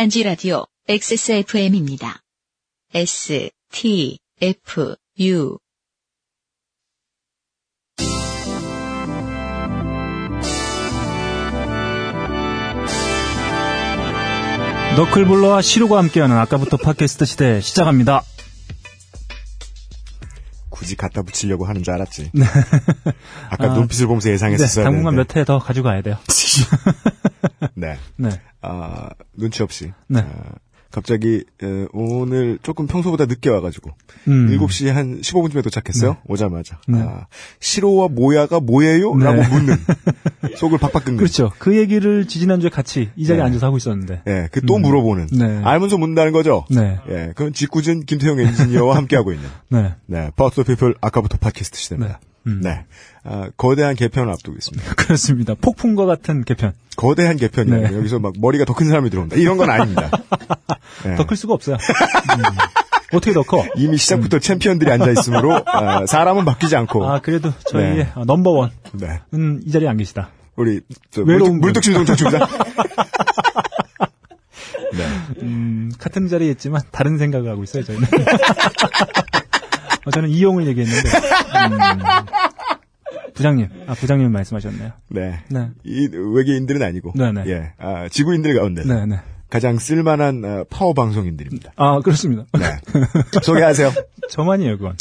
딴지 라디오 XSFM입니다. S, T, F, U. 너클볼러와 시로가 함께하는 아까부터 팟캐스트 시대 시작합니다. 굳이 갖다 붙이려고 하는 줄 알았지. 아까 아, 눈빛을 보면서 네, 예상했었어야 당분간. 몇 회 더 가지고 가야 돼요. 네. 네. 아, 눈치 없이. 네. 아, 갑자기 에, 오늘 조금 평소보다 늦게 와가지고 음. 7시 한 15분쯤에 도착했어요. 오자마자. 네. 아, 시로와 모야가 뭐예요? 네. 라고 묻는 속을 팍팍 끓는. 그렇죠. 그 얘기를 지지난주에 같이 이 자리에 네. 앉아서 하고 있었는데. 예, 그또 음. 물어보는. 네. 알면서 묻는다는 거죠. 네. 예, 그건 직구준 김태형 엔지니어와 함께하고 있는. 네. 네, 버스 피플 아까부터 팟캐스트 시대입니다. 네. 음. 네. 아, 거대한 개편을 앞두고 있습니다. 그렇습니다. 폭풍과 같은 개편. 거대한 개편이에요. 네. 여기서 막 머리가 더 큰 사람이 들어온다. 이런 건 아닙니다. 네. 더클 수가 없어요. 음. 어떻게 더 커? 이미 시작부터 챔피언들이 앉아 있으므로 아, 사람은 바뀌지 않고 아, 그래도 저희의 네. 아, 넘버원은 네. 이 자리에 안 계시다. 우리 외로운 물뚝, 물뚝심 동창주자 네. 음, 같은 자리에 있지만 다른 생각을 하고 있어요, 저희는. 어, 저는 이용을 얘기했는데. 음, 부장님, 아, 부장님 말씀하셨네요. 네. 네. 이 외계인들은 아니고 네네. 예. 아, 지구인들 가운데 네, 네. 가장 쓸만한 아, 파워 방송인들입니다. 아, 그렇습니다. 네. 소개하세요. 저만이에요, 그건.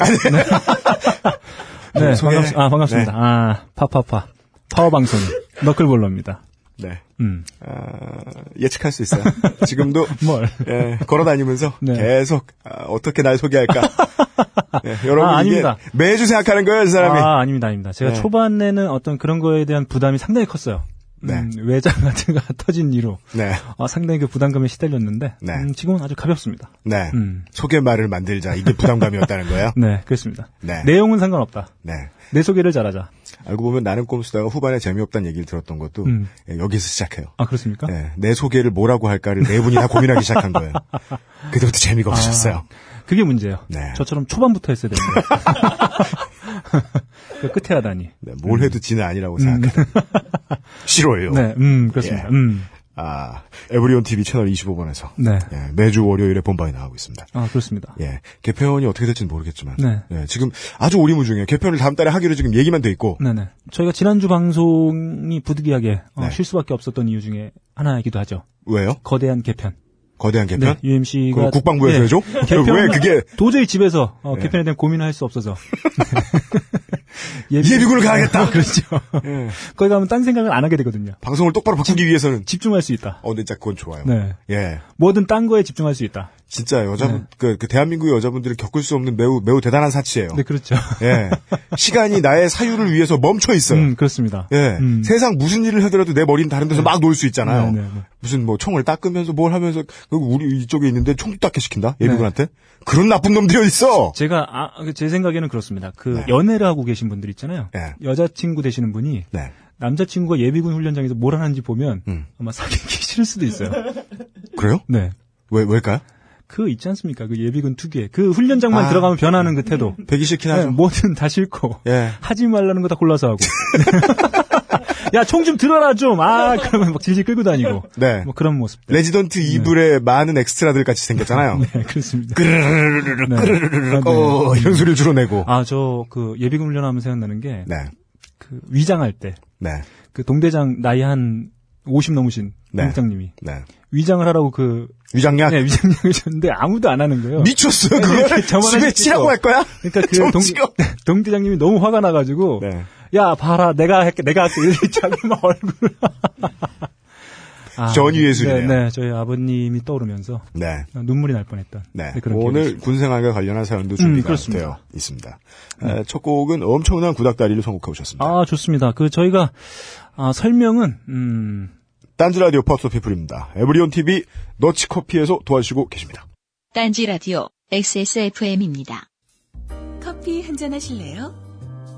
네. 네, 소개. 반갑, 아, 반갑습니다. 네. 아, 파파파. 파워 방송. 너클볼러입니다. 네. 음, 아, 예측할 수 있어요. 지금도 뭘. 예, 걸어 다니면서 네. 계속 아, 어떻게 날 소개할까. 예, 여러분 아, 이게. 매주 생각하는 거예요, 이 사람이. 아, 아닙니다, 아닙니다. 제가 네. 초반에는 어떤 그런 거에 대한 부담이 상당히 컸어요. 네. 음, 외장 같은 거 터진 이로 네. 아, 상당히 그 부담감에 시달렸는데 네. 음, 지금은 아주 가볍습니다. 네. 음. 소개말을 만들자. 이게 부담감이었다는 거예요. 네, 그렇습니다. 네. 내용은 상관없다. 네. 내 소개를 잘하자. 알고 보면 나는 꼼수다가 후반에 재미없다는 얘기를 들었던 것도 음. 예, 여기서 시작해요. 아, 그렇습니까? 예, 내 소개를 뭐라고 할까를 네 분이 다 고민하기 시작한 거예요. 그때부터 재미가 없어졌어요. 그게 문제예요. 네. 저처럼 초반부터 했어야 되는데. 그 끝에 하다니. 네, 뭘 해도 지는 아니라고 생각해요. 싫어요. 음. 네, 음, 그렇습니다. 예. 음, 아, 에브리온 TV 채널 25번에서 네. 예, 매주 월요일에 본방이 나가고 있습니다. 아, 그렇습니다. 예, 개편이 어떻게 될지는 모르겠지만 네. 예, 지금 아주 오리무중이에요. 개편을 다음 달에 하기로 지금 얘기만 돼 있고 네 네. 저희가 지난주 방송이 부득이하게 어, 네. 쉴 수밖에 없었던 이유 중에 하나이기도 하죠. 왜요? 거대한 개편. 거대한 개편? 네, UMC가 국방부에서 해줘? 왜 그게- 도저히 집에서 어, 네. 개편에 대한 고민을 할 수 없어서 예비군 을 가야겠다. 그렇죠. 예, 거기 가면 딴 생각을 안 하게 되거든요. 방송을 똑바로 바꾸기 위해서는 집중할 수 있다. 어, 근데 진짜 그건 좋아요. 네. 예. 뭐든 딴 거에 집중할 수 있다. 진짜 여자분, 네. 그, 그 대한민국의 여자분들이 겪을 수 없는 매우, 매우 대단한 사치예요. 네, 그렇죠. 예. 시간이 나의 사유를 위해서 멈춰 있어요. 음, 그렇습니다. 예. 음. 세상 무슨 일을 하더라도 내 머리는 다른 데서 막놀 수 있잖아요. 네, 네, 네. 무슨 뭐 총을 닦으면서 뭘 하면서 그 우리 이쪽에 있는데 총도 닦게 시킨다? 네. 예비군한테? 그런 나쁜 놈들이 어딨어! 제가 아, 제 생각에는 그렇습니다. 그 네. 연애를 하고 계신 분들 있잖아요. 예. 여자친구 되시는 분이 네. 남자친구가 예비군 훈련장에서 뭘 하는지 보면 음. 아마 사귀기 싫을 수도 있어요. 그래요? 네. 왜, 왜일까요? 그 있지 않습니까? 그 예비군 특유의 그 훈련장만 아. 들어가면 변하는 그 태도. 배기 싫긴 네, 하죠. 뭐든 다 싫고 예. 하지 말라는 거 다 골라서 하고. 야 총 좀 들어라 좀. 아 그러면 막 질질 끌고 다니고. 네. 뭐 그런. 레지던트 많은 엑스트라들 같이 생겼잖아요. 네 그렇습니다. 끄르르르르르, 네. 끄르르르르, 아, 네. 어, 이런 소리를 주로 내고. 아 저 그 예비군 훈련하면 생각나는 게그 네. 위장할 때그 네. 동대장 나이 한 50 넘으신 네. 동장님이 네. 위장을 하라고 그 위장약? 네, 위장약을 줬는데 아무도 안 하는 거예요. 미쳤어요, 그걸? 이렇게 저만 집에 할 수도 치라고 있고. 할 거야? 그러니까 그좀 동, 찍어. 동대장님이 너무 화가 나가지고 네. 야 봐라 내가 할게 내가 할게 이렇게 자기 막 얼굴 아, 전위예술이네요. 네, 네, 저희 아버님이 떠오르면서 네. 눈물이 날 뻔했던 네. 그런 기억이 오늘. 군생활과 관련한 사연도 준비가 그렇습니다. 되어 있습니다. 에, 첫 곡은 엄청난 구닥다리를 선곡해 오셨습니다. 아 좋습니다. 그 저희가 아, 설명은 음, 딴지 라디오 Power to the People입니다. 에브리온 TV 너치 커피에서 도와주시고 계십니다. 딴지 라디오 XSFM입니다. 커피 한 잔 하실래요?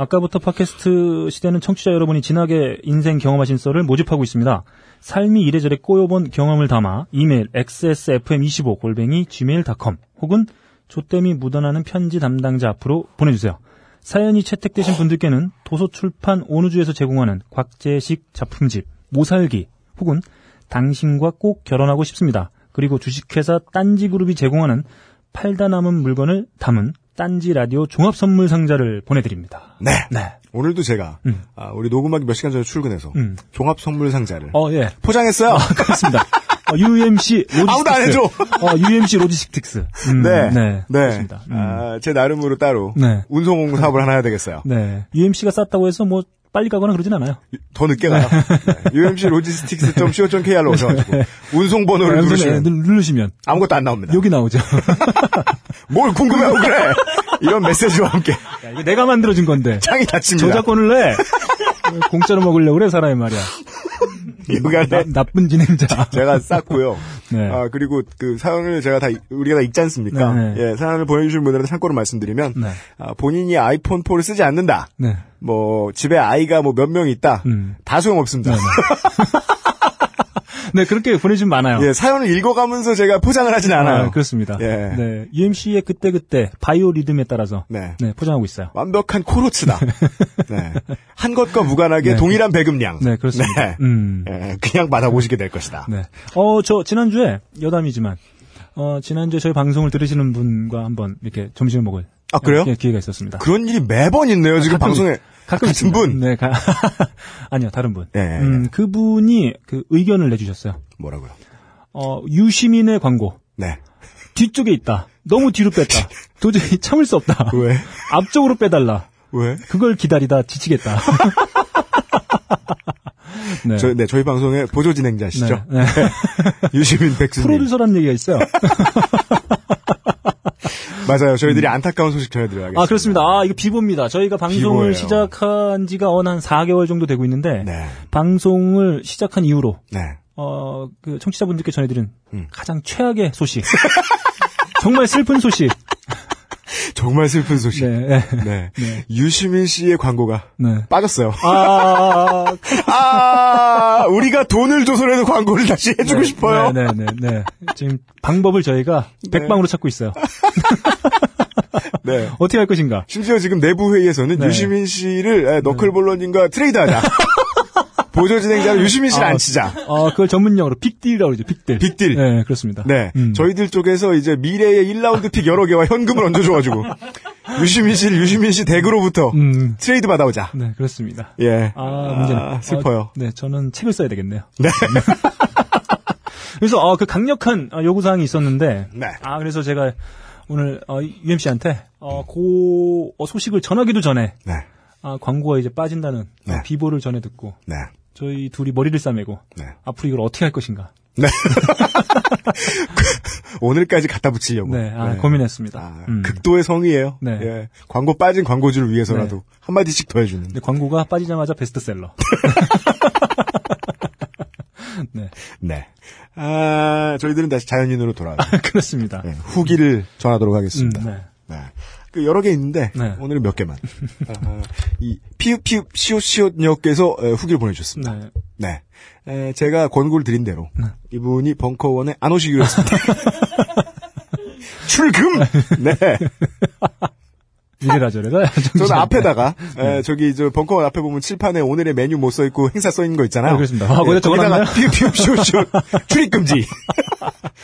아까부터 팟캐스트 시대는 청취자 여러분이 진하게 인생 경험하신 썰을 모집하고 있습니다. 삶이 이래저래 꼬여본 경험을 담아 이메일 xsfm25 골뱅이 gmail.com 혹은 조땜이 묻어나는 편지 담당자 앞으로 보내주세요. 사연이 채택되신 분들께는 도서출판 온우주에서 제공하는 곽재식 작품집 모살기 혹은 당신과 꼭 결혼하고 싶습니다. 그리고 주식회사 딴지그룹이 제공하는 팔다 남은 물건을 담은 딴지 라디오 종합 선물 상자를 보내드립니다. 네. 네. 오늘도 제가 음. 아, 우리 녹음하기 몇 시간 전에 출근해서 음. 종합 선물 상자를 어, 예. 포장했어요. 그렇습니다. 어, UMC logistics. 아무도 안 해줘. 어, UMC logistics. 음, 네. 네. 네. 음. 아, 제 나름으로 따로 네. 운송 사업을 하나 해야 되겠어요. 네. UMC가 쌌다고 해서 뭐 빨리 가거나 그러진 않아요. 더 늦게 가요. 네. UMC 로지스틱스.co.kr로 오셔가지고 운송 번호를 네, 누르시면 누- 누르시면 아무것도 안 나옵니다. 여기 나오죠. 뭘 궁금해하고 그래. 이런 메시지와 함께 야, 이거 내가 만들어준 건데. 창이 닫힙니다. 저작권을 내. 왜 공짜로 먹으려고 그래 사람이 말이야. 이거 나, 나쁜 진행자. 제가 쌌고요. 네. 아, 그리고 그 사연을 제가 다, 우리가 다 읽지 않습니까? 네, 네. 예, 사연을 보내주신 분들한테 참고로 말씀드리면, 네. 아, 본인이 아이폰 4를 쓰지 않는다. 네. 뭐, 집에 아이가 뭐 몇 명 있다. 음. 다 소용 없습니다. 네, 그렇게 보내주면 많아요. 예, 사연을 읽어가면서 제가 포장을 하진 않아요. 아, 그렇습니다. 예. 네. UMC의 그때그때 바이오 리듬에 따라서 네. 네, 포장하고 있어요. 완벽한 코로츠다. 네. 한 것과 무관하게 네. 동일한 배급량. 네, 그렇습니다. 네. 음. 예, 그냥 받아보시게 될 것이다. 네. 어, 저 지난주에 여담이지만 어, 지난주에 저희 방송을 들으시는 분과 한번 이렇게 점심을 먹을 아, 그래요? 예, 기회가 있었습니다. 그런 일이 매번 있네요, 지금 방송에. 가끔 같은. 분? 네, 가... 아니요, 다른 분. 예, 예, 예. 음, 그분이 그 의견을 내주셨어요. 뭐라고요? 어, 유시민의 광고. 네. 뒤쪽에 있다. 너무 뒤로 뺐다. 도저히 참을 수 없다. 왜? 앞쪽으로 빼달라. 왜? 그걸 기다리다 지치겠다. 네. 저, 네, 저희 방송의 보조 진행자시죠? 네, 네. 유시민 백수님. 프로듀서라는 얘기가 있어요. 맞아요. 저희들이 안타까운 소식 전해드려야겠습니다. 아, 그렇습니다. 아, 이거 비보입니다. 저희가 방송을 비보예요. 시작한 지가 어느 한 4개월 정도 되고 있는데, 네. 방송을 시작한 이후로, 네. 어, 그 청취자분들께 전해드린 음. 가장 최악의 소식. 정말 슬픈 소식. 정말 슬픈 소식. 네. 네. 네. 네. 유시민 씨의 광고가 네. 빠졌어요. 아, 아, 우리가 돈을 줘서라도 광고를 다시 해주고 싶어요. 네, 네, 네, 네. 지금 방법을 저희가 백방으로 찾고 있어요. 네. 어떻게 할 것인가? 심지어 지금 내부 회의에서는 네. 유시민 씨를 에, 너클볼러님과 트레이드하자. 보조 진행자로 유시민 씨를 아, 앉히자. 어, 그걸 전문용어로 빅딜이라고 그러죠, 빅딜. 빅딜. 네, 그렇습니다. 네. 음. 저희들 쪽에서 이제 미래의 1라운드 pick 여러 개와 현금을 얹어줘가지고 유시민 씨를 유시민 씨 댁으로부터 음. 트레이드 받아오자. 네, 그렇습니다. 예. 아, 문제는. 아, 슬퍼요. 어, 네, 저는 책을 써야 되겠네요. 네. 그래서, 어, 그 강력한 어, 요구 사항이 있었는데, 네. 아, 그래서 제가 오늘, 어, UMC한테, 어, 그, 어, 소식을 전하기도 전에, 네. 아, 광고가 이제 빠진다는 네. 어, 비보를 전해 듣고, 네. 저희 둘이 머리를 싸매고, 네. 앞으로 이걸 어떻게 할 것인가. 네. 오늘까지 갖다 붙이려고. 네, 아, 고민했습니다. 아, 음. 극도의 성의예요. 네. 예. 광고 빠진 광고주를 위해서라도 네. 한 마디씩 더 해주는. 근데 광고가 빠지자마자 베스트셀러. 네, 네. 아, 저희들은 다시 자연인으로 돌아와요. 그렇습니다. 네, 후기를 전하도록 하겠습니다. 음, 네. 네. 그 여러 개 있는데 네. 오늘은 몇 개만. 아, 이 피읍 피읍 시옷 시옷녀께서 에, 후기를 보내주셨습니다. 네. 네. 에, 제가 권고를 드린 대로 네. 이분이 벙커원에 안 오시기로 했습니다. 출금. 네. 이래라 저래라. 저는 앞에다가 에, 저기 저 벙커원 앞에 보면 칠판에 오늘의 메뉴 못 써 있고 행사 써 있는 거 있잖아요. 아, 그렇습니다. 아, 거기다 거기다가 시옷 출입 금지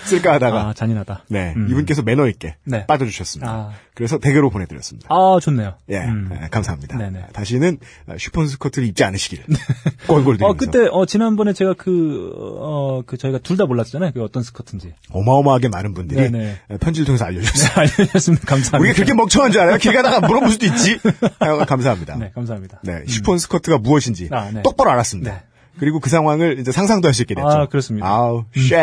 쓸까 하다가 아, 잔인하다. 네 음. 이분께서 매너 있게 네. 빠져주셨습니다. 아. 그래서 대게로 보내드렸습니다. 아, 좋네요. 예, 음. 예, 감사합니다. 네네. 다시는 슈퍼 스커트를 입지 않으시기를. 꼴골 드리면서. 어, 그때, 어, 지난번에 제가 그, 어, 그, 저희가 둘 다 몰랐잖아요. 그 어떤 스커트인지. 어마어마하게 많은 분들이 네네. 예, 편지를 통해서 알려주셨어요. 알려주셨습니다. 감사합니다. 우리가 그렇게 멍청한 줄 알아요? 길 가다가 물어볼 수도 있지. 감사합니다. 네, 감사합니다. 네, 슈퍼 스커트가 무엇인지 아, 네. 똑바로 알았습니다. 네. 그리고 그 상황을 이제 상상도 할 수 있게 됐죠. 아, 그렇습니다. 아우, shit.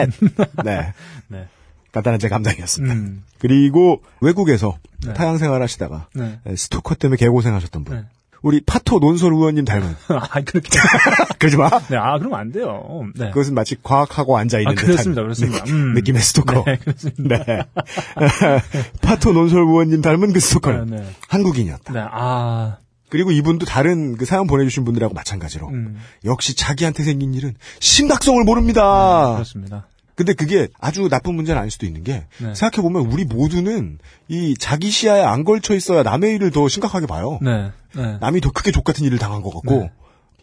네. 네. 간단한 제 감상이었습니다. 음. 그리고 외국에서 네. 타향 생활 하시다가 네. 예, 스토커 때문에 개고생하셨던 분. 네. 우리 파토 논설 의원님 닮은. 아, 그렇게. 그러지 마. 네, 아, 그러면 안 돼요. 네. 그것은 마치 과학하고 앉아있는 아, 그렇습니다. 그렇습니다. 느낌, 음. 느낌의 스토커. 네, 그렇습니다. 네. 파토 논설 의원님 닮은 그 스토커는 네, 네. 한국인이었다. 네, 아, 그리고 이분도 다른 그 사연 보내주신 분들하고 마찬가지로 음, 역시 자기한테 생긴 일은 심각성을 모릅니다. 그렇습니다. 근데 그게 아주 나쁜 문제는 아닐 수도 있는 게 네. 생각해 보면 우리 모두는 이 자기 시야에 안 걸쳐 있어야 남의 일을 더 심각하게 봐요. 네, 네. 남이 더 크게 족 같은 일을 당한 것 같고 네.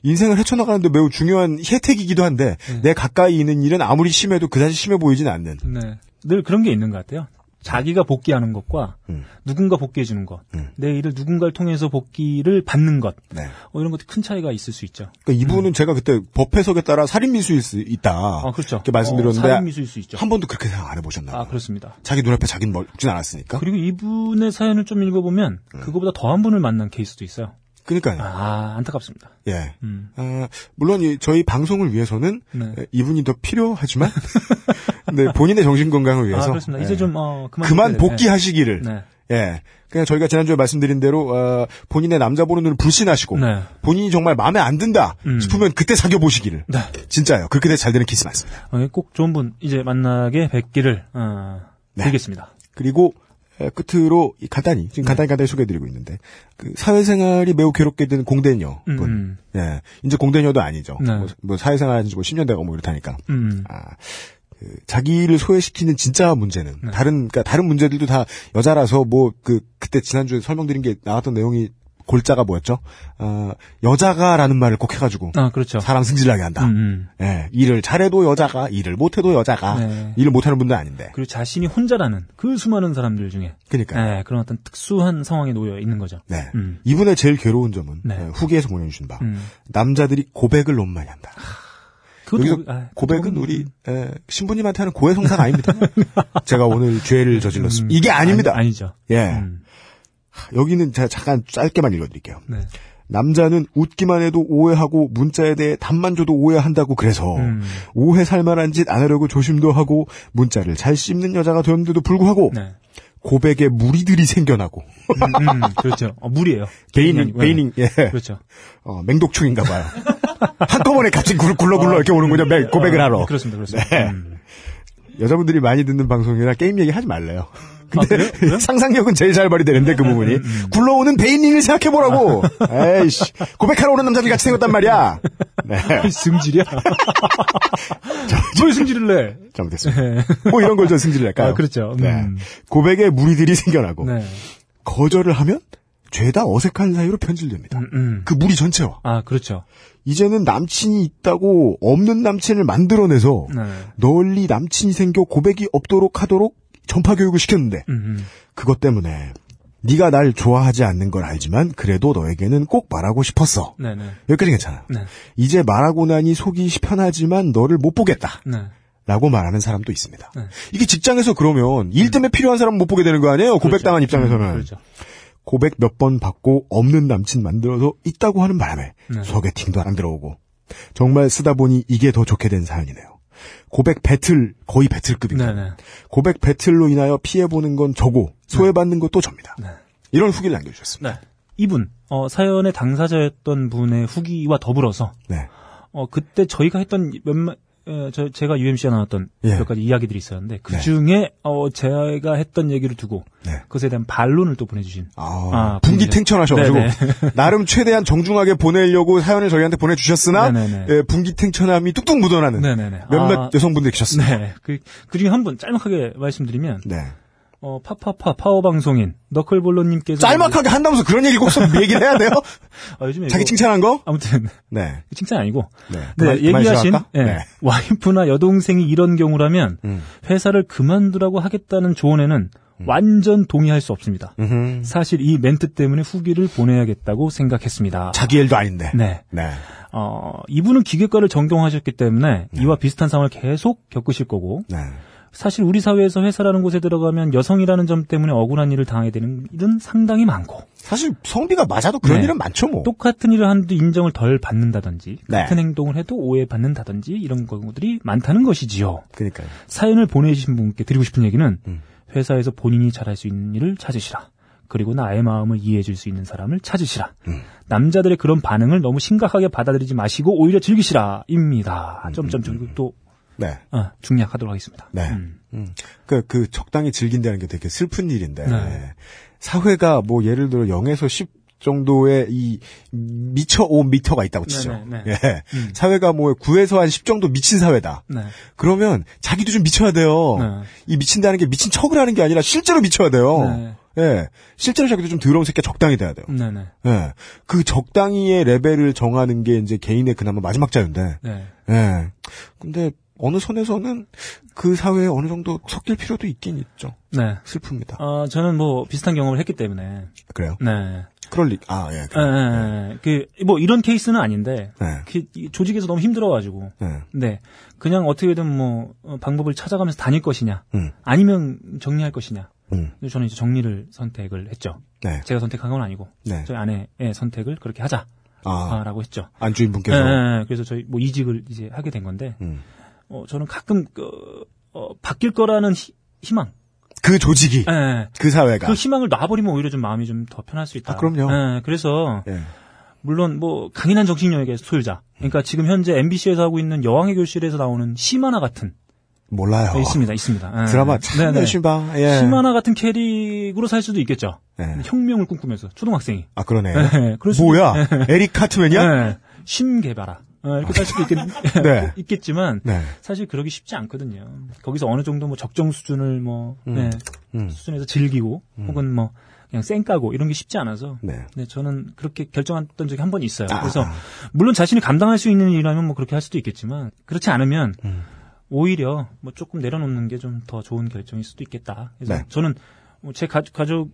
인생을 헤쳐나가는데 매우 중요한 혜택이기도 한데 네. 내 가까이 있는 일은 아무리 심해도 그다지 심해 보이진 않는. 네. 늘 그런 게 있는 것 같아요. 자기가 복귀하는 것과 음. 누군가 복귀해 주는 것, 음. 내 일을 누군가를 통해서 복귀를 받는 것, 네. 어, 이런 것도 큰 차이가 있을 수 있죠. 그러니까 이분은 제가 그때 법 해석에 따라 살인 미수일 수 있다. 아, 그렇죠. 이렇게 말씀드렸는데 어, 살인 미수일 수 있죠. 한 번도 그렇게 생각 안 해보셨나 봐요. 아, 그렇습니다. 자기 눈앞에 자기는 멀진 않았으니까. 그리고 이분의 사연을 좀 읽어보면 음. 그거보다 더한 분을 만난 케이스도 있어요. 그러니까요. 아, 안타깝습니다. 예. 음. 아, 물론 이- 저희 방송을 위해서는 네. 에, 이분이 더 필요하지만 네, 본인의 정신 건강을 위해서 아, 그렇습니다. 예. 이제 좀, 어, 그만. 그만 네, 복귀하시기를. 네. 예. 그냥 저희가 지난주에 말씀드린 대로 어, 본인의 남자 보는 눈을 불신하시고 네. 본인이 정말 마음에 안 든다 음. 싶으면 그때 사귀어 보시기를. 네. 진짜요. 그렇게 잘 되는 케이스 많습니다. 어, 꼭 좋은 분 이제 만나게 뵙기를, 어, 네. 드리겠습니다. 그리고 에, 끝으로 이 간단히 네. 지금 간단히 간단히 소개해드리고 있는데 그 사회생활이 매우 괴롭게 되는 공대녀 음, 분. 음. 예. 이제 공대녀도 아니죠. 네. 뭐, 뭐 사회생활 한지 뭐 10년 되고 뭐 이렇다니까. 음. 아, 그 자기를 소외시키는 진짜 문제는 네. 다른 그러니까 다른 문제들도 다 여자라서 뭐 그 그때 지난주에 설명드린 게 나왔던 내용이 골자가 뭐였죠? 아, 여자가라는 말을 꼭 해가지고 아, 그렇죠. 사람 승질나게 한다. 음, 음. 예, 일을 잘해도 여자가, 일을 못해도 여자가, 네. 일을 못하는 분도 아닌데. 그리고 자신이 혼자라는 그 수많은 사람들 중에 그러니까. 네, 그런 어떤 특수한 상황에 놓여 있는 거죠. 네. 음. 이분의 제일 괴로운 점은 네. 예, 후기에서 보내주신 바 음. 남자들이 고백을 너무 많이 한다. 여기서 고- 아, 고백은 그것도 우리 에, 신부님한테 하는 고해성사가 아닙니다. 제가 오늘 죄를 저질렀습니다. 음, 이게 아닙니다. 아니, 죠 예. 음. 여기는 제가 잠깐 짧게만 읽어드릴게요. 네. 남자는 웃기만 해도 오해하고 문자에 대해 답만 줘도 오해한다고 그래서 음. 오해 살만한 짓 안 하려고 조심도 하고 문자를 잘 씹는 여자가 되었는데도 불구하고 네. 고백에 무리들이 생겨나고 음, 음, 그렇죠. 어, 무리예요. 베이닝 baneling 예 그렇죠. 어, 맹독충인가 봐요. 한꺼번에 같이 굴- 굴러 굴러 이렇게 오는군요. 매- 고백을 어, 하러. 그렇습니다. 그렇습니다. 네. 음. 여자분들이 많이 듣는 방송이라 게임 얘기 하지 말래요. 근데 아? 그래요? 음, 상상력은 제일 잘 발휘되는데 그 부분이 굴러오는 baneling을 생각해보라고. 에이씨 고백하러 오는 남자들 같이 생겼단 말이야. 네, 승질이야. 뭘 승질을 내? 잘못했습니다. 뭐 이런 걸좀 승질낼까요? 아, 그렇죠. 음. 네. 고백에 무리들이 생겨나고 네. 거절을 하면 죄다 어색한 사이로 편질됩니다. 음, 음. 그 무리 전체와 아, 그렇죠. 이제는 남친이 있다고 없는 남친을 만들어내서 네. 널리 남친이 생겨 고백이 없도록 하도록 전파 교육을 시켰는데 음, 음. 그것 때문에 네가 날 좋아하지 않는 걸 알지만 그래도 너에게는 꼭 말하고 싶었어. 네, 네. 여기까지 괜찮아. 네. 이제 말하고 나니 속이 편하지만 너를 못 보겠다. 네. 라고 말하는 사람도 있습니다. 네. 이게 직장에서 그러면 일 때문에 필요한 사람 못 보게 되는 거 아니에요? 고백당한 입장에서는. 음, 그렇죠. 고백 몇 번 받고 없는 남친 만들어서 있다고 하는 바람에 네. 소개팅도 안 들어오고 정말 쓰다 보니 이게 더 좋게 된 사연이네요. 고백 배틀 거의 배틀급입니다. 네, 네. 고백 배틀로 인하여 피해 보는 건 저고 소외받는 것도 접니다. 네. 이런 후기를 남겨주셨습니다. 네. 이분, 어, 사연의 당사자였던 분의 후기와 더불어서, 네. 어, 그때 저희가 했던 몇몇, 어, 저, 제가 UMC에 나왔던 예. 몇 가지 이야기들이 있었는데, 그 네. 중에, 어, 제가 했던 얘기를 두고, 네. 그것에 대한 반론을 또 보내주신. 아, 아, 분기탱천하셔가지고. 나름 최대한 정중하게 보내려고 사연을 저희한테 보내주셨으나. 예, 분기탱천함이 뚝뚝 묻어나는 네네네. 몇몇 아, 여성분들 계셨습니다. 네. 그, 그 중에 한분 짤막하게 말씀드리면, 네. 어, 파파파 파워 방송인, 너클볼로님께서. 짤막하게 한다면서 그런 얘기 꼭 얘기를 해야 돼요? 아, 요즘에. 자기 칭찬한 거? 아무튼, 네. 칭찬 아니고. 네. 네, 그만- 얘기하신? 예, 네. 와이프나 여동생이 이런 경우라면 음. 회사를 그만두라고 하겠다는 조언에는 완전 동의할 수 없습니다. 음흠. 사실 이 멘트 때문에 후기를 보내야겠다고 생각했습니다. 자기 일도 아닌데. 네. 네. 어, 이분은 기계과를 전공하셨기 때문에 이와 비슷한 상황을 계속 겪으실 거고 네. 사실 우리 사회에서 회사라는 곳에 들어가면 여성이라는 점 때문에 억울한 일을 당하게 되는 일은 상당히 많고 사실 성비가 맞아도 그런 네. 일은 많죠, 뭐. 똑같은 일을 하는데 인정을 덜 받는다든지 네. 같은 행동을 해도 오해받는다든지 이런 경우들이 많다는 것이지요. 그러니까요. 사연을 보내주신 분께 드리고 싶은 얘기는 음. 회사에서 본인이 잘할 수 있는 일을 찾으시라. 그리고 나의 마음을 이해해 줄 수 있는 사람을 찾으시라. 음. 남자들의 그런 반응을 너무 심각하게 받아들이지 마시고 오히려 즐기시라. 입니다. 음, 점점점 그리고 또 네. 어, 중략하도록 하겠습니다. 네. 음. 음. 그, 그, 적당히 즐긴다는 게 되게 슬픈 일인데. 네. 사회가 뭐, 예를 들어 0에서 10 정도의 이 미쳐 5미터가 있다고 치죠. 네네, 네. 예. 음. 사회가 뭐 9에서 한 10 정도 미친 사회다. 네. 그러면 자기도 좀 미쳐야 돼요. 네. 이 미친다는 게 미친 척을 하는 게 아니라 실제로 미쳐야 돼요. 네. 예. 실제로 자기도 좀 더러운 새끼가 적당히 돼야 돼요. 네네. 예. 그 적당히의 레벨을 정하는 게 이제 개인의 그나마 마지막 자유인데. 네. 예. 근데 어느 선에서는 그 사회에 어느 정도 섞일 필요도 있긴 있죠. 네. 슬픕니다. 어, 저는 뭐 비슷한 경험을 했기 때문에. 그래요? 네. 그럴 리, 아, 예. 예. 예, 예. 그, 뭐 이런 케이스는 아닌데, 네. 그, 이 조직에서 너무 힘들어가지고, 네. 네. 그냥 어떻게든 뭐, 어, 방법을 찾아가면서 다닐 것이냐, 음, 아니면 정리할 것이냐. 음, 저는 이제 정리를 선택을 했죠. 네. 제가 선택한 건 아니고, 네. 저희 아내의 선택을 그렇게 하자라고 아, 했죠. 안주인 분께서. 예, 예, 예. 그래서 저희 뭐 이직을 이제 하게 된 건데, 음. 어, 저는 가끔, 그, 어, 바뀔 거라는 희, 희망. 그 조직이, 예, 예. 그 사회가. 그 희망을 놔버리면 오히려 좀 마음이 좀 더 편할 수 있다. 아, 그럼요. 예, 그래서, 예. 물론 뭐 강인한 정신력의 소유자. 그러니까 지금 현재 MBC에서 하고 있는 여왕의 교실에서 나오는 시마나 같은 몰라요. 네, 있습니다, 있습니다. 드라마 참 네네. 열심히 봐. 예. 시마나 같은 캐릭으로 살 수도 있겠죠. 예. 혁명을 꿈꾸면서 초등학생이. 아, 그러네. 예, 그럴 수도 뭐야? 에릭 카트맨이야? 예, 심개발아. 어, 이렇게 살 수도 있겠, 네. 있겠지만 네. 사실 그러기 쉽지 않거든요. 거기서 어느 정도 뭐 적정 수준을 뭐 네, 음. 수준에서 즐기고 혹은 뭐 그냥 쌩 까고 이런 게 쉽지 않아서 네. 네, 저는 그렇게 결정했던 적이 한 번 있어요. 아, 그래서 아. 물론 자신이 감당할 수 있는 일이라면 뭐 그렇게 할 수도 있겠지만 그렇지 않으면 음. 오히려 뭐 조금 내려놓는 게 좀 더 좋은 결정일 수도 있겠다. 그래서 네. 저는 뭐제 가, 가족의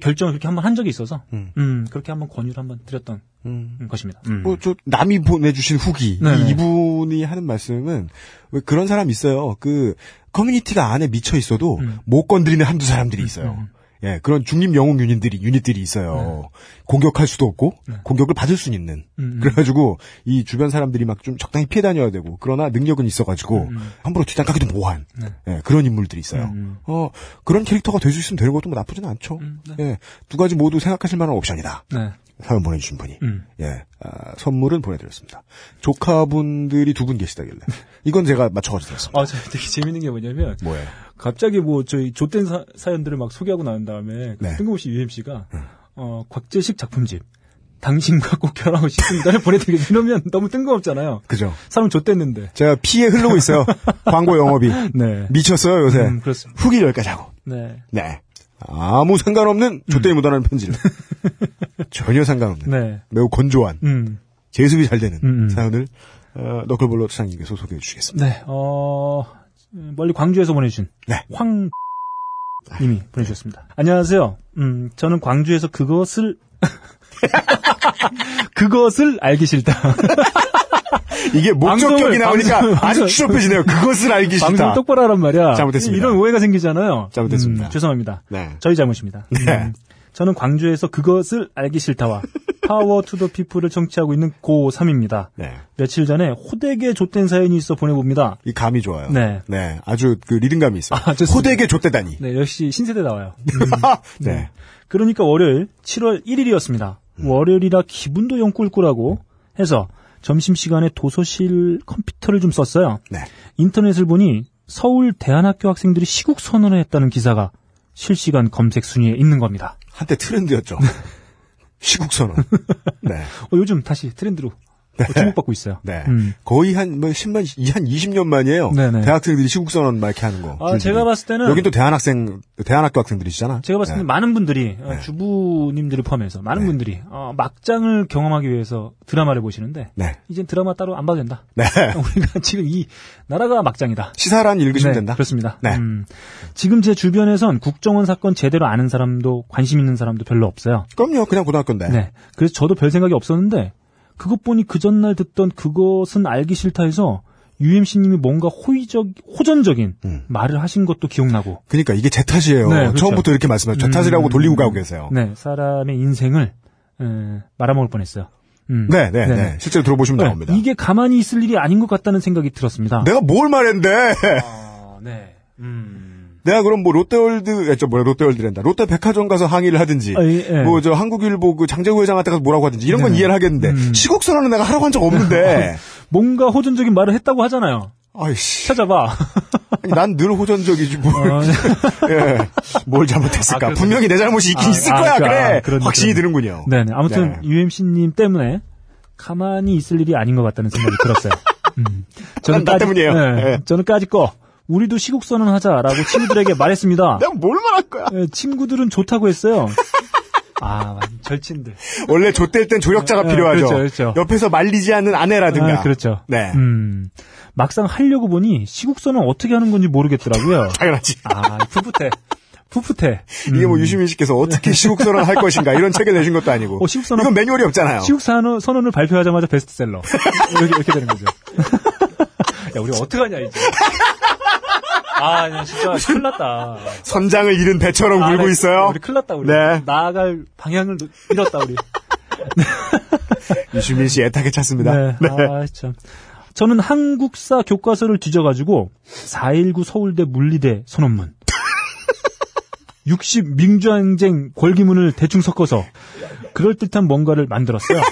결정을 그렇게 한번 한 적이 있어서 음. 음, 그렇게 한번 권유를 한번 드렸던 음. 것입니다. 음. 뭐, 저, 남이 보내주신 후기. 네네. 이 이분이 하는 말씀은, 왜 그런 사람 있어요. 그, 커뮤니티가 안에 미쳐 있어도, 음. 못 건드리는 한두 사람들이 있어요. 음. 예, 그런 중립 영웅 유닛들이, 유닛들이 있어요. 공격할 수도 없고, 네. 공격을 받을 수는 있는. 음. 그래가지고, 이 주변 사람들이 막 좀 적당히 피해 다녀야 되고, 그러나 능력은 있어가지고, 음. 함부로 뒷담 까기도 뭐한, 네. 예, 그런 인물들이 있어요. 음. 어, 그런 캐릭터가 될 수 있으면 되는 것도 뭐 나쁘진 않죠. 음, 네. 예, 두 가지 모두 생각하실 만한 옵션이다. 네. 사연 보내주신 분이. 음. 예, 아, 선물은 보내드렸습니다. 조카분들이 두 분 계시다길래. 이건 제가 맞춰가지고 드렸습니다. 아, 저 되게 재밌는 게 뭐냐면 뭐예요? 갑자기 뭐 저희 좆된 사, 연들을막 소개하고 나온 다음에 네. 뜬금없이 UMC가 어, 곽재식 작품집 당신과 꼭 결혼하고 싶습니다를 보내드리게 이러면 너무 뜬금없잖아요. 그죠? 사람 좆됐는데. 제가 피에 흐르고 있어요. 광고 영업이. 네. 미쳤어요, 요새. 음, 그렇습니다. 후기 여기까지 하고. 네. 네. 아무 상관없는 조대에 묻어나는 편지를. 전혀 상관없는. 네. 매우 건조한, 음. 제습이 잘 되는 음, 음. 사연을, 어, 너클볼러 차장님께서 소개해 주시겠습니다. 네. 어, 멀리 광주에서 보내주신 네. 황 님이 보내주셨습니다. 안녕하세요. 음, 저는 광주에서 그것을 그것을 알기 싫다. 이게 목적격이 나오니까 방송- 아주 방송- 추접해지네요. 그것을 알기 방송 싫다. 똑바로 하란 말이야. 잘못했습니다. 이런 오해가 생기잖아요. 잘못했습니다. 음, 죄송합니다. 네. 저희 잘못입니다. 네. 음, 저는 광주에서 그것을 알기 싫다와 Power to the People을 청취하고 있는 고3입니다. 네. 며칠 전에 호되게 좆된 사연이 있어 보내봅니다. 어감이 좋아요. 네. 아주 그 리듬감이 있어요. 아. 호되게 좆되다니. 네, 역시 신세대 나와요. 네. 그러니까 월요일 7월 1일이었습니다. 월요일이라 기분도 영 꿀꿀하고 해서 점심시간에 도서실 컴퓨터를 좀 썼어요. 네. 인터넷을 보니 서울 대안학교 학생들이 시국 선언을 했다는 기사가 실시간 검색 순위에 있는 겁니다. 한때 트렌드였죠. 시국 선언. 네. 어, 요즘 다시 트렌드로 어, 주목받고 있어요. 네. 음. 거의 한, 뭐, 10만, 한 20년 만이에요. 네네. 대학생들이 시국선언 막 이렇게 하는 거. 아. 제가 봤을 때는 여긴 또 대한학생, 대한학교 학생들이시잖아. 제가 봤을 네. 때는 많은 분들이 어, 네. 주부님들을 포함해서 많은 네. 분들이 어, 막장을 경험하기 위해서 드라마를 보시는데 네. 이젠 드라마 따로 안 봐도 된다. 네. 우리가 지금 이 나라가 막장이다. 시사란 읽으시면 네, 된다. 그렇습니다. 네. 음, 지금 제 주변에선 국정원 사건 제대로 아는 사람도 관심 있는 사람도 별로 없어요. 그럼요. 그냥 고등학교인데. 네. 그래서 저도 별 생각이 없었는데 그것 보니 그 전날 듣던 그것은 알기 싫다 해서 UMC님이 뭔가 호의적, 호전적인 음. 말을 하신 것도 기억나고. 그러니까 이게 제 탓이에요. 네, 그렇죠. 처음부터 이렇게 말씀하죠. 제 탓이라고 음, 돌리고 가고 계세요. 네. 사람의 인생을 에, 말아먹을 뻔했어요. 음. 네, 네, 네. 네. 실제로 들어보시면 네, 나옵니다. 이게 가만히 있을 일이 아닌 것 같다는 생각이 들었습니다. 내가 뭘 말했는데? 아, 네. 음. 내가 그럼 뭐 롯데월드, 에, 저 뭐야, 롯데월드랜다. 롯데 백화점 가서 항의를 하든지, 아, 예, 예. 뭐저 한국일보 그 장재구 회장한테 가서 뭐라고 하든지 이런 건 네. 이해를 하겠는데 음. 시국선언은 내가 하라고 한 적 없는데. 뭔가 호전적인 말을 했다고 하잖아요. 아이씨. 찾아봐. 난 늘 호전적이지 뭘. 어, 예. 뭘 잘못했을까? 아. 분명히 내 잘못이 있긴 아, 있을 아, 거야. 그, 그래. 아, 그런- 확신이 그런- 드는군요. 네네. 아무튼 네. UMC님 때문에 가만히 있을 일이 아닌 것 같다는 생각이 들었어요. 음. 난- 나 때문이에요. 네, 네. 저는 까짓 거 우리도 시국 선언하자라고 친구들에게 말했습니다. 내가 뭘 말할 거야? 네, 친구들은 좋다고 했어요. 아, 절친들. 원래 좆될 땐 조력자가 네, 필요하죠. 그렇죠, 그렇죠. 옆에서 말리지 않는 아내라든가. 아, 그렇죠. 네. 음, 막상 하려고 보니 시국 선언 어떻게 하는 건지 모르겠더라고요. 당연하지. 아, 풋풋해. 풋풋해. 이게 뭐 음. 유시민 씨께서 어떻게 시국 선언을 할 것인가 이런 책을 내신 것도 아니고. 어, 시국 선언- 이건 매뉴얼이 없잖아요. 시국 선언, 선언을 발표하자마자 베스트셀러. 이렇게, 이렇게 되는 거죠. 야, 우리 어떡하냐, 이제. 아, 야, 진짜 큰일 났다. 선장을 잃은 배처럼 아, 굴고 네, 있어요. 우리 큰일 났다, 우리. 네. 나아갈 방향을 놓- 잃었다, 우리. 유시민 씨 애타게 찾습니다. 네. 아, 참. 저는 한국사 교과서를 뒤져가지고 419 서울대 물리대 선언문 60 민주항쟁 골기문을 대충 섞어서 그럴듯한 뭔가를 만들었어요. 야.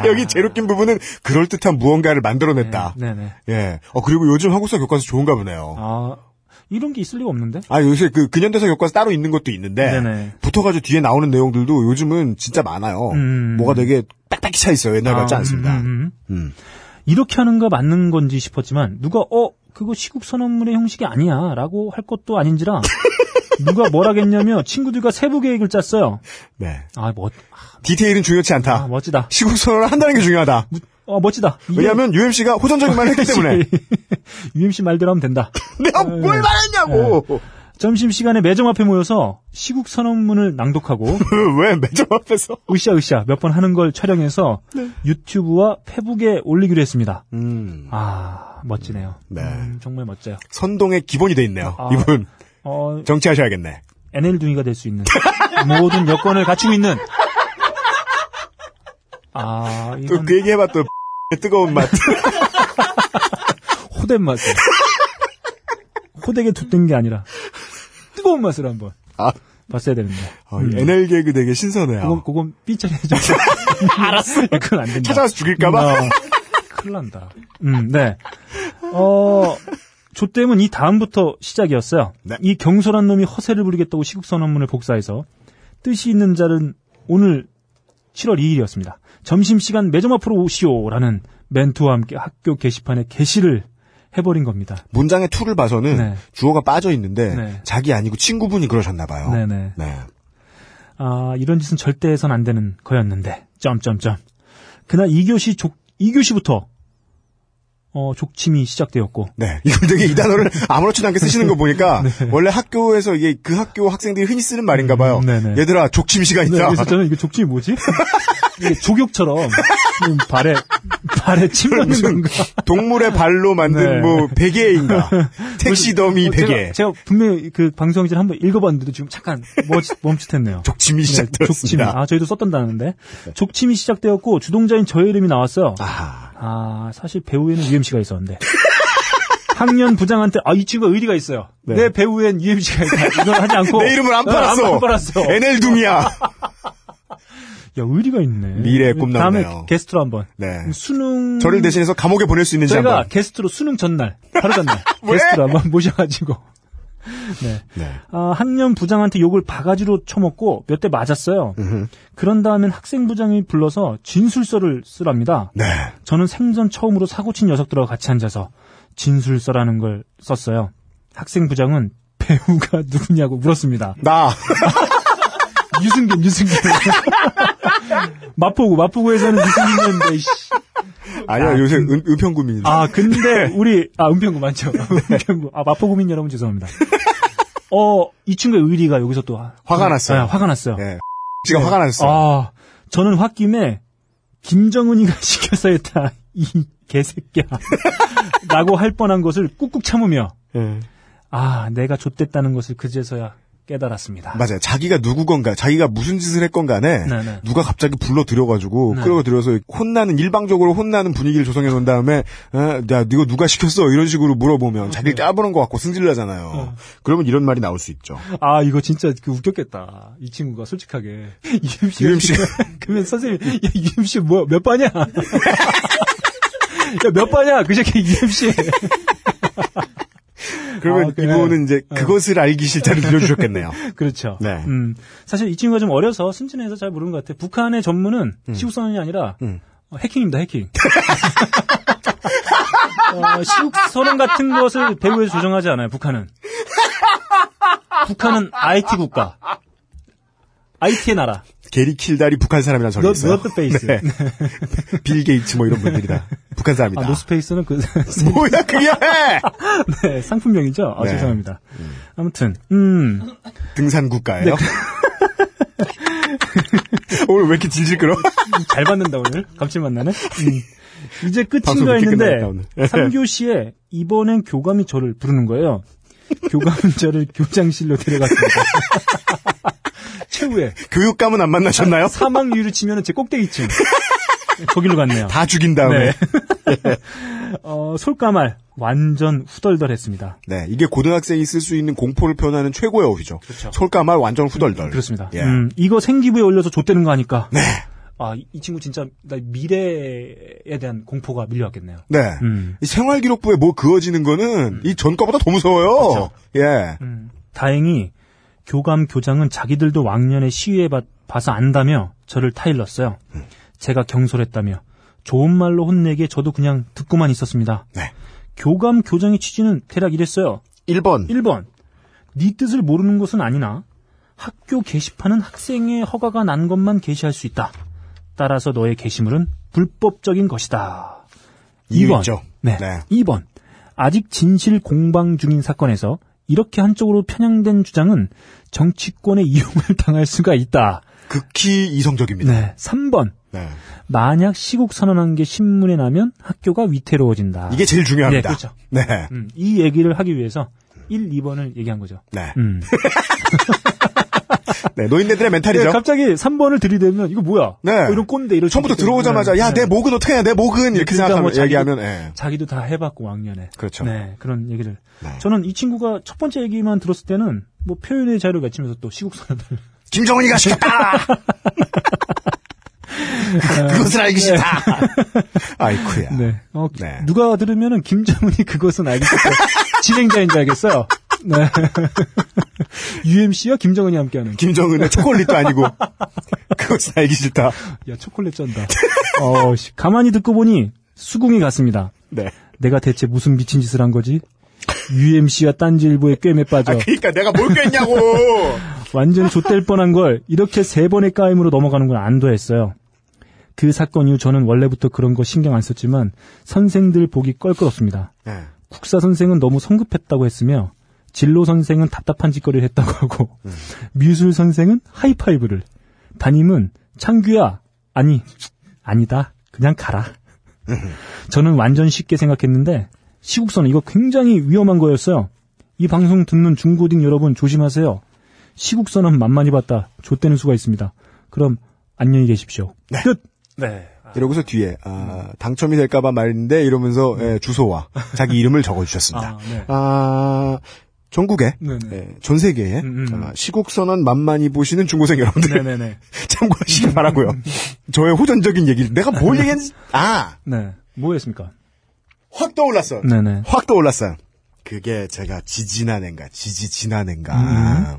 여기 제일 웃긴 부분은 그럴듯한 무언가를 만들어냈다. 네네. 예. 어, 그리고 요즘 한국사 교과서 좋은가 보네요. 아, 이런 게 있을 리가 없는데? 아, 요새 그 근현대사 교과서 따로 있는 것도 있는데 네네. 붙어가지고 뒤에 나오는 내용들도 요즘은 진짜 많아요. 음. 뭐가 되게 빽빽히 차 있어요. 옛날 같지 아, 않습니다. 음, 음, 음. 음. 이렇게 하는 거 맞는 건지 싶었지만 누가 어 그거 시국 선언문의 형식이 아니야라고 할 것도 아닌지라 누가 뭐라겠냐며 친구들과 세부 계획을 짰어요. 네. 아, 멋, 디테일은 중요치 않다. 아, 멋지다. 시국 선언을 한다는 게 중요하다. 어, 멋지다. 이게- 왜냐하면 UMC가 호전적인 말을 했기 때문에 UMC 말대로 하면 된다. 내가 네. 뭘 말했냐고. 점심시간에 매점 앞에 모여서 시국 선언문을 낭독하고 왜 매점 앞에서? 으쌰으쌰 몇 번 하는 걸 촬영해서 유튜브와 페북에 올리기로 했습니다. 음. 아, 멋지네요. 네. 음, 정말 멋져요. 선동의 기본이 돼 있네요. 아. 이분 어, 정치하셔야겠네. NL둥이가 될 수 있는 모든 여건을 갖추고 있는 아, 또 이건 그 얘기해봐 또 뜨거운 맛. 호된 맛을 호되게 뒀던 게 아니라 뜨거운 맛을 한번 아. 봤어야 되는데. 어, NL 개그 되게 신선해요. 그건, 그건 삐처리 해줘. 알았어. 그건 안 된다. 찾아와서 죽일까봐. 음, 어, 큰일 난다. 음, 네. 어, 조땜은 이 다음부터 시작이었어요. 네. 이 경솔한 놈이 허세를 부리겠다고 시국선언문을 복사해서 뜻이 있는 자는 오늘 7월 2일이었습니다. 점심시간 매점 앞으로 오시오라는 멘트와 함께 학교 게시판에 게시를 해버린 겁니다. 문장의 투를 봐서는 네. 주어가 빠져 있는데 네. 자기 아니고 친구분이 그러셨나 봐요. 네네. 네. 아, 이런 짓은 절대 해선 안 되는 거였는데, 점점점. 그날 2교시 족, 2교시부터, 어, 족침이 시작되었고, 네. 이걸 되게 이 단어를 아무렇지도 않게 쓰시는 거 보니까 네. 원래 학교에서 이게 그 학교 학생들이 흔히 쓰는 말인가 봐요. 음. 얘들아 족침 시간 네, 있다. 그래서 저는 이게 족침이 뭐지? 이게 족욕처럼, 음, 발에, 발에 침 무슨 건가? 동물의 발로 만든 네. 뭐 베개인가 택시 더미 어, 베개 제가, 제가 분명히 그 방송에 전에 한번 읽어봤는데도 지금 잠깐 멈칫, 멈칫했네요. 족침이 네, 족침. 시작되었습니다. 아, 저희도 썼던 단어인데. 족침이 시작되었고, 주동자인 저의 이름이 나왔어요. 아, 아, 사실 배우에는 UMC가 있었는데. 학년 부장한테, 아, 이 친구가 의리가 있어요. 네. 내 배우엔 UMC가 있다. 이걸 하지 않고. 내 이름을 안 어, 팔았어. 안, 안 팔았어. 야, NL 둥이야. 의리가 있네. 미래의 꿈 다음에. 게스트로 한번. 네. 수능. 저를 대신해서 감옥에 보낼 수 있는지 저희가 한번. 게스트로 수능 전날, 하루 전날. 왜? 게스트로 한번 모셔가지고. 네. 네. 아, 학년 부장한테 욕을 바가지로 쳐먹고 몇 대 맞았어요. 음흠. 그런 다음엔 학생 부장이 불러서 진술서를 쓰랍니다. 네. 저는 생전 처음으로 사고친 녀석들하고 같이 앉아서 진술서라는 걸 썼어요. 학생 부장은 배우가 누구냐고 물었습니다. 나. 유승균, 유승균. 마포구, 마포구에서는 유승균이었는데, 씨. 아니야, 아, 요새 은, 은평구민인데. 아, 근데, 우리, 아, 은평구 맞죠? 은평구. 아, 마포구민 여러분 죄송합니다. 어, 이 친구의 의리가 여기서 또. 화가 났어요. 아, 화가 났어요. 네. 씨가 화가 났어. 아, 저는 홧김에 김정은이가 시켜서 했다. 이 개새끼야. 라고 할 뻔한 것을 꾹꾹 참으며, 예. 아, 내가 좆됐다는 것을 그제서야 깨달았습니다. 맞아요. 자기가 누구 건가, 자기가 무슨 짓을 했건 간에, 네네. 누가 갑자기 불러 들여가지고, 네. 끌어 들여서 혼나는, 일방적으로 혼나는 분위기를 조성해 놓은 다음에, 에, 야, 이거 누가 시켰어? 이런 식으로 물어보면, 자기를 까부는 것 같고 승질나잖아요. 네. 그러면 이런 말이 나올 수 있죠. 아, 이거 진짜 그 웃겼겠다. 이 친구가 솔직하게. UMC. UMC 가- 그러면 선생님, 야, UMC 뭐, 몇 반이야? 야, 몇 반이야? 그 새끼 UMC. 그러면 아, 그래. 이분은 이제 어. 그것을 알기 싫다를 들려주셨겠네요. 그렇죠. 네. 음, 사실 이 친구가 좀 어려서 순진해서 잘 모르는 것 같아요. 북한의 전문은 음. 시국선언이 아니라 음. 어, 해킹입니다, 해킹. 어, 시국선언 같은 것을 배후에서 조정하지 않아요, 북한은. 북한은 IT 국가. IT의 나라. 게리 킬달이 북한 사람이라는 적이 너- 있어요. 노스페이스. 네. 빌 게이츠 뭐 이런 분들이다. 북한 사람이다. 아, 노스페이스는 그, 뭐야 그게 네, 상품명이죠? 아, 네. 죄송합니다. 아무튼, 음, 등산 국가예요. 오늘 왜 이렇게 질질 끌어? 잘 받는다, 오늘. 감칠맛 나네. 음. 이제 끝인가 했는데. 3교시에 이번엔 교감이 저를 부르는 거예요. 교감은 저를 교장실로 데려갔습니다. 최후에 교육감은 안 만나셨나요? 사망률을 치면 제 꼭대기층. 거기로 갔네요. 다 죽인 다음에. 네. 어, 솔까말 완전 후덜덜했습니다. 네, 이게 고등학생이 쓸 수 있는 공포를 표현하는 최고의 어휘죠. 그렇죠. 솔까말 완전 후덜덜. 그렇습니다. 예. 음, 이거 생기부에 올려서 좆되는 거 하니까. 네. 아, 이, 이 친구 진짜 나 미래에 대한 공포가 밀려왔겠네요. 네. 음. 이 생활기록부에 뭐 그어지는 거는 이 전과보다 더 무서워요. 예. 음. 다행히 교감 교장은 자기들도 왕년에 시위해 봐, 봐서 안다며 저를 타일렀어요. 제가 경솔했다며 좋은 말로 혼내기에 저도 그냥 듣고만 있었습니다. 네. 교감 교장의 취지는 대략 이랬어요. 1번. 1번. 네 뜻을 모르는 것은 아니나 학교 게시판은 학생의 허가가 난 것만 게시할 수 있다. 따라서 너의 게시물은 불법적인 것이다. 이유 2번. 있죠. 네. 네. 2번. 아직 진실 공방 중인 사건에서 이렇게 한쪽으로 편향된 주장은 정치권의 이용을 당할 수가 있다. 극히 이성적입니다. 네. 3번. 네. 만약 시국 선언한 게 신문에 나면 학교가 위태로워진다. 이게 제일 중요합니다. 네, 그렇죠. 네. 음, 이 얘기를 하기 위해서 1, 2번을 얘기한 거죠. 네. 음. 네, 노인네들의 멘탈이죠. 네, 갑자기 3번을 들이대면 이거 뭐야? 네. 어, 이런 꼰대 이런 처음부터. 들어오자마자 네, 야, 네. 내 목은 어떻게 해야 내 목은 이렇게 그러니까 생각하면 뭐 자기도- 얘기하면 예. 자기도 다 해봤고 왕년에. 그렇죠. 네, 그런 얘기를. 네. 저는 이 친구가 첫 번째 얘기만 들었을 때는 뭐 표현의 자유를 외치면서 또 시국선언을 김정은이가 시켰다. 그것을 알기 싫다. 아이쿠야. 네. 어, 네. 누가 들으면은 김정은이 그것은 알겠어. 진행자인 줄 알겠어요. 네. UMC와 김정은이 함께하는. 김정은의 초콜릿도 아니고 그것을 알기 싫다. 야, 초콜릿 쩐다. 어, 씨. 가만히 듣고 보니 수긍이 갔습니다. 네. 내가 대체 무슨 미친 짓을 한 거지? UMC와 딴지일보에 꿰매 빠져 그러니까 내가 뭘 깼냐고. 완전히 좆될 뻔한 걸 이렇게 세 번의 까임으로 넘어가는 건 안도했어요. 그 사건 이후 저는 원래부터 그런 거 신경 안 썼지만 선생들 보기 껄끄럽습니다. 네. 국사 선생은 너무 성급했다고 했으며 진로 선생은 답답한 짓거리를 했다고 하고 미술 선생은 하이파이브를. 담임은 창규야 아니 아니다. 그냥 가라. 저는 완전 쉽게 생각했는데 시국선은 이거 굉장히 위험한 거였어요. 이 방송 듣는 중고딩 여러분 조심하세요. 시국선은 만만히 봤다. 좆되는 수가 있습니다. 그럼 안녕히 계십시오. 끝! 네. 이러고서 뒤에 아, 당첨이 될까봐 말인데 이러면서 예, 주소와 자기 이름을 적어주셨습니다. 아, 네. 아, 전국에. 예, 전 세계에 음, 음. 아, 시국 선언 만만히 보시는 중고생 여러분들 네네네 참고하시기 바라고요. 저의 호전적인 얘기를 내가 뭘 얘기했는지 아, 네 뭐였습니까 확 떠올랐어요. 네네 확 떠올랐어요. 그게 제가 지지난해인가 지지 지난해인가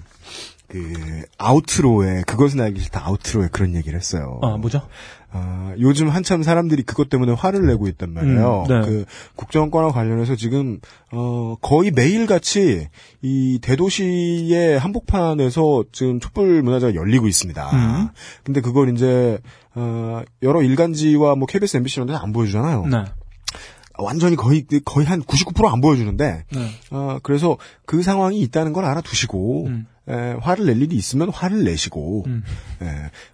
그 아우트로에 그것은 알기 싫다 아우트로에 그런 얘기를 했어요. 아 뭐죠 아, 요즘 한참 사람들이 그것 때문에 화를 내고 있단 말이에요. 음, 네. 그 국정원과 관련해서 지금 어 거의 매일 같이 이 대도시의 한복판에서 지금 촛불 문화제가 열리고 있습니다. 음. 근데 그걸 이제 어 여러 일간지와 뭐 KBS, MBC 이런 데는 안 보여주잖아요. 네. 완전히 거의 거의 한 99%안 보여주는데 네. 어, 그래서 그 상황이 있다는 걸 알아두시고 음. 에, 화를 낼 일이 있으면 화를 내시고 음. 에,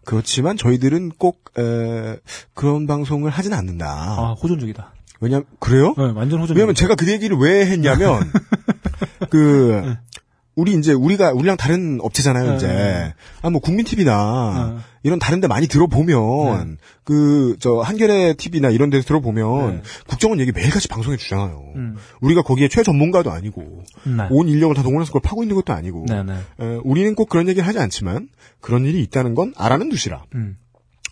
그렇지만 저희들은 꼭 에, 그런 방송을 하진 않는다. 아, 호전적이다. 왜냐 그래요? 네, 완전 호전적. 왜냐면 제가 그 얘기를 왜 했냐면 그 우리 이제 우리가 우리랑 다른 업체잖아요 네. 이제 아뭐 국민 TV나 네. 이런 다른데 많이 들어보면 그저 한겨레 TV나 이런 데서 들어보면 네. 국정원 얘기 매일같이 방송에 주잖아요. 음. 우리가 거기에 최전문가도 아니고 네. 온 인력을 다 동원해서 그걸 파고 있는 것도 아니고 네, 네. 에, 우리는 꼭 그런 얘기를 하지 않지만 그런 일이 있다는 건 알아는 두시라. 음.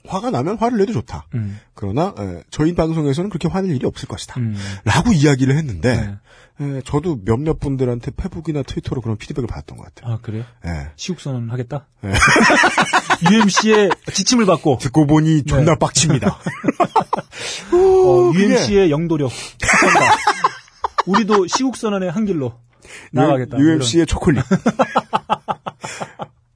화가 나면 화를 내도 좋다. 음. 그러나 에, 저희 방송에서는 그렇게 화낼 일이 없을 것이다. 음. 라고 이야기를 했는데 네. 에, 저도 몇몇 분들한테 페북이나 트위터로 그런 피드백을 받았던 것 같아요. 아, 그래요? 예. 시국선언 하겠다? 네. UMC의 지침을 받고, 듣고 보니 존나 네. 빡칩니다. 어, 그게- UMC의 영도력. 우리도 시국선언의 한 길로 나가겠다. UMC의 초콜릿.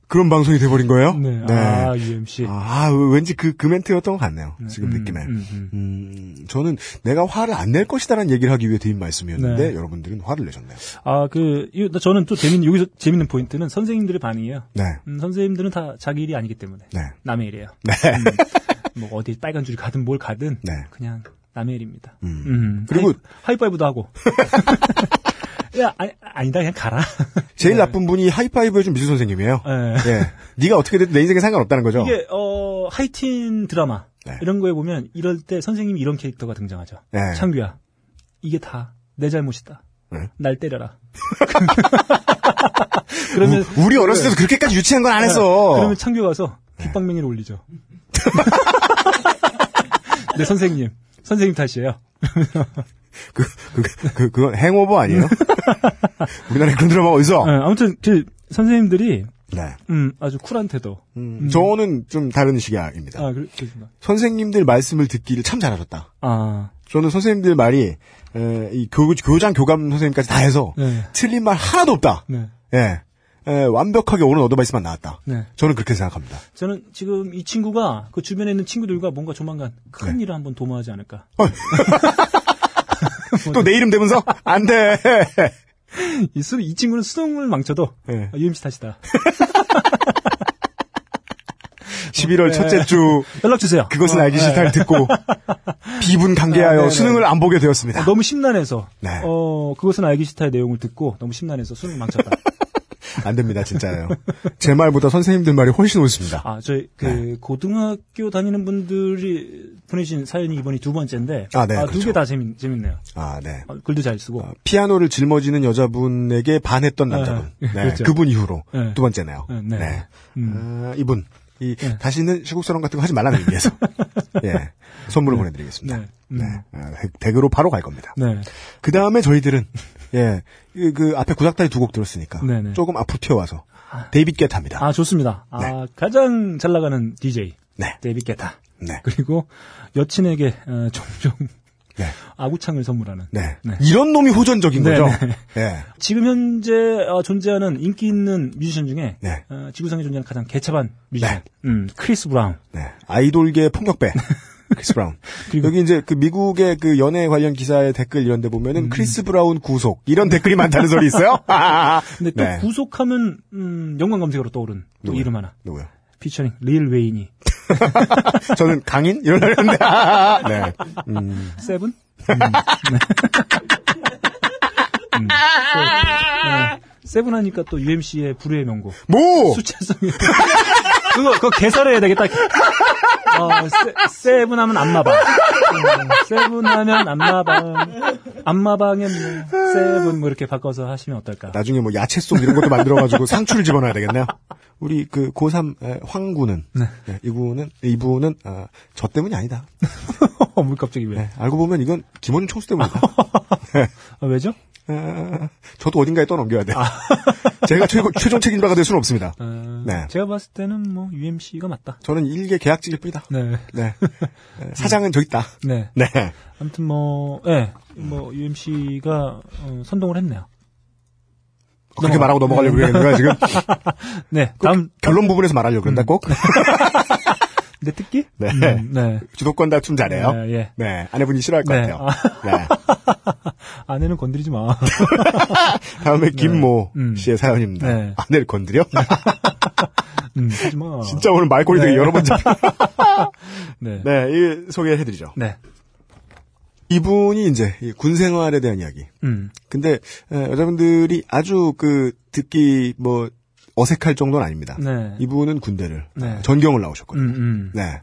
그런 방송이 돼버린 거예요? 이런. 네. 아, UMC. 아, 왠지 그, 그 멘트였던 것 같네요. 지금 음, 느낌에. 음, 음. 음, 저는 내가 화를 안 낼 것이다라는 얘기를 하기 위해 드린 말씀이었는데 네. 여러분들은 화를 내셨네요. 아, 그, 이- 저는 또 재밌는, 여기서 재밌는 포인트는 선생님들의 반응이에요. 네. 음, 선생님들은 다 자기 일이 아니기 때문에. 네. 남의 일이에요. 네. 음, 뭐, 어디 빨간 줄이 가든 뭘 가든. 네. 그냥 남의 일입니다. 음. 음. 그리고- 하이, 파이브도 하고. 야, 아니, 아니 다, 그냥 가라. 제일 나쁜 분이 하이파이브 해준 미술 선생님이에요. 네. 예. 네가 어떻게 돼도 내 인생에 상관없다는 거죠. 이게, 어, 하이틴 드라마. 네. 이런 거에 보면 이럴 때 선생님이 이런 캐릭터가 등장하죠. 네. 창규야, 이게 다 내 잘못이다. 네. 날 때려라. 그러면 우- 우리 어렸을 때도 그렇게까지 유치한 건 안 했어. 그러면 창규 가서 귓방맹이를 올리죠. 네 선생님, 선생님 탓이에요. 그, 그, 그, 그건 행오버 아니에요? 우리나라에 그런 드라마 어디서? 네, 아무튼 그 선생님들이 네. 음, 아주 쿨한 태도. 음, 저는 좀 다른 식이입니다. 아, 그렇, 그렇습니다. 선생님들 말씀을 듣기를 참 잘하셨다. 아, 저는 선생님들 말이 에, 이 교, 교장 교감 선생님까지 다 해서 네, 틀린 말 하나도 없다. 네, 예. 에, 완벽하게 옳은 어드바이스만 나왔다. 네. 저는 그렇게 생각합니다. 저는 지금 이 친구가 그 주변에 있는 친구들과 뭔가 조만간 큰 네. 일을 한번 도모하지 않을까. 또 내 이름 대면서 안 돼. 이, 수, 이 친구는 수능을 망쳐도 네. 아, UMC 탓이다. 11월 네. 첫째 주 연락 주세요. 그것은 어, 알기 네. 싫다를 듣고 비분 관계하여 아. 수능을 안 보게 되었습니다. 어, 너무 심란해서 네. 어 그것은 알기 싫다의 내용을 듣고 너무 심란해서 수능 망쳤다. 안 됩니다, 진짜요. 제 말보다 선생님들 말이 훨씬 옳습니다. 아 저희 그 네. 고등학교 다니는 분들이 보내신 사연이 이번이 두 번째인데 아, 네, 두 그렇죠. 개다 재밌 재밌네요. 아, 네. 어, 글도 잘 쓰고. 어, 피아노를 짊어지는 여자분에게 반했던 남자분. 네, 네, 그렇죠. 그분 이후로 네. 두 번째네요. 네, 네. 음. 아, 이분. 이 네. 다시는 시국선언 같은 거 하지 말라는 의미에서 예 선물을 보내드리겠습니다. 네. 네, 음. 아, 댁- 댁으로 바로 갈 겁니다. 네. 그 다음에 저희들은 예, 그, 그 앞에 구닥다리 두 곡 들었으니까 네네. 조금 앞으로 튀어와서 데이빗 게타입니다. 아 좋습니다. 아 가장 잘 나가는 DJ 네, 데이빗 게타 네, 그리고 여친에게 어, 종종 네, 아구창을 선물하는. 네. 네. 이런 놈이 호전적인 네, 거죠. 네. 예, 지금 현재 어, 존재하는 인기 있는 뮤지션 중에 네. 어, 지구상에 존재하는 가장 개차반 뮤지션, 네. 음, 크리스 브라운. 네. 아이돌계 폭력배. 크리스 브라운. 그리고- 여기 이제 그 미국의 그 연예 관련 기사의 댓글 이런 데 보면은 음. 크리스 브라운 구속 이런 댓글이 많다는 소리 있어요. 근데 또 네. 구속하면 음, 연관 검색어로 떠오른 또? 이름 하나. 누구요? 피처링 릴 웨인이 저는 강인 이런 했는데. 네. 음. 세븐? 음, 네. 음, 세- 네. 세븐 하니까 또 UMC의 불후의 명곡. 뭐? 숫자송이. 그거, 그거 개사해야 되겠다. 어, 세, 세븐 하면 안마방. 음, 세븐 하면 안마방. 안마방에 뭐, 세븐 뭐 이렇게 바꿔서 하시면 어떨까. 나중에 뭐 야채송 이런 것도 만들어가지고 상추를 집어넣어야 되겠네요. 우리 그 고3 에, 황구는 네, 이분은 이분은 아, 저 때문이 아니다. 뭘 갑자기 왜? 네, 알고 보면 이건 김어준 총수 때문이다. 아, 왜죠? 아, 저도 어딘가에 떠넘겨야 돼. 제가 최고, 최종 책임자가 될 수는 없습니다. 어, 네. 제가 봤을 때는 뭐 UMC가 맞다. 저는 일개 계약직일 뿐이다. 네. 네. 에, 사장은 저 있다. 네. 네. 아무튼 뭐, 예, 뭐 UMC가 어, 선동을 했네요. 그렇게 넘어가. 말하고 넘어가려고 그러는 거야, 지금? 네. 꼭 다음 결론 부분에서 말하려고 그런다, 꼭? 내 특기? 네. 음, 네. 주도권 다툼 잘해요. 네, 예. 네. 아내분이 싫어할 것 네. 같아요. 네. 아내는 건드리지 마. 다음에 김모 음. 씨의 사연입니다. 네. 아내를 건드려? 음, 하지 마. 진짜 오늘 말꼬리 되게 네. 여러 번 잡혀. 네. 네, 이 소개해드리죠. 네. 이분이 이제 이 군생활에 대한 이야기. 음. 근데 에, 여자분들이 아주 그 듣기 뭐 어색할 정도는 아닙니다. 네. 이분은 군대를 네. 전경을 나오셨거든요. 음, 음. 네.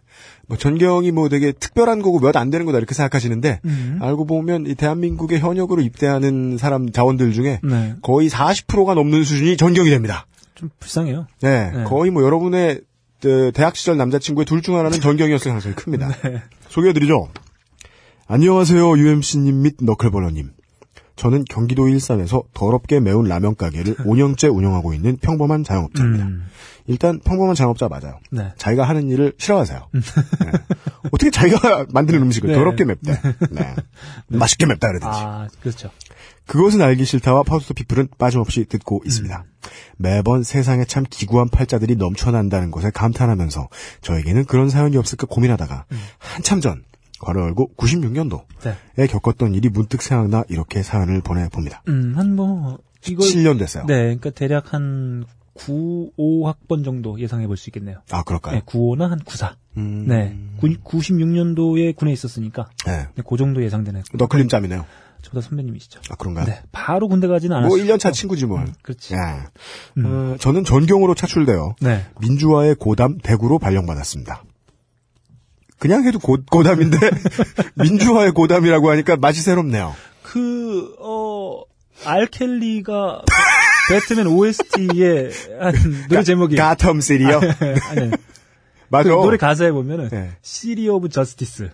뭐 전경이 뭐 되게 특별한 거고 몇 안 되는 거다 이렇게 생각하시는데 음. 알고 보면 이 대한민국의 현역으로 입대하는 사람 자원들 중에 네. 거의 40%가 넘는 수준이 전경이 됩니다. 좀 불쌍해요. 네. 네. 거의 뭐 여러분의 그, 대학 시절 남자친구의 둘 중 하나는 전경이었을 가능성이 큽니다. 소개해드리죠. 안녕하세요, UMC님 및 너클볼러님. 저는 경기도 일산에서 더럽게 매운 라면 가게를 5년째 운영하고 있는 평범한 자영업자입니다. 음. 일단 평범한 자영업자 맞아요. 네. 자기가 하는 일을 싫어하세요. 네. 어떻게 자기가 만드는 음식을 네. 더럽게 맵대. 네. 맛있게 맵다 그러든지. 아, 그렇죠. 그것은 알기 싫다와 파우스트 피플은 빠짐없이 듣고 있습니다. 매번 세상에 참 기구한 팔자들이 넘쳐난다는 것에 감탄하면서 저에게는 그런 사연이 없을까 고민하다가 한참 전 괄호 열고 96년도에 네. 겪었던 일이 문득 생각나 이렇게 사연을 보내봅니다. 음, 한 뭐, 이걸. 7년 됐어요. 네, 그러니까 대략 한 9, 5학번 정도 예상해 볼 수 있겠네요. 아 그럴까요? 네, 95나 한 94. 음, 네. 96년도에 군에 있었으니까. 네. 네, 그 정도 예상되는. 너클님 짬이네요. 저보다 선배님이시죠. 아 그런가요? 네. 바로 군대 가지는 않았어요. 뭐 1년차 친구지 뭐. 그렇지. 예. 음. 어, 저는 전경으로 차출되어 네. 민주화의 고담 대구로 발령받았습니다. 그냥 해도 고, 고담인데 민주화의 고담이라고 하니까 맛이 새롭네요. 그, 어, 알켈리가 배트맨 OST의 한 노래 제목이. Gotham City요. 아니, 아니. 맞아. 그 노래 가사에 보면은 네. City of Justice.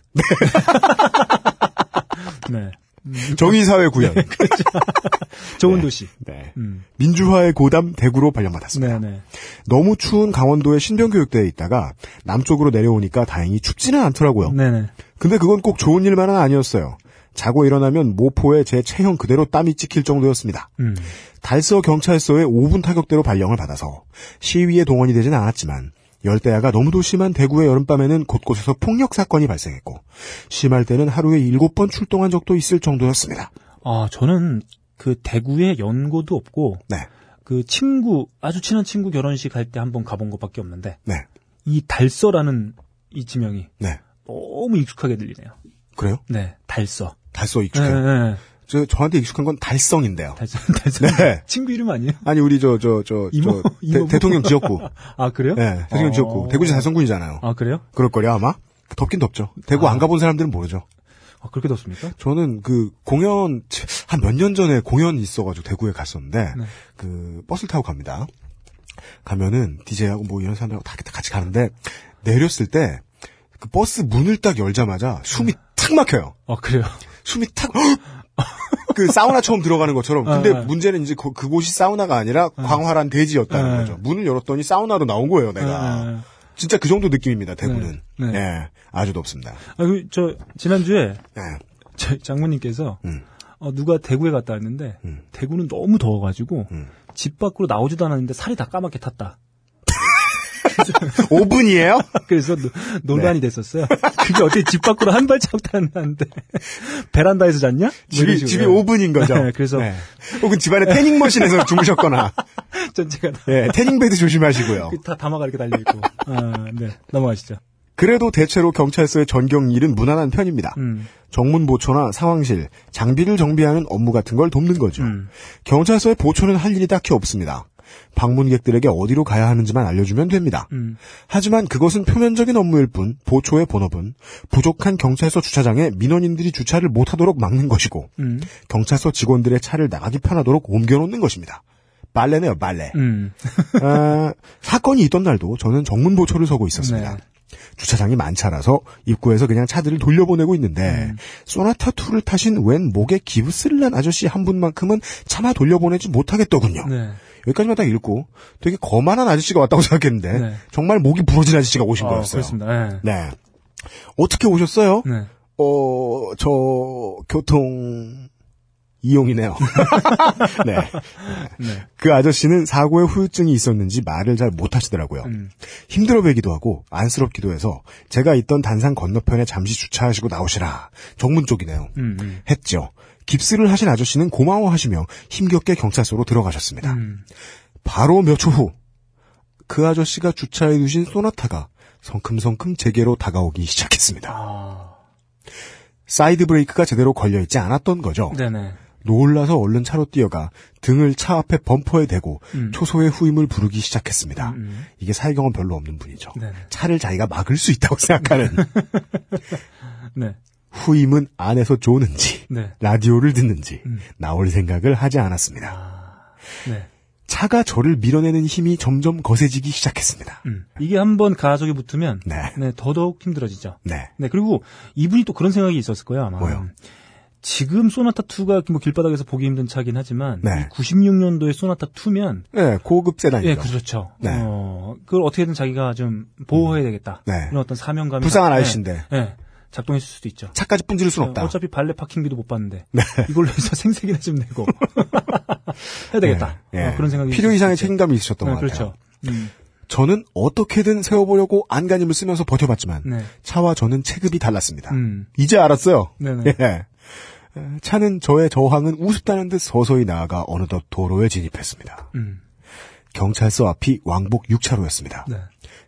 네. 정의사회 구현. 좋은 도시. 네. 음. 민주화의 고담 대구로 발령받았습니다. 네, 네. 너무 추운 강원도의 신병교육대에 있다가 남쪽으로 내려오니까 다행히 춥지는 않더라고요. 네, 네. 근데 그건 꼭 좋은 일만은 아니었어요. 자고 일어나면 모포에 제 체형 그대로 땀이 찍힐 정도였습니다. 음. 달서 경찰서의 5분 타격대로 발령을 받아서 시위에 동원이 되진 않았지만 열대야가 너무도 심한 대구의 여름밤에는 곳곳에서 폭력 사건이 발생했고 심할 때는 하루에 7번 출동한 적도 있을 정도였습니다. 아, 저는 그 대구에 연고도 없고, 네. 그 친구, 아주 친한 친구 결혼식 할때한번 가본 것밖에 없는데, 네. 이 달서라는 이 지명이 네. 너무 익숙하게 들리네요. 그래요? 네, 달서. 달서 네, 익숙해요. 네. 저, 저한테 익숙한 건 달성인데요. 달서, 달서. 네. 친구 이름 아니에요? 아니, 우리 저, 저, 저, 이모, 저 이모. 대, 통령 지역구. 아, 그래요? 네, 대통령 어. 지역구. 대구시 달성군이잖아요. 아, 그래요? 그럴걸요, 아마? 덥긴 덥죠. 대구 안 가본 사람들은 모르죠. 아, 그렇게 덥습니까? 저는 그 공연 한 몇 년 전에 공연 있어가지고 대구에 갔었는데 네. 그 버스를 타고 갑니다. 가면은 DJ하고 뭐 이런 사람들하고 다 같이 가는데 내렸을 때 그 버스 문을 딱 열자마자 숨이 탁 막혀요. 아, 그래요? 숨이 탁. 그 사우나 처음 들어가는 것처럼. 근데 어, 어. 문제는 이제 그, 그곳이 사우나가 아니라 광활한 대지였다는 어. 거죠. 문을 열었더니 사우나로 나온 거예요, 내가. 아, 진짜 그 정도 느낌입니다, 대구는. 네. 네. 예, 아주 덥습니다. 아, 그, 저, 지난주에 예. 저 장모님께서 음. 어, 누가 대구에 갔다 왔는데 음. 대구는 너무 더워가지고 음. 집 밖으로 나오지도 않았는데 살이 다 까맣게 탔다. 5분이에요? 그래서 노- 논란이 네. 됐었어요. 그게 어떻게 집 밖으로 한안 나는데 베란다에서 잤냐? 뭐 집이. 집이 5분인 거죠. 네, 그래서 네. 혹은 집안에 tanning machine에서 주무셨거나, 전체가 다, 예, tanning bed 조심하시고요. 다 담아가 이렇게 달려 있고. 아, 네 넘어가시죠. 그래도 대체로 경찰서의 전경 일은 무난한 편입니다. 음, 정문 보초나 상황실, 장비를 정비하는 업무 같은 걸 돕는 거죠. 음. 경찰서의 보초는 할 일이 딱히 없습니다. 방문객들에게 어디로 가야 하는지만 알려주면 됩니다. 음. 하지만 그것은 표면적인 업무일 뿐 보초의 본업은 부족한 경찰서 주차장에 민원인들이 주차를 못하도록 막는 것이고 음. 경찰서 직원들의 차를 나가기 편하도록 옮겨놓는 것입니다. 빨래네요, 빨래. 음. 아, 사건이 있던 날도 저는 정문 보초를 서고 있었습니다. 네. 주차장이 만차라서 입구에서 그냥 차들을 돌려보내고 있는데 음. 소나타2를 타신 웬 목에 기부스를 난 아저씨 한 분만큼은 차마 돌려보내지 못하겠더군요. 네. 여기까지만 딱 읽고 되게 거만한 아저씨가 왔다고 생각했는데 네. 정말 목이 부러진 아저씨가 오신 아, 거였어요. 그렇습니다. 네. 네. 어떻게 오셨어요? 네. 어, 저 교통 이용이네요. 네. 네. 그 아저씨는 사고에 후유증이 있었는지 말을 잘 못하시더라고요. 음. 힘들어 보이기도 하고 안쓰럽기도 해서 제가 있던 단상 건너편에 잠시 주차하시고 나오시라. 정문 쪽이네요. 음. 음. 했죠. 깁스를 하신 아저씨는 고마워하시며 힘겹게 경찰서로 들어가셨습니다. 음. 바로 몇 초 후, 그 아저씨가 주차해 두신 소나타가 성큼성큼 제게로 다가오기 시작했습니다. 아. 사이드 브레이크가 제대로 걸려있지 않았던 거죠. 네네. 놀라서 얼른 차로 뛰어가 등을 차 앞에 범퍼에 대고 음. 초소의 후임을 부르기 시작했습니다. 음, 음. 이게 사회경험 별로 없는 분이죠. 네네. 차를 자기가 막을 수 있다고 생각하는 네. 후임은 안에서 조는지 네. 라디오를 듣는지 음. 나올 생각을 하지 않았습니다. 아. 네. 차가 저를 밀어내는 힘이 점점 거세지기 시작했습니다. 음. 이게 한번 가속에 붙으면 네. 네, 더더욱 힘들어지죠. 네. 네, 그리고 이분이 또 그런 생각이 있었을 거예요, 아마. 뭐요? 지금 소나타 2가 뭐 길바닥에서 보기 힘든 차긴 하지만 네. 96년도에 소나타 2면 네, 고급 세단이죠. 예, 그렇죠. 네. 어, 그걸 어떻게든 자기가 좀 보호해야 되겠다. 네. 이런 어떤 사명감이 불쌍한 네. 아저씨인데 네. 작동했을 수도 있죠. 차까지 분지를 순 없다. 어차피 발레 파킹비도 못 받는데 네. 이걸로 해서 생색이나 좀 내고 해야 되겠다. 네. 예. 어, 그런 생각이 필요 이상의. 책임감이 있으셨던 네, 것 같아요. 그렇죠. 음, 저는 어떻게든 세워보려고 안간힘을 쓰면서 버텨봤지만 네. 차와 저는 체급이 달랐습니다. 음. 이제 알았어요. 네네. 예. 에, 차는 저의 저항은 우습다는 듯 서서히 나아가 어느덧 도로에 진입했습니다. 음. 경찰서 앞이 왕복 6차로였습니다.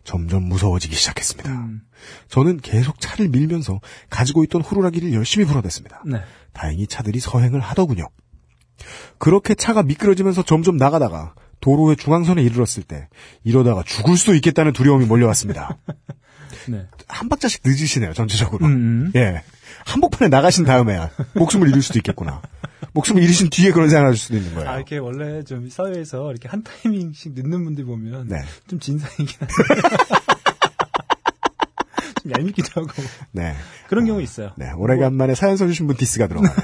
네. 점점 무서워지기 시작했습니다. 음. 저는 계속 차를 밀면서 가지고 있던 호루라기를 열심히 불어댔습니다. 네. 다행히 차들이 서행을 하더군요. 그렇게 차가 미끄러지면서 점점 나가다가 도로의 중앙선에 이르렀을 때 이러다가 죽을 수도 있겠다는 두려움이 몰려왔습니다. 네. 한 박자씩 늦으시네요, 전체적으로. 음, 음. 예. 한복판에 나가신 다음에야 목숨을 잃을 수도 있겠구나. 목숨을 잃으신 뒤에 그런 생각을 하실 수도 있는 거예요. 아, 이렇게 원래 좀 사회에서 이렇게 한 타이밍씩 늦는 분들 보면 네. 좀 진상이긴 한데. 좀 얄밉기도 하고. 네. 그런 경우 있어요. 네. 오래간만에 사연 써주신 분 디스가 들어가요.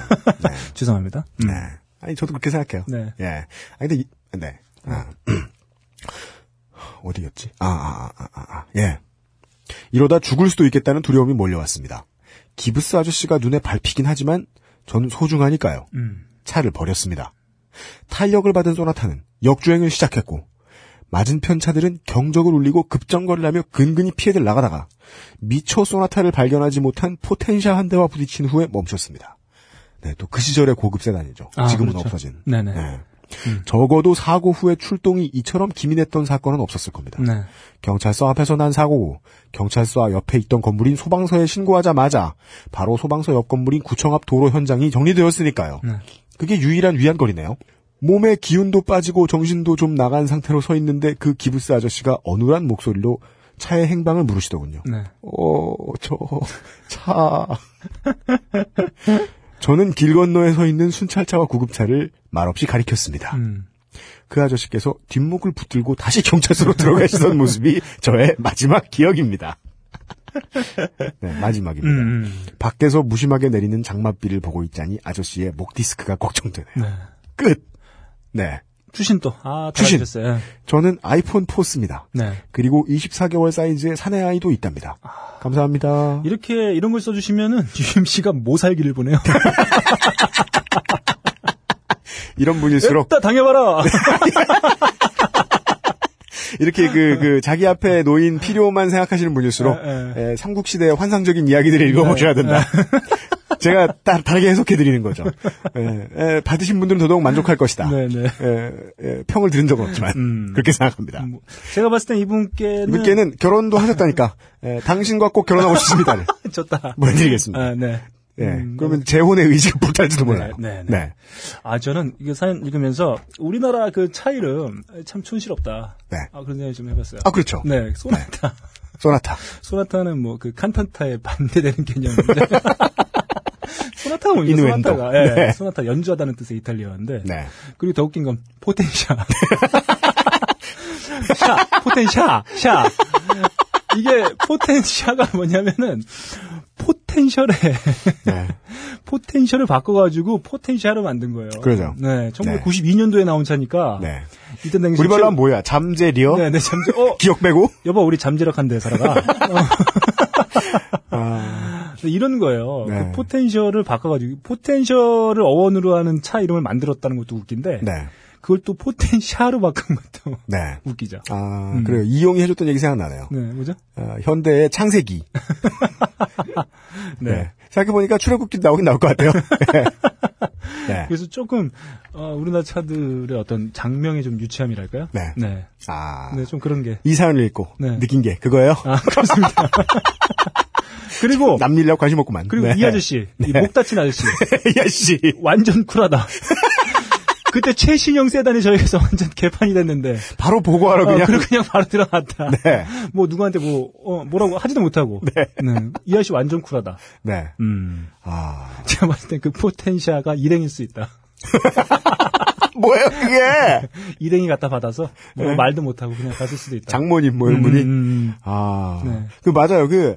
네. 죄송합니다. 네. 아니, 저도 그렇게 생각해요. 네. 예. 아니, 근데, 이, 네. 아, 어디였지? 아, 아, 아, 아, 아, 예. 이러다 죽을 수도 있겠다는 두려움이 몰려왔습니다. 기브스 아저씨가 눈에 밟히긴 하지만 전 소중하니까요. 음. 차를 버렸습니다. 탄력을 받은 소나타는 역주행을 시작했고 맞은편 차들은 경적을 울리고 급정거를 하며 근근히 피해들 나가다가 미처 소나타를 발견하지 못한 포텐샤 한 대와 부딪힌 후에 멈췄습니다. 네, 또 그 시절의 고급 세단이죠. 아, 지금은 그렇죠. 없어진. 네네. 네. 적어도 사고 후에 출동이 이처럼 기민했던 사건은 없었을 겁니다. 네. 경찰서 앞에서 난 사고고 경찰서 옆에 있던 건물인 소방서에 신고하자마자 바로 소방서 옆 건물인 구청 앞 도로 현장이 정리되었으니까요. 네. 그게 유일한 위안거리네요. 몸에 기운도 빠지고 정신도 좀 나간 상태로 서 있는데 그 기부스 아저씨가 어눌한 목소리로 차의 행방을 물으시더군요. 네. 어, 저, 차. 저는 길 건너에 서 있는 순찰차와 구급차를 말없이 가리켰습니다. 음. 그 아저씨께서 뒷목을 붙들고 다시 경찰서로 들어가시던 모습이 저의 마지막 기억입니다. 네, 마지막입니다. 음, 음. 밖에서 무심하게 내리는 장맛비를 보고 있자니 아저씨의 목 디스크가 걱정되네요. 네. 끝! 네. 추신 또. 아, 추신. 달아주셨어요. 저는 아이폰 4씁니다. 네. 그리고 24개월 사이즈의 사내 아이도 있답니다. 감사합니다. 이렇게 이런 걸 써주시면은 UMC가 모살기를 보내요. 이런 분일수록 다 당해봐라. 이렇게 그, 그, 자기 앞에 놓인 필요만 생각하시는 분일수록, 에, 에, 삼국시대의 환상적인 이야기들을 읽어보셔야 네. 된다. 제가 따, 다르게 해석해드리는 거죠. 에, 에, 받으신 분들은 더더욱 만족할 것이다. 네네. 에, 에, 평을 들은 적은 없지만, 음. 그렇게 생각합니다. 뭐, 제가 봤을 땐 이분께는 이분께는 결혼도 하셨다니까, 에, 당신과 꼭 결혼하고 싶습니다. 졌다. 보내드리겠습니다. 아, 네. 예, 음, 그러면 재혼의 의지가 불탈지도 몰라요. 네, 네, 아 저는 이게 사연 읽으면서 우리나라 그 차 이름 참 촌스럽다. 네. 아 그런 생각이 좀 해봤어요. 아, 그렇죠. 네, 소나타. 소나타. 소나타는 뭐 그 칸탄타에 반대되는 개념인데. 소나타가 뭐죠? innuendo. 소나타가. 예, 네. 소나타 연주하다는 뜻의 이탈리아인데. 네. 그리고 더 웃긴 건 포텐샤. 샤, 포텐샤, 샤. 이게 포텐샤가 뭐냐면은 potential에 네. potential을 바꿔가지고 포텐샤를 만든 거예요. 그러죠. 네, 1992년도에 나온 차니까. 네. 이때 당시 우리 말로 하면 뭐야? 잠재려? 네, 네, 잠재. 어, 기역 빼고? 여보, 우리 잠재력한데 살아가. 어. 아, 이런 거예요. 네. 그 포텐셜을 바꿔가지고 포텐셜을 어원으로 하는 차 이름을 만들었다는 것도 웃긴데 네. 그걸 또 포텐샤로 바꾼 것도 네. 웃기죠. 아, 음. 그래요. 이용이 해줬던 얘기 생각나네요. 네, 뭐죠? 어, 현대의 창세기. 네. 네. 생각해보니까 출애굽기도 나오긴 나올 것 같아요. 네. 그래서 조금 어, 우리나라 차들의 어떤 장명의 좀 유치함이랄까요? 네. 네. 아. 네, 좀 그런 게. 이 사연을 읽고 네. 느낀 게 그거예요? 아, 그렇습니다. 그리고 남 일려고 관심 없구만. 그리고 네. 이 아저씨, 이목 다친 아저씨, 이 아저씨. 완전 쿨하다. 그때 최신형 세단이 저희에서 완전 개판이 됐는데, 바로 보고하러 어, 그냥. 그냥 그냥 바로 들어갔다. 네. 뭐 누구한테 뭐 어, 뭐라고 하지도 못하고. 네. 이 아저씨 완전 쿨하다. 네. 음. 아. 제가 봤을 때 그 포텐샤가 일행일 수 있다. 뭐예요, 그게? 일행이 갖다 박아서 뭐 네. 말도 못하고 그냥 갔을 수도 있다. 장모님, 뭐, 이런 음, 분이. 음, 음. 아. 네. 그, 맞아요. 그, 서-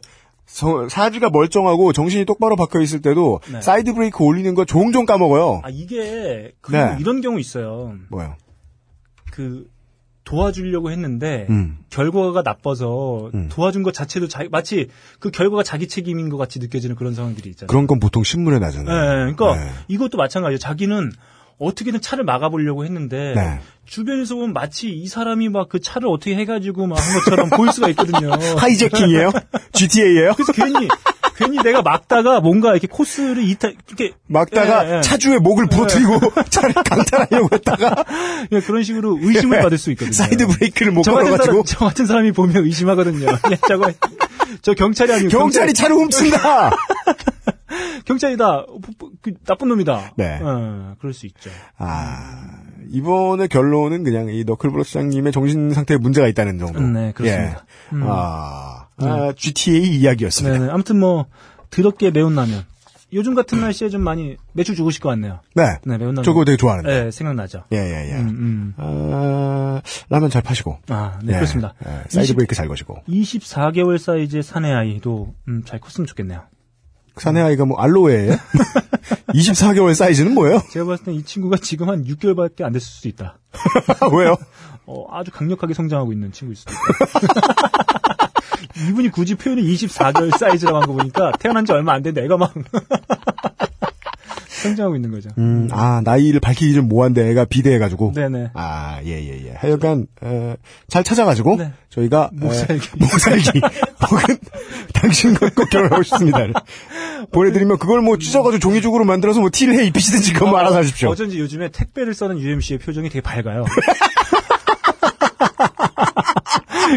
사지가 멀쩡하고 정신이 똑바로 박혀 있을 때도 네. 사이드 브레이크 올리는 거 종종 까먹어요. 아 이게 그리고 네. 이런 경우 있어요. 뭐요? 그 도와주려고 했는데 음. 결과가 나빠서 음. 도와준 것 자체도 자, 마치 그 결과가 자기 책임인 것 같이 느껴지는 그런 상황들이 있잖아요. 그런 건 보통 신문에 네, 나잖아요. 그러니까 네. 이것도 마찬가지예요. 자기는 어떻게든 차를 막아보려고 했는데 네. 주변에서 보면 마치 이 사람이 막 그 차를 어떻게 해가지고 막 한 것처럼 보일 수가 있거든요. hijacking이에요? GTA예요? 그래서 괜히 괜히 내가 막다가 뭔가 이렇게 코스를 이탈 이렇게 막다가 예, 예. 차주의 목을 부러뜨리고 차를 강탈하려고 했다가 그냥 그런 식으로 의심을 받을 수 있거든요. 사이드 브레이크를 못 걸어가지고 저 같은 사람이 보면 의심하거든요. 야, 저거, 저 경찰이 아니고. 경찰이 차를 훔친다. 경찰, 이다 그, 나쁜 놈이다. 네. 어, 그럴 수 있죠. 아 이번의 결론은 그냥 이 너클볼러 사장님의 정신 상태에 문제가 있다는 정도. 음, 네, 그렇습니다. 예. 음. 아, 아, GTA 이야기였습니다. 네네. 아무튼 뭐, 더럽게 매운 라면. 요즘 같은 날씨에 좀 많이 매출 죽으실 것 같네요. 네. 네, 매운 라면. 저거 되게 좋아하는데. 네, 생각나죠. 예, 예, 예. 음, 음. 아, 라면 잘 파시고. 아, 네, 예, 그렇습니다. 예, 사이드 20 브레이크 잘 거시고. 24개월 사이즈의 사내 아이도, 음, 잘 컸으면 좋겠네요. 사내 아이가 뭐 알로에예요? 24개월 사이즈는 뭐예요? 제가 봤을 땐 이 친구가 지금 한 6개월밖에 안 됐을 수도 있다. 왜요? 어, 아주 강력하게 성장하고 있는 친구일 수도 있다. 이분이 굳이 표현을 24개월 사이즈라고 한 거 보니까 태어난 지 얼마 안 됐는데 애가 막 성장하고 있는 거죠. 음, 아, 나이를 밝히기 좀 뭐한데 애가 비대해가지고. 네네. 아, 예, 예, 예. 하여간, 어, 잘 찾아가지고, 네. 저희가, 목살기. 어, 목살기. 혹은, 당신과 꼭 결혼하고 싶습니다를 보내드리면 그걸 뭐 찢어가지고 종이쪽으로 만들어서 뭐 티를 해 입히시든지 그건 뭐 알아서 하십시오. 어쩐지 요즘에 택배를 써는 UMC의 표정이 되게 밝아요.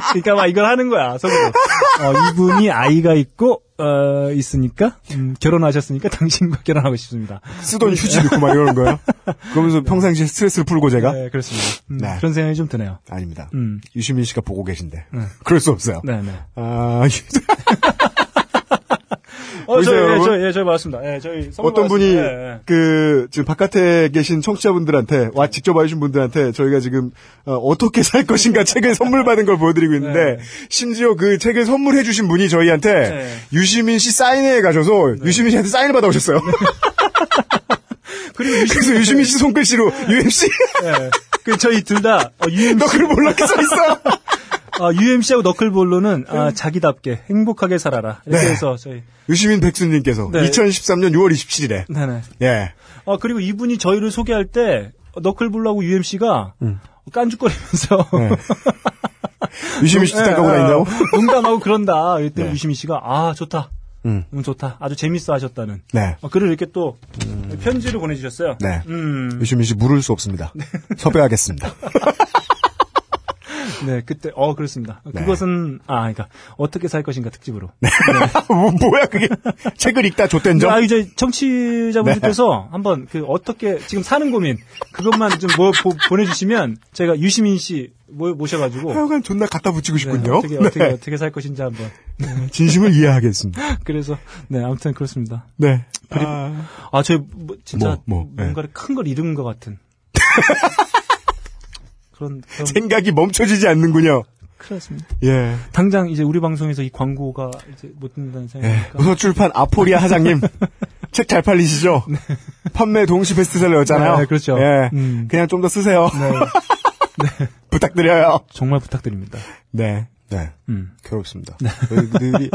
그러니까 막 이걸 하는 거야 속으로. 어, 이분이 아이가 있고 어, 있으니까 음, 결혼하셨으니까 당신과 결혼하고 싶습니다. 쓰던 휴지 넣고 막 이러는 거예요. 그러면서 평상시에 스트레스를 풀고 제가? 네 그렇습니다. 음, 네. 그런 생각이 좀 드네요. 아닙니다. 음, 유시민 씨가 보고 계신데. 네. 그럴 수 없어요. 네네. 아, 어, 저희, 예? 저희, 예, 저희 맞습니다. 예, 저희 어떤 분이. 예, 예. 그 지금 바깥에 계신 청취자분들한테 와 직접 와주신 분들한테 저희가 지금 어, 떻게살 것인가 책을 선물 받은 걸 보여드리고 있는데 네. 심지어 그 책을 선물해주신 분이 저희한테 네. 유시민 씨 사인회 가셔서 유시민 씨한테 사인을 받아오셨어요. 그리고 유시, 그래서 유시민 씨 손글씨로 UMC 예. 그 저희 둘 다 UMC, 너글 몰랐게 써 있어. 어, UMC하고 너클볼로는 아, 자기답게 행복하게 살아라. 이렇게 네. 해서 저희 유시민 백수님께서 네. 2013년 6월 27일에 네네. 예 어, 그리고 이분이 저희를 소개할 때, 너클볼하고 UMC가 깐죽거리면서. 네. 유시민 씨 뒷담 까고 다닌다고? 농담하고 그런다. 그랬더니 네. 유시민 씨가, 아, 좋다. 음. 음, 좋다. 아주 재밌어 하셨다는. 네. 어, 글을 이렇게 또 편지를 보내주셨어요. 네. 음, 유시민 씨 물을 수 없습니다. 섭외하겠습니다. 네, 그때, 어, 그렇습니다. 네. 그것은, 아, 그러니까, 어떻게 살 것인가 특집으로. 뭐, 뭐야 그게 책을 읽다 줬댄 점? 아, 이제 청취자분들께서 한번 그 어떻게 지금 사는 고민 그것만 좀 뭐, 보, 보내주시면 제가 유시민 씨 모, 모셔가지고 하여간 존나 갖다 붙이고 네, 싶군요. 어떻게 어떻게 네. 어떻게 살 것인지 한번. 진심을 이해하겠습니다. 그래서 네 아무튼 그렇습니다. 네. 그리고- 아, 아, 저 뭐, 진짜 뭐, 뭐, 뭔가를 큰 걸 잃은 것 같은. 그런 그런 생각이 멈춰지지 않는군요. 그렇습니다. 예. 당장 이제 우리 방송에서 이 광고가 이제 못 듣는다는 예. 생각이니까. 무서출판 아포리아 하장님. 책 잘 팔리시죠? 판매 동시 베스트셀러였잖아요. 네, 그렇죠. 예. 음. 그냥 좀 더 쓰세요. 네, 부탁드려요. 정말 부탁드립니다. 네. 네. 음. 괴롭습니다. 저희들이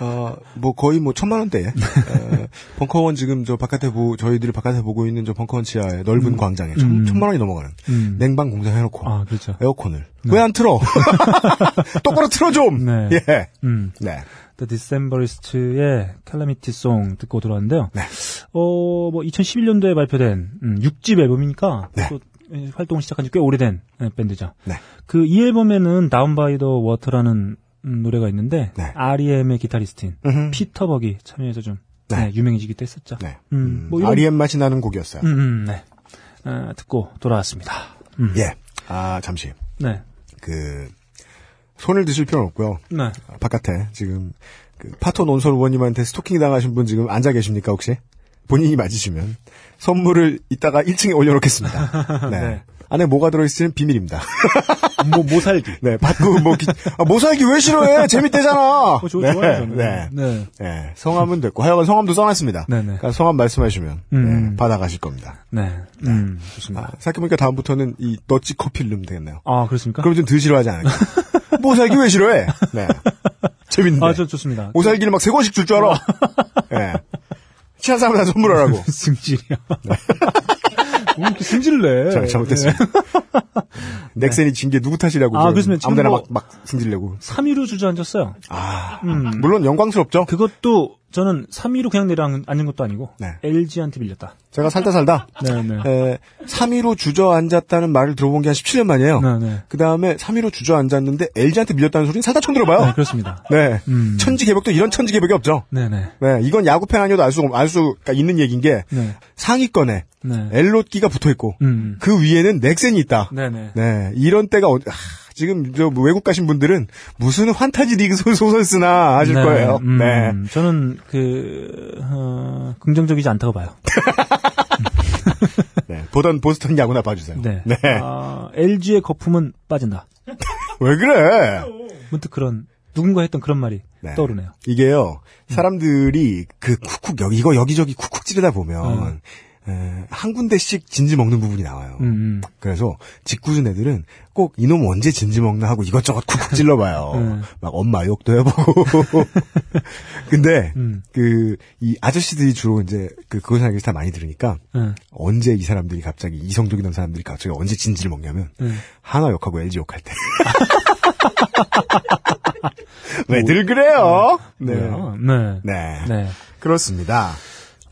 어, 뭐 거의 뭐 천만 원대에 어, 벙커원 지금 저 바깥에 보 저희들이 바깥에 보고 있는 저 벙커원 지하의 넓은 광장에 천, 음. 천 만 원이 넘어가는 음. 냉방 공사 해놓고 아 그렇죠. 에어컨을 왜안 틀어? 똑바로 틀어 좀. 네. 예. 음. 네. The Decemberist의 Calamity Song 듣고 돌아왔는데요. 네. 어, 뭐 2011년도에 발표된 음, 6집 앨범이니까 네. 또 예, 활동을 시작한 지 꽤 오래된 예, 밴드죠. 네. 그이 앨범에는 Down by the Water라는 음, 노래가 있는데 네. R.E.M의 기타리스트인 음흠. 피터 버기 참여해서 좀 네. 네, 유명해지기도 했었죠. 네. 음, 음, 뭐 이런 REM 맛이 나는 곡이었어요. 음, 음, 네. 어, 듣고 돌아왔습니다. 음. 예. 아 잠시 네. 그 손을 드실 필요는 없고요. 네. 아, 바깥에 지금 그 파토 논설 의원님한테 스토킹 당하신 분 지금 앉아 계십니까 혹시? 본인이 맞으시면 선물을 이따가 1층에 올려놓겠습니다. 네. 네. 안에 뭐가 들어있을지는 비밀입니다. 뭐 모살기. 네, 받고 뭐 기- 아, 모살기 왜 싫어해? 재밌대잖아. 어, 저, 네, 좋아요, 저는. 네. 네. 네, 성함은 됐고 하여간 성함도 써놨습니다. 네네. 그러니까 성함 말씀하시면 음. 네, 받아가실 겁니다. 네. 음, 아, 좋습니다. 생각해보니까 다음부터는 이 너찌 커피를 넣으면 되겠네요. 아, 그렇습니까? 그럼 좀덜 싫어하지 않을까? 모살기 왜 싫어해? 네. 재밌는데. 아, 저 좋습니다. 모살기를 막 세 권씩 줄 줄 알아. 예. 취한 사람한테 선물하라고. 승질이야. 왜 이렇게 승질을 내? 잘, 잘못했습니다. 넥센이 진 게 누구 탓이라고. 아, 그렇습니다. 아무데나 뭐- 막, 막 승질내고. 3위로 주저앉았어요. 아, 음. 물론 영광스럽죠. 그것도 저는 3위로 그냥 내려앉은 것도 아니고 네. LG한테 밀렸다. 제가 살다 살다, 네, 네. 에, 3위로 주저앉았다는 말을 들어본 게 한 17년 만이에요. 네, 네. 그 다음에 3위로 주저앉았는데 LG한테 밀렸다는 소리는 살다 처음 들어봐요. 네, 그렇습니다. 네. 음. 천지개벽도 이런 천지개벽이 없죠. 네, 네. 네. 이건 야구팬 아니어도 알 수, 알 수가 있는 얘기인 게 네. 상위권에 네. 엘롯기가 붙어 있고 음. 그 위에는 넥센이 있다. 네, 네. 네, 이런 때가 어, 아, 지금 저 외국 가신 분들은 무슨 환타지 리그 소- 소설 쓰나 하실 네, 거예요. 음, 네. 저는 그 어, 긍정적이지 않다고 봐요. 네. 보던 보스턴 야구나 봐주세요. 네. 네. 아, LG의 거품은 빠진다. 왜 그래? 문득 그런 누군가 했던 그런 말이 네. 떠오르네요. 이게요, 사람들이 그 쿡쿡 여기 이거 여기저기 쿡쿡 찌르다 보면 에, 한 군데씩 진지 먹는 부분이 나와요. 음, 음. 그래서 짓궂은 애들은 꼭 이놈 언제 진지 먹나 하고 이것저것 쿡쿡 찔러봐요. 음. 막 엄마 욕도 해보고. 근데 음. 그이 아저씨들이 주로 이제 그 그런 사람들이 다 많이 들으니까 네. 언제 이 사람들이 갑자기 이성적이던 사람들이 갑자기 언제 진지를 먹냐면 네. 한화 욕하고 LG 욕할 때. 왜들 그래요? 네. 네. 네. 네. 그렇습니다.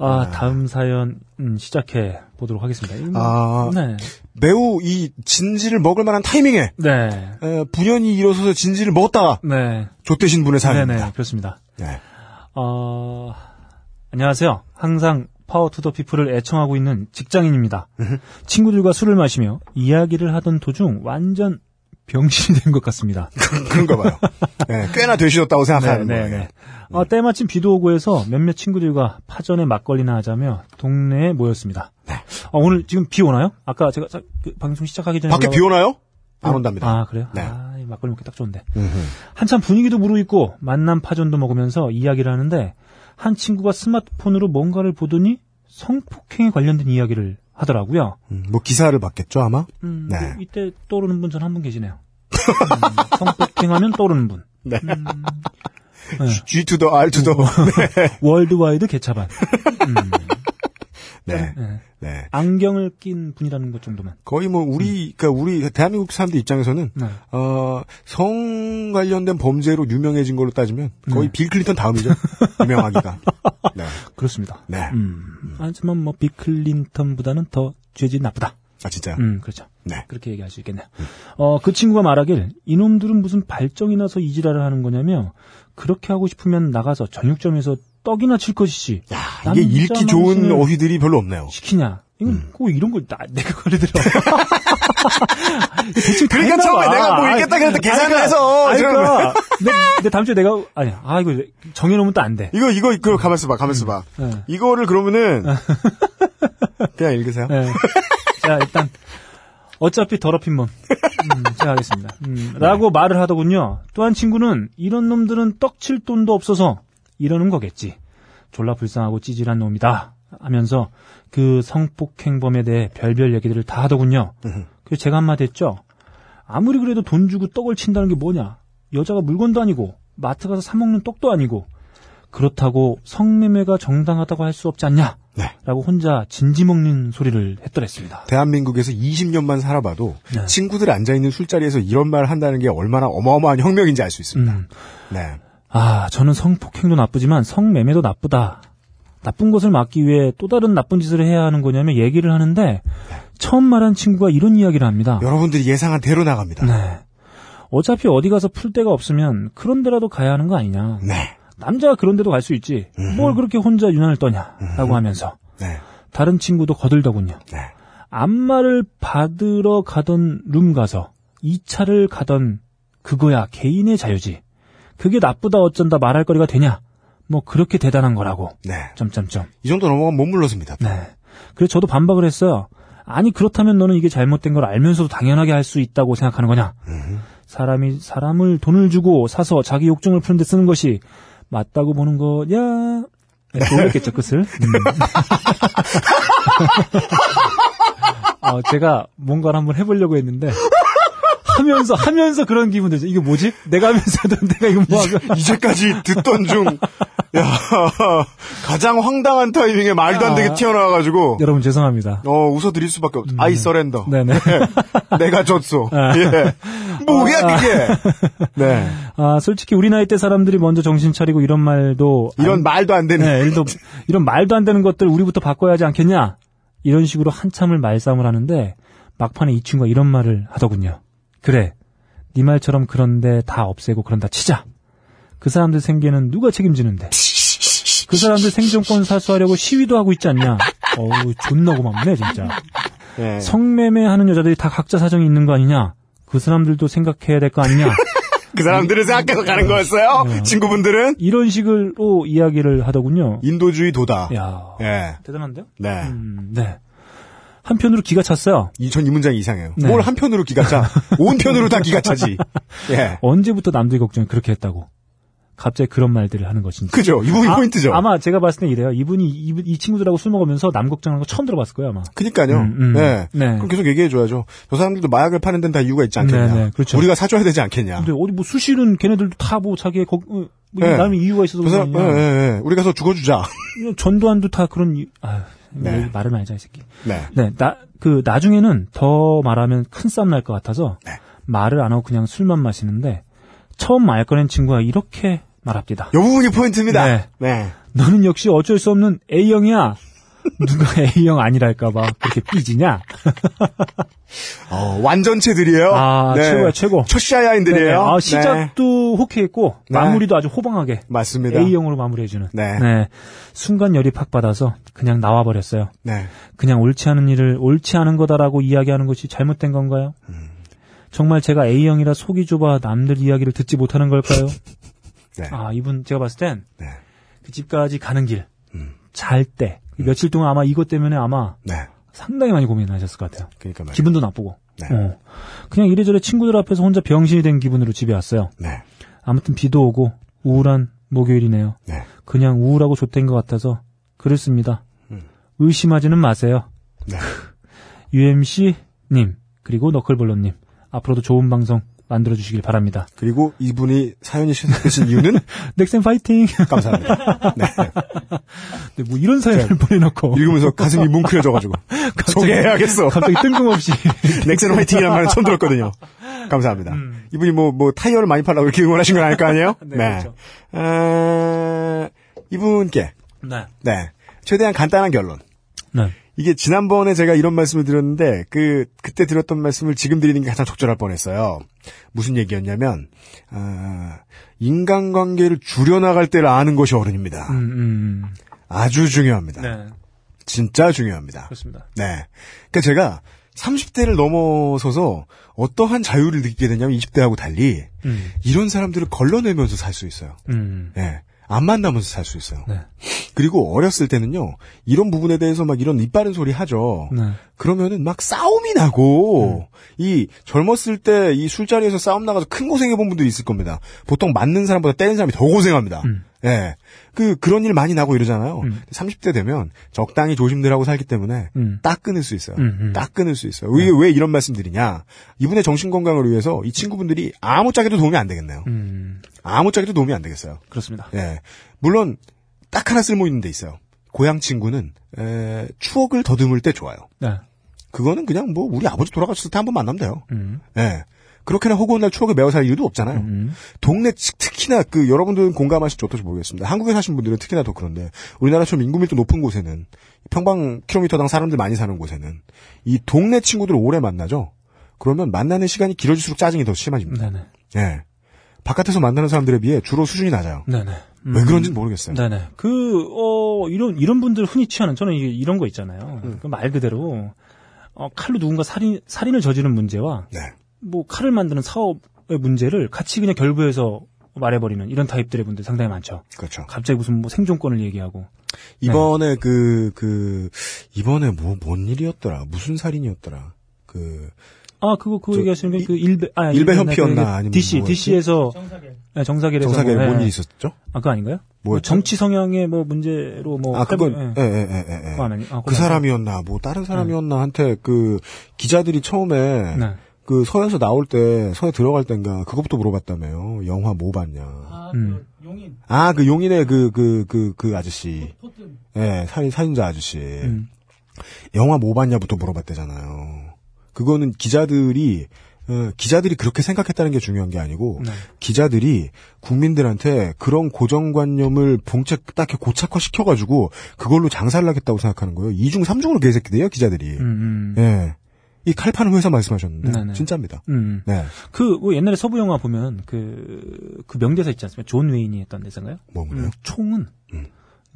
아, 다음 사연 음, 시작해 보도록 하겠습니다. 이 뭐- 아. 네. 매우 이 진지를 먹을 만한 타이밍에 네. 에, 분연히 일어서서 진지를 먹었다가 네. 좆되신 분의 네, 사연입니다. 네. 그렇습니다. 네. 어, 안녕하세요. 항상 Power to the People을 애청하고 있는 직장인입니다. 친구들과 술을 마시며 이야기를 하던 도중 완전 병신이 된 것 같습니다. 그런가 봐요. 네, 꽤나 되시었다고 생각하는 네, 거예요. 네. 어, 때마침 비도 오고 해서 몇몇 친구들과 파전에 막걸리나 하자며 동네에 모였습니다. 어, 오늘 지금 비 오나요? 아까 제가 자- 그 방송 시작하기 전에 밖에 비 오나요? 안 온답니다. 아 그래요? 네. 아, 이 막걸리 먹기 딱 좋은데. 음흠. 한참 분위기도 무르익고 만남 파전도 먹으면서 이야기를 하는데 한 친구가 스마트폰으로 뭔가를 보더니 성폭행에 관련된 이야기를 하더라고요. 음, 뭐 기사를 봤겠죠 아마. 음, 네. 뭐 이때 떠오르는 분 전 한 분 계시네요. 음, 성폭행하면 떠오르는 분. 네. 음, 네. G to the R to the. worldwide 개차반. 음, 네. 네. 네. 안경을 낀 분이라는 것 정도만. 거의 뭐 우리 그러니까 우리 대한민국 사람들 입장에서는 네. 어, 성 관련된 범죄로 유명해진 걸로 따지면 거의 네. 빌 클린턴 다음이죠. 유명하기가. 네. 그렇습니다. 네. 음, 하지만 뭐 빌 클린턴보다는 더 죄질이 나쁘다. 아 진짜요? 음, 그렇죠. 네. 그렇게 얘기할 수 있겠네요. 어, 그 친구가 말하길 이놈들은 무슨 발정이 나서 이지랄을 하는 거냐며 그렇게 하고 싶으면 나가서 정육점에서 떡이나 칠 것이지 야, 이게 읽기 좋은 어휘들이 별로 없네요. 시키냐. 이건 음. 꼭 이런 걸 나, 내가 걸려들어. 대충 다 그러니까 처음에 봐. 내가 뭐 읽겠다 그랬다 아니, 계산을 아니, 해서 아니, 지금- 그러니까 내, 내 다음 주에 내가 아니야. 아 이거 정해놓으면 또 안 돼. 이거 이거 이거 가만있어 봐. 가만있어 봐. 네. 이거를 그러면은 그냥 읽으세요. 네. 자, 일단, 어차피 더럽힌 몸. 음, 제가 하겠습니다. 음, 라고 말을 하더군요. 또한 친구는 이런 놈들은 떡칠 돈도 없어서 이러는 거겠지. 졸라 불쌍하고 찌질한 놈이다. 하면서 그 성폭행범에 대해 별별 얘기들을 다 하더군요. 그래서 제가 한마디 했죠. 아무리 그래도 돈 주고 떡을 친다는 게 뭐냐. 여자가 물건도 아니고, 마트 가서 사 먹는 떡도 아니고, 그렇다고 성매매가 정당하다고 할 수 없지 않냐. 네. 라고 혼자 진지 먹는 소리를 했더랬습니다. 대한민국에서 20년만 살아봐도 네. 친구들 앉아있는 술자리에서 이런 말 한다는 게 얼마나 어마어마한 혁명인지 알 수 있습니다. 음. 네. 아, 저는 성폭행도 나쁘지만 성매매도 나쁘다. 나쁜 것을 막기 위해 또 다른 나쁜 짓을 해야 하는 거냐며 얘기를 하는데 처음 말한 친구가 이런 이야기를 합니다. 여러분들이 예상한 대로 나갑니다. 네. 어차피 어디 가서 풀 데가 없으면 그런 데라도 가야 하는 거 아니냐. 네. 남자가 그런 데도 갈 수 있지. 뭘 그렇게 혼자 유난을 떠냐. 라고 하면서 네. 다른 친구도 거들더군요. 네. 안마를 받으러 가던 룸 가서 2차를 가던 그거야 개인의 자유지. 그게 나쁘다 어쩐다 말할 거리가 되냐? 뭐 그렇게 대단한 거라고. 네. 점점점. 이 정도 넘어가면 못 물러섭니다. 네. 그래서 저도 반박을 했어요. 아니 그렇다면 너는 이게 잘못된 걸 알면서도 당연하게 할 수 있다고 생각하는 거냐? 사람이 사람을 돈을 주고 사서 자기 욕정을 푸는 데 쓰는 것이 맞다고 보는 거냐? 네, 놀랬겠죠 끝을. 음. 어, 제가 뭔가를 한번 해보려고 했는데 하면서 하면서 그런 기분 들죠. 이게 뭐지? 내가 하면서도 내가 이거 뭐 하고 이제까지 듣던 중, 야, 가장 황당한 타이밍에 말도 안 되게 아. 튀어나와 가지고, 여러분 죄송합니다. 어, 웃어 드릴 수밖에 없, 아이 서렌더. 네 네. 내가 졌어. 아. 예. 뭐야, 그게! 네. 아 솔직히 우리 나이 때 사람들이 먼저 정신 차리고 이런 말도 이런 안- 말도 안 되는. 네, 들어 이런 말도 안 되는 것들 우리부터 바꿔야 하지 않겠냐? 이런 식으로 한참을 말싸움을 하는데 막판에 이 친구가 이런 말을 하더군요. 그래, 네 말처럼 그런데 다 없애고 그런다 치자. 그 사람들 생계는 누가 책임지는데? 그 사람들 생존권 사수하려고 시위도 하고 있지 않냐? 어우, 존나 고맙네, 진짜. 예. 성매매 하는 여자들이 다 각자 사정이 있는 거 아니냐? 그 사람들도 생각해야 될 거 아니냐? 그 사람들을 생각해서 가는 거였어요? 네. 친구분들은? 이런 식으로 이야기를 하더군요. 인도주의 도다. 야, 예. 대단한데요? 네. 음, 네. 한편으로 기가 찼어요. 이, 전 이 문장이 이상해요. 네. 뭘 한편으로 기가 차? 온편으로 다 기가 차지. 예. 언제부터 남들 걱정을 그렇게 했다고. 갑자기 그런 말들을 하는 것인지. 그죠? 이 부분이 아, 포인트죠? 아마 제가 봤을 때 이래요. 이분이 이, 이 친구들하고 술 먹으면서 남 걱정하는 거 처음 들어봤을 거예요, 아마. 그니까요. 음, 음. 네. 네. 그럼 계속 얘기해줘야죠. 저 사람들도 마약을 파는 데는 다 이유가 있지 않겠냐. 네, 네, 그렇죠. 우리가 사줘야 되지 않겠냐. 근데 어디 뭐 수실은 걔네들도 다뭐 자기의 거, 어, 뭐 네. 나름의 이유가 있어서 그 그런 예, 거 아니냐. 예, 예. 우리 가서 죽어주자. 전두환도 다 그런 아유, 네. 말을 많이 하자, 이 새끼. 네. 네, 나, 그, 나중에는 더 말하면 큰 싸움 날 것 같아서, 네. 말을 안 하고 그냥 술만 마시는데, 처음 말 꺼낸 친구가 이렇게 말합니다. 이 부분이 포인트입니다. 네. 네. 너는 역시 어쩔 수 없는 A형이야. 누가 A형 아니랄까봐 그렇게 삐지냐? 어, 완전체들이에요. 아, 최고야, 최고. 초샤야인들이에요. 네, 아, 네. 시작도 호쾌했고, 네. 마무리도 아주 호방하게. 맞습니다. A형으로 마무리해주는. 네. 순간 열이 팍 받아서 그냥 나와버렸어요. 네. 그냥 옳지 않은 일을 옳지 않은 거다라고 이야기하는 것이 잘못된 건가요? 음. 정말 제가 A형이라 속이 좁아 남들 이야기를 듣지 못하는 걸까요? 네. 아, 이분 제가 봤을 땐그 네. 집까지 가는 길, 음. 잘 때, 며칠 동안 아마 이것 때문에 아마 네. 상당히 많이 고민하셨을 것 같아요. 그러니까 말이에요. 기분도 나쁘고. 네. 어. 그냥 이래저래 친구들 앞에서 혼자 병신이 된 기분으로 집에 왔어요. 네. 아무튼 비도 오고 우울한 목요일이네요. 네. 그냥 우울하고 좋된 것 같아서 그렇습니다. 음. 의심하지는 마세요. 네. UMC님 그리고 너클볼러님 앞으로도 좋은 방송 만들어 주시길 바랍니다. 그리고 이분이 사연이 시작되신 이유는 넥센 파이팅. 감사합니다. 네. 네, 뭐 이런 사연을 보내놓고 읽으면서 가슴이 뭉클해져가지고 소개해야겠어. 갑자기 뜬금없이 넥센 화이팅이라는 말은 처음 들었거든요. 감사합니다. 이분이 뭐, 뭐, 타이어를 많이 팔라고 이렇게 응원하신 건 아닐 거 아니에요? 네, 그렇죠. 어, 이분께, 네. 네. 최대한 간단한 결론. 네. 이게 지난번에 제가 이런 말씀을 드렸는데, 그, 그때 드렸던 말씀을 지금 드리는 게 가장 적절할 뻔했어요. 무슨 얘기였냐면, 아, 인간관계를 줄여나갈 때를 아는 것이 어른입니다. 음, 음, 아주 중요합니다. 네. 진짜 중요합니다. 그렇습니다. 네. 그러니까 제가 30대를 넘어서서 어떠한 자유를 느끼게 되냐면 20대하고 달리 음, 이런 사람들을 걸러내면서 살 수 있어요. 음, 예. 안 만나면서 살 수 있어요. 네. 그리고 어렸을 때는요, 이런 부분에 대해서 막 이런 이빠른 소리 하죠. 네. 그러면은 막 싸움이 나고, 이 젊었을 때 이 술자리에서 싸움 나가서 큰 고생해본 분들이 있을 겁니다. 보통 맞는 사람보다 때리는 사람이 더 고생합니다. 음. 예. 그, 그런 일 많이 나고 이러잖아요. 음. 30대 되면 적당히 조심들 하고 살기 때문에 음. 딱 끊을 수 있어요. 음, 음. 딱 끊을 수 있어요. 왜, 왜 이런 말씀 드리냐. 이분의 정신건강을 위해서 이 친구분들이 아무짝에도 도움이 안 되겠네요. 음, 아무짝에도 도움이 안 되겠어요. 그렇습니다. 예. 물론, 딱 하나 쓸모 있는 데 있어요. 고향 친구는, 에, 추억을 더듬을 때 좋아요. 네. 그거는 그냥 뭐, 우리 아버지 돌아가셨을 때 한 번 만나면 돼요. 음, 예. 그렇게나 허구한 날 추억에 매어 살 이유도 없잖아요. 음, 동네 치- 특히나 그 여러분들은 공감하실지 어떨지 모르겠습니다. 한국에 사신 분들은 특히나 더 그런데 우리나라처럼 인구 밀도 높은 곳에는 평방 킬로미터당 사람들 많이 사는 곳에는 이 동네 친구들 을 오래 만나죠. 그러면 만나는 시간이 길어질수록 짜증이 더 심해집니다. 네네. 예. 바깥에서 만나는 사람들에 비해 주로 수준이 낮아요. 네네. 음. 왜 그런지는 모르겠어요. 네네. 그, 어, 이런, 이런 분들 흔히 취하는, 저는 이런 거 있잖아요. 음. 그 말 그대로, 어, 칼로 누군가 살인, 살인을 저지른 문제와, 네. 뭐, 칼을 만드는 사업의 문제를 같이 그냥 결부해서 말해버리는 이런 타입들의 분들 상당히 많죠. 그렇죠. 갑자기 무슨 뭐 생존권을 얘기하고. 이번에 그, 그, 이번에 뭐, 뭔 일이었더라. 무슨 살인이었더라. 그, 아, 그거, 그거 저, 얘기하시는 이- 게그 일베, 아, 일베 현피였나? 그 아니면 DC, 뭐였지? DC에서. 네, 정사계에서. 정사계 뭐, 뭔 예. 일이 있었죠? 아, 그거 아닌가요? 뭐였죠? 정치 성향의 뭐 문제로 뭐. 아, 그건, 예. 예, 예, 예, 예. 예. 아, 그 사람이었나, 뭐, 다른 사람이었나, 한테 그, 기자들이 처음에, 네. 그 서에서 나올 때, 서에 들어갈 땐가, 그것부터 물어봤다며요. 영화 뭐 봤냐. 음. 아, 그 용인의 그, 그, 그, 그 아저씨. 예, 살인, 살인자 아저씨. 음. 영화 뭐 봤냐부터 물어봤대잖아요. 그거는 기자들이, 어, 기자들이 그렇게 생각했다는 게 중요한 게 아니고, 네. 기자들이 국민들한테 그런 고정관념을 봉착, 딱히 고착화 시켜가지고, 그걸로 장사를 하겠다고 생각하는 거예요. 이중 삼중으로 개새끼들이에요, 기자들이. 음, 음. 예. 이 칼파는 회사 말씀하셨는데, 네네. 진짜입니다. 음. 네. 그, 뭐 옛날에 서부 영화 보면 그, 그 명대사 있지 않습니까? 존 웨인이 했던 대사인가요? 뭔가요? 음, 총은 음.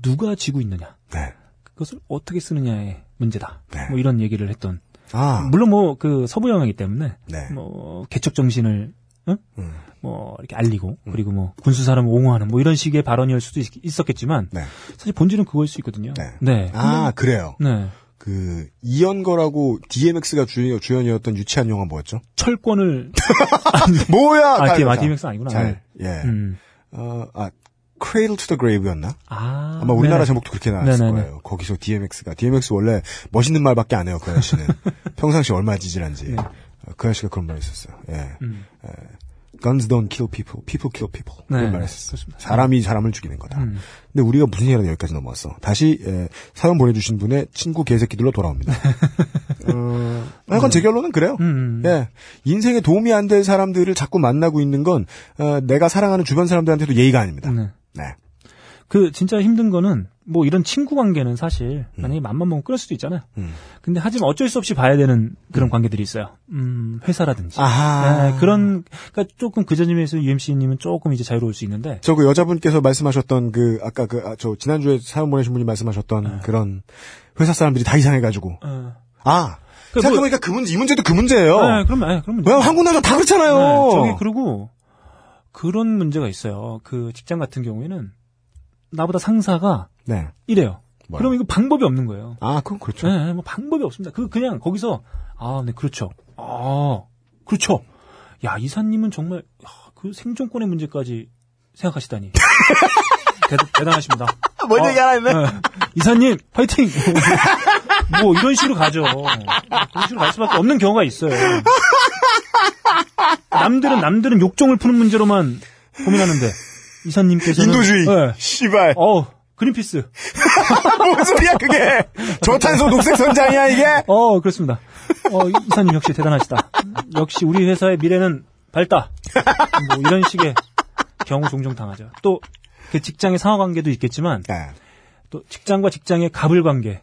누가 쥐고 있느냐. 네. 그것을 어떻게 쓰느냐의 문제다. 네. 뭐 이런 얘기를 했던. 아, 물론 뭐 그 서부 영화이기 때문에 네. 뭐 개척 정신을 응? 음. 뭐 이렇게 알리고 그리고 뭐 군수 사람을 옹호하는 뭐 이런 식의 발언이었을 수도 있, 었겠지만 네. 사실 본질은 그거일 수 있거든요. 네. 네. 아, 그래요. 네. 그, 이연거라고 DMX가 주연, 주연이었던 유치한 영화 뭐였죠? 철권을 뭐야! 아, 아, 잘. DMX 아니구나. 잘, 예. 음. 어, 아, Cradle to the Grave였나? 아. 아마 우리나라 네네. 제목도 그렇게 나왔을 네네네. 거예요. 거기서 DMX가. DMX 원래 멋있는 말밖에 안 해요, 그 아저씨는. 평상시 얼마나 지질한지. 어, 그 아저씨가 그런 말 했었어요. 예. 네. 음. Guns don't kill people, people kill people. 네, 그런 말 네, 했었어요. 그렇습니다. 사람이 사람을 죽이는 거다. 음. 근데 우리가 무슨 얘기하다 여기까지 넘어왔어. 다시, 예, 사연 보내주신 분의 친구 개새끼들로 돌아옵니다. 어, 약간 제 결론은 그래요. 음. 예. 인생에 도움이 안 될 사람들을 자꾸 만나고 있는 건, 어, 내가 사랑하는 주변 사람들한테도 예의가 아닙니다. 네. 네. 그 진짜 힘든 거는 뭐 이런 친구 관계는 사실 만약에 맘만 먹으면 끊을 수도 있잖아요. 음. 근데 하지만 어쩔 수 없이 봐야 되는 그런 관계들이 있어요. 음, 회사라든지. 아하. 네, 그런 그러니까 조금 그 점에서 UMC님은 조금 이제 자유로울 수 있는데. 저 그 여자분께서 말씀하셨던 그 아까 그 저 지난주에 사연 보내신 분이 말씀하셨던 그런 회사 사람들이 다 이상해 가지고 어. 아그 생각해보니까 그 문제 이 문제도 그 문제예요. 네, 그러면 네, 그러면 왜 한국 남자 다 그렇잖아요. 네, 저기 그리고 그런 문제가 있어요. 그 직장 같은 경우에는 나보다 상사가 네. 이래요. 뭐요? 그럼 이거 방법이 없는 거예요. 아 그건 그렇죠. 네, 뭐 방법이 없습니다. 그 그냥 거기서 아, 네, 그렇죠. 아, 그렇죠. 야, 이사님은 정말 야, 그 생존권의 문제까지 생각하시다니. 대, 대단하십니다. 뭔 어, 얘기 하나 했네. 네. 이사님, 파이팅! 뭐, 이런 식으로 가죠. 그런 식으로 갈 수밖에 없는 경우가 있어요. 남들은, 남들은 욕정을 푸는 문제로만 고민하는데, 이사님께서는. 인도주의. 네. 씨발. 어 그린피스. 뭔 소리야 그게? 저탄소 녹색 선장이야 이게? 어, 그렇습니다. 어, 이사님 역시 대단하시다. 역시 우리 회사의 미래는 밝다. 뭐, 이런 식의 경우 종종 당하죠. 또, 그 직장의 상하 관계도 있겠지만, 네. 또 직장과 직장의 갑을 관계.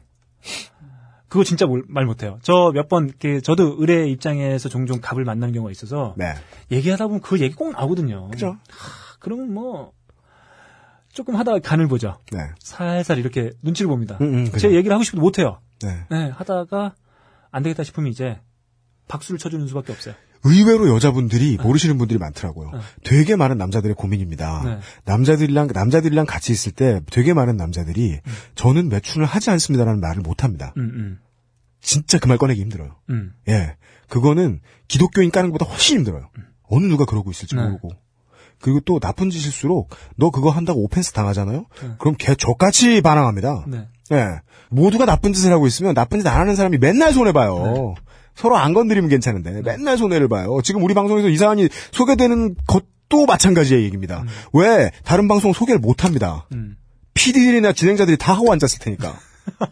그거 진짜 뭘- 말 못해요. 저 몇 번, 그, 저도 의뢰 입장에서 종종 갑을 만나는 경우가 있어서, 네. 얘기하다 보면 그 얘기 꼭 나오거든요. 그죠? 그러면 뭐, 조금 하다가 간을 보죠. 네. 살살 이렇게 눈치를 봅니다. 음, 음. 제가 얘기를 하고 싶어도 못해요. 네. 네, 하다가 안 되겠다 싶으면 이제 박수를 쳐주는 수밖에 없어요. 의외로 여자분들이 모르시는 분들이 많더라고요. 네. 되게 많은 남자들의 고민입니다. 네. 남자들이랑 남자들이랑 같이 있을 때 되게 많은 남자들이 음. 저는 매춘을 하지 않습니다라는 말을 못 합니다. 음, 음, 진짜 그 말 꺼내기 힘들어요. 음. 예. 그거는 기독교인 까는 것보다 훨씬 힘들어요. 어느 누가 그러고 있을지 네. 모르고. 그리고 또 나쁜 짓일수록 너 그거 한다고 오펜스 당하잖아요? 네. 그럼 걔 족같이 반항합니다. 네. 예. 모두가 나쁜 짓을 하고 있으면 나쁜 짓 안 하는 사람이 맨날 손해 봐요. 네. 서로 안 건드리면 괜찮은데 맨날 손해를 봐요. 지금 우리 방송에서 이 사안이 소개되는 것도 마찬가지의 얘기입니다. 왜? 다른 방송 소개를 못 합니다. 음. PD들이나 진행자들이 다 하고 앉았을 테니까.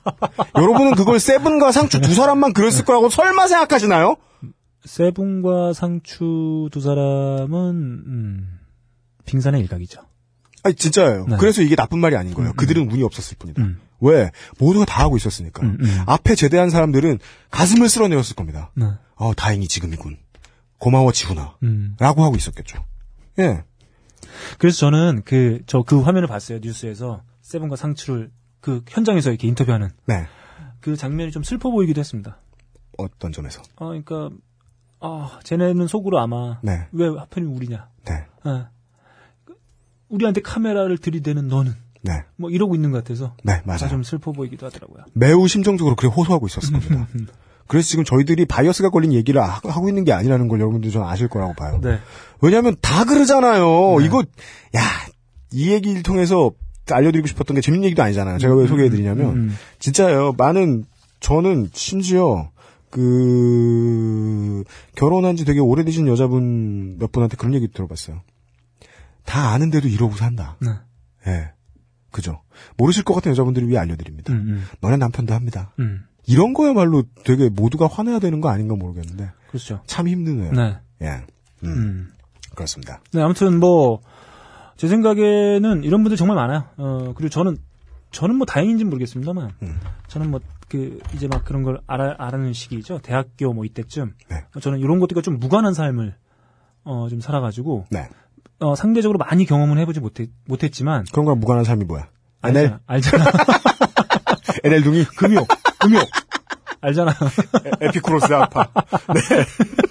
여러분은 그걸 세븐과 상추 두 사람만 그랬을 거라고 설마 생각하시나요? 세븐과 상추 두 사람은 음, 빙산의 일각이죠. 아니 진짜예요. 네. 그래서 이게 나쁜 말이 아닌 거예요. 그들은 운이 없었을 뿐이다. 음. 왜? 모두가 다 하고 있었으니까. 음, 음. 앞에 제대한 사람들은 가슴을 쓸어내었을 겁니다. 네. 어, 다행히 지금이군. 고마워 지훈아. 음. 라고 하고 있었겠죠. 예. 그래서 저는 그, 저그 화면을 봤어요. 뉴스에서 세븐과 상추를 그 현장에서 이렇게 인터뷰하는 네. 그 장면이 좀 슬퍼 보이기도 했습니다. 어떤 점에서. 아, 그러니까, 아, 쟤네는 속으로 아마 네. 왜 하필이면 우리냐. 네. 아, 우리한테 카메라를 들이대는 너는 네. 뭐 이러고 있는 것 같아서 네, 아, 맞아요. 좀 슬퍼 보이기도 하더라고요. 매우 심정적으로 그렇게 호소하고 있었을 겁니다. 그래서 지금 저희들이 bias가 걸린 얘기를 하- 하고 있는 게 아니라는 걸 여러분들 좀 아실 거라고 봐요. 네. 왜냐하면 다 그러잖아요. 이거 야 이 얘기를 통해서 알려드리고 싶었던 게 재밌는 얘기도 아니잖아요. 제가 왜 소개해드리냐면 음. 진짜요. 많은 저는 심지어 그 결혼한 지 되게 오래되신 여자분 몇 분한테 그런 얘기 들어봤어요. 다 아는데도 이러고 산다. 네. 예. 그죠. 모르실 것 같은 여자분들을 위해 알려드립니다. 음, 음, 너네 남편도 합니다. 음. 이런 거야말로 되게 모두가 화내야 되는 거 아닌가 모르겠는데 그렇죠. 참 힘드네요. 네. 예. 음, 음. 그렇습니다. 네, 아무튼 뭐, 제 생각에는 이런 분들 정말 많아요. 어, 그리고 저는, 저는 뭐 다행인지는 모르겠습니다만, 음. 저는 뭐, 그, 이제 막 그런 걸 알아, 알아는 시기죠. 대학교 뭐 이때쯤. 네. 저는 이런 것들과 좀 무관한 삶을, 어, 좀 살아가지고, 네. 어, 상대적으로 많이 경험은 해보지 못했, 못했지만, 그런 거랑 무관한 삶이 뭐야? NL? 알잖아. NL 둥이? 금욕, 금욕. 알잖아. 에피쿠로스 아파. 네.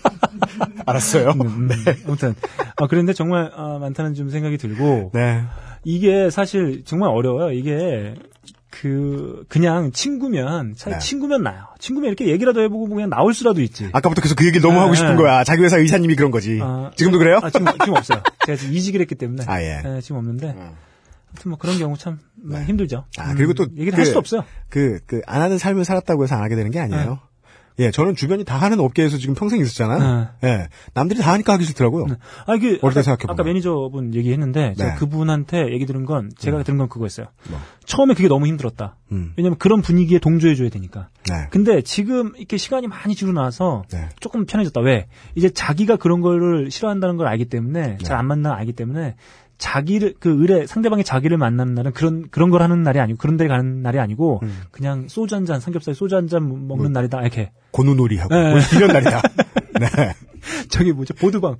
알았어요. 음, 아무튼, 아, 그런데 정말, 아, 많다는 좀 생각이 들고, 네. 이게 사실 정말 어려워요. 이게 그 그냥 친구면 차라리 네. 친구면 나요. 친구면 이렇게 얘기라도 해보고 그냥 나올 수라도 있지. 아까부터 계속 그 얘기를 너무 네, 하고 싶은 네. 거야. 자기 회사 의사님이 그런 거지. 아, 지금도 그래요? 아, 지금, 지금 없어요. 제가 지금 이직을 했기 때문에. 아, 예. 네, 지금 없는데. 음. 아무튼 뭐 그런 경우 참 많이 힘들죠. 아, 그리고 또 얘기를 그- 할 수도 없어요. 그, 그, 안 하는 삶을 살았다고 해서 안 하게 되는 게 아니에요. 예, 저는 주변이 다 하는 업계에서 지금 평생 있었잖아요. 예. 남들이 다 하니까 하기 싫더라고요. 아, 이게 어릴 때 아까, 매니저분 얘기했는데 제가 네. 그분한테 얘기 들은 건 제가 들은 건 그거였어요. 뭐. 처음에 그게 너무 힘들었다. 음. 왜냐면 그런 분위기에 동조해 줘야 되니까. 네. 근데 지금 이렇게 시간이 많이 지르고 나서 네. 조금 편해졌다. 왜? 이제 자기가 그런 거를 싫어한다는 걸 알기 때문에 네. 잘안 만나 알기 때문에 자기를 그 의뢰 상대방의 자기를 만나는 날은 그런 그런 걸 하는 날이 아니고 그런 데 가는 날이 아니고 음. 그냥 소주 한 잔 삼겹살 소주 한 잔 먹는 뭐. 날이다 이렇게 고누놀이 하고. 네. 뭐 이런 날이다. 네. 저기 뭐죠 보드방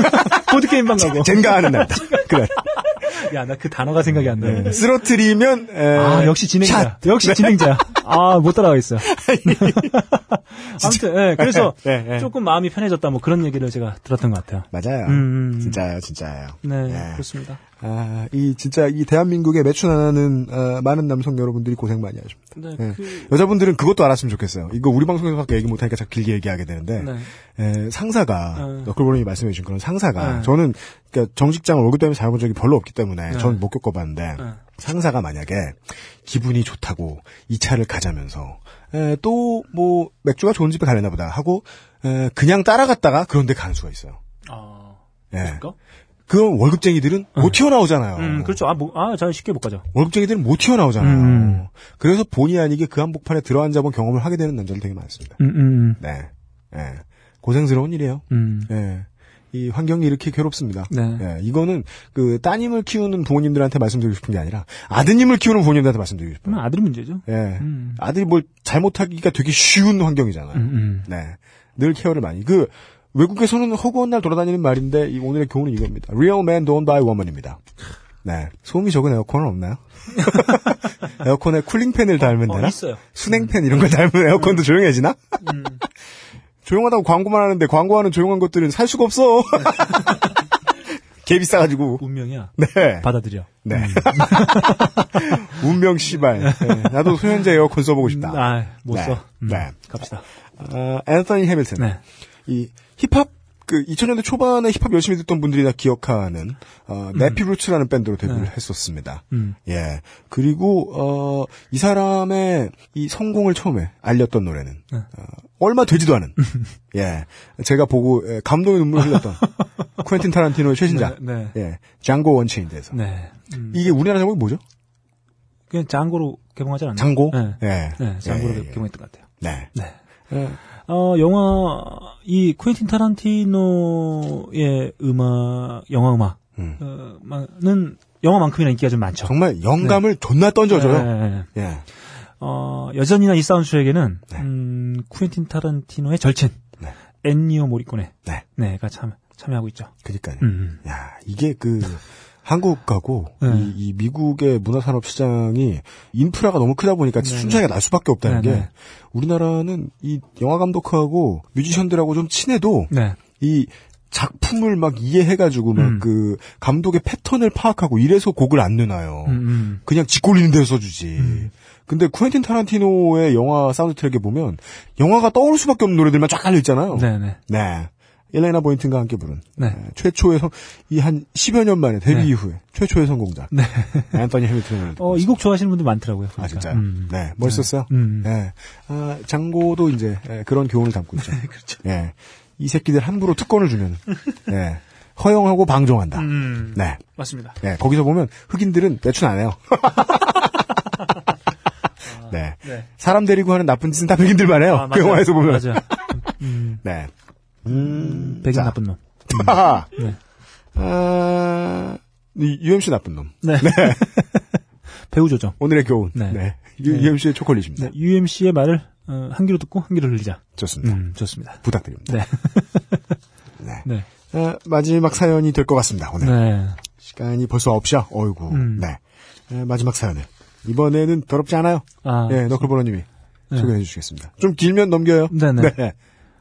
보드 게임방 가고 젠가하는 날이다. 그래. 야 나 그 단어가 생각이 안 나네. 네. 쓰러트리면, 에, 아 역시 진행자 샷. 역시 진행자 아 못 따라가겠어. 아무튼 예, 그래서 네, 네. 조금 마음이 편해졌다 뭐 그런 얘기를 제가 들었던 것 같아요. 맞아요. 음, 음. 진짜예요, 진짜예요. 네, 네. 그렇습니다. 아, 이, 진짜, 이 대한민국에 매춘 안 하는, 어, 많은 남성 여러분들이 고생 많이 하십니다. 네, 네. 그, 여자분들은 그것도 알았으면 좋겠어요. 이거 우리 방송에서밖에 얘기 못하니까 자꾸 길게 얘기하게 되는데, 네. 에, 상사 가, 어. 너클보님이 말씀해 주신 그런 상사가, 네. 저는, 그니까 정직장을 월급 때문에 잘본 적이 별로 없기 때문에, 네. 저는 못 겪어봤는데, 네. 상사가 만약에 기분이 좋다고 이 차를 가자면서, 에, 또, 뭐, 맥주가 좋은 집에 가려나 보다 하고, 에, 그냥 따라갔다가 그런 데 가는 수가 있어요. 아, 예. 그럴까? 그럼 월급쟁이들은 못 튀어나오잖아요. 음, 그렇죠. 아, 뭐, 아, 잘 쉽게 못 가죠. 월급쟁이들은 못 튀어나오잖아요. 음. 그래서 본의 아니게 그 한복판에 들어앉아본 경험을 하게 되는 남자들 되게 많습니다. 음, 음, 네. 예. 고생스러운 일이에요. 음. 예. 이 환경이 이렇게 괴롭습니다. 네. 예. 이거는 그 따님을 키우는 부모님들한테 말씀드리고 싶은 게 아니라 아드님을 키우는 부모님들한테 말씀드리고 싶어요. 아들이 문제죠. 예. 음. 아들이 뭘 잘못하기가 되게 쉬운 환경이잖아요. 음, 음. 네. 늘 케어를 많이. 그 외국에서는 허구한 날 돌아다니는 말인데 이 오늘의 교훈은 이겁니다. Real men don't buy woman입니다. 네. 소음이 적은 에어컨은 없나요? 에어컨에 쿨링팬을 달면 어, 되나? 있어요. 순행팬 이런 걸 달면 에어컨도 조용해지나? 조용하다고 광고만 하는데 광고하는 조용한 것들은 살 수가 없어. 개 비싸가지고. 운명이야. 네. 받아들여. 네. 운명 씨발. 네. 나도 소현재 에어컨 써보고 싶다. 아, 못 네. 써. 음, 네. 갑시다. 어, 앤서니 해밀턴. 네. 이 힙합 그 2000년대 초반에 힙합 열심히 듣던 분들이 다 기억하는 어, 네피루츠라는 밴드로 데뷔를 네. 했었습니다. 음. 예. 그리고 어, 이 사람의 이 성공을 처음에 알렸던 노래는 네. 어, 얼마 되지도 않은 예. 제가 보고 예, 감동의 눈물 을 흘렸던 쿠엔틴 타란티노의 최신작 네. 네. 예. 장고 원체인드에서 네. 음. 이게 우리나라 제목이 뭐죠? 그냥 장고로 개봉하지 않았나요? 장고? 네. 예. 네, 장고로 예, 예, 예. 개봉했던 것 같아요. 네. 네. 예. 어, 영화, 이, 쿠엔틴 타란티노의 음악, 영화 음악, 음. 어, 는 영화만큼이나 인기가 좀 많죠. 정말 영감을 존나 던져줘요. 네, 네, 네. 예. 어, 여전히나 이 사운드트랙에는, 네. 음, 쿠엔틴 타란티노의 절친, 네. 엔니오 모리코네, 네. 네가 참, 참여하고 있죠. 그니까요. 음. 야, 이게 그 한국하고 네. 이, 이 미국의 문화산업 시장이 인프라가 너무 크다 보니까 네, 순차이가 날 수밖에 없다는 네, 게 네. 우리나라는 이 영화 감독하고 뮤지션들하고 좀 친해도 네. 이 작품을 막 이해해가지고 막 음. 그 감독의 패턴을 파악하고 이래서 곡을 안 내놔요. 음, 음. 그냥 지 꼴리는 데서 써주지. 근데 쿠엔틴 타란티노의 영화 사운드 트랙에 보면 영화가 떠오를 수밖에 없는 노래들만 쫙 깔려 있잖아요. 네네. 네. 엘레나 보인튼과 함께 부른 네. 네, 최초의 성, 이한 10여 년 만에 데뷔 네. 이후에 최초의 성공작. 네. 앤서니 해밀턴을 어, 이 곡 좋아하시는 분들 많더라고요. 아, 보니까. 진짜요? 음. 네, 멋있었어요. 음. 네. 아, 장고도 이제 예, 그런 교훈을 담고 있죠. 그렇죠. 예. 이 새끼들 함부로 특권을 주면, 예. 허용하고 방종한다. 음. 네. 맞습니다. 네. 거기서 보면 흑인들은 매춘 안 해요. 네. 네. 사람 데리고 하는 나쁜 짓은 다 백인들만 해요. 아, 그. 영화에서 보면. 맞아요. 음, 네. 음, 백인 자. 나쁜 놈. 하하. 네. 아, 이 UMC 나쁜 놈. 네. 배우 조정. 오늘의 교훈. 네. 네. 유, 네. UMC의 초콜릿입니다. 네. UMC의 말을 어, 한 귀로 듣고 한 귀로 흘리자. 좋습니다. 음, 좋습니다. 부탁드립니다. 네. 네. 네. 아, 마지막 사연이 될 것 같습니다. 오늘. 네. 시간이 벌써 9시야. 어이구. 음. 네. 아, 마지막 사연을. 이번에는 더럽지 않아요. 아. 예, 너클보러님이 네. 소개해 주시겠습니다. 좀 길면 넘겨요. 네네. 네.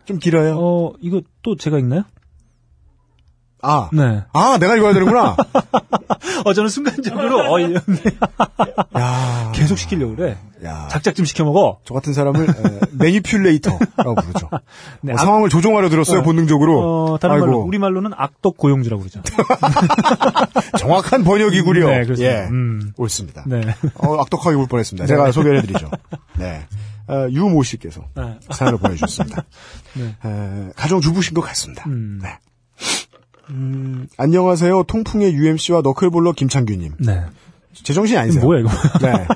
좀 길어요. 어, 이거 또 제가 읽나요? 아. 네. 아, 내가 읽어야 되는구나. 어, 저는 순간적으로, 어, 이- 야. 계속 시키려고 그래. 야. 작작 좀 시켜 먹어. 저 같은 사람을 에, manipulator라고 부르죠. 네, 어, 악- 상황을 조종하려 들었어요, 어, 본능적으로. 어, 다른 말로, 아이고, 우리말로는 악덕 고용주라고 그러죠. 정확한 번역이구려. 네, 그렇습니다. 예. 음. 옳습니다. 네. 어, 악독하게 울 뻔했습니다. 제가 소개를 해드리죠. 네. 어, 유모 씨께서 네. 사연을 보내주셨습니다. 네. 에, 가정주부신 것 같습니다. 음. 네. 음, 안녕하세요. 통풍의 UMC와 너클볼러 김창규님. 네. 제정신이 아니세요? 뭐야, 이거. 네.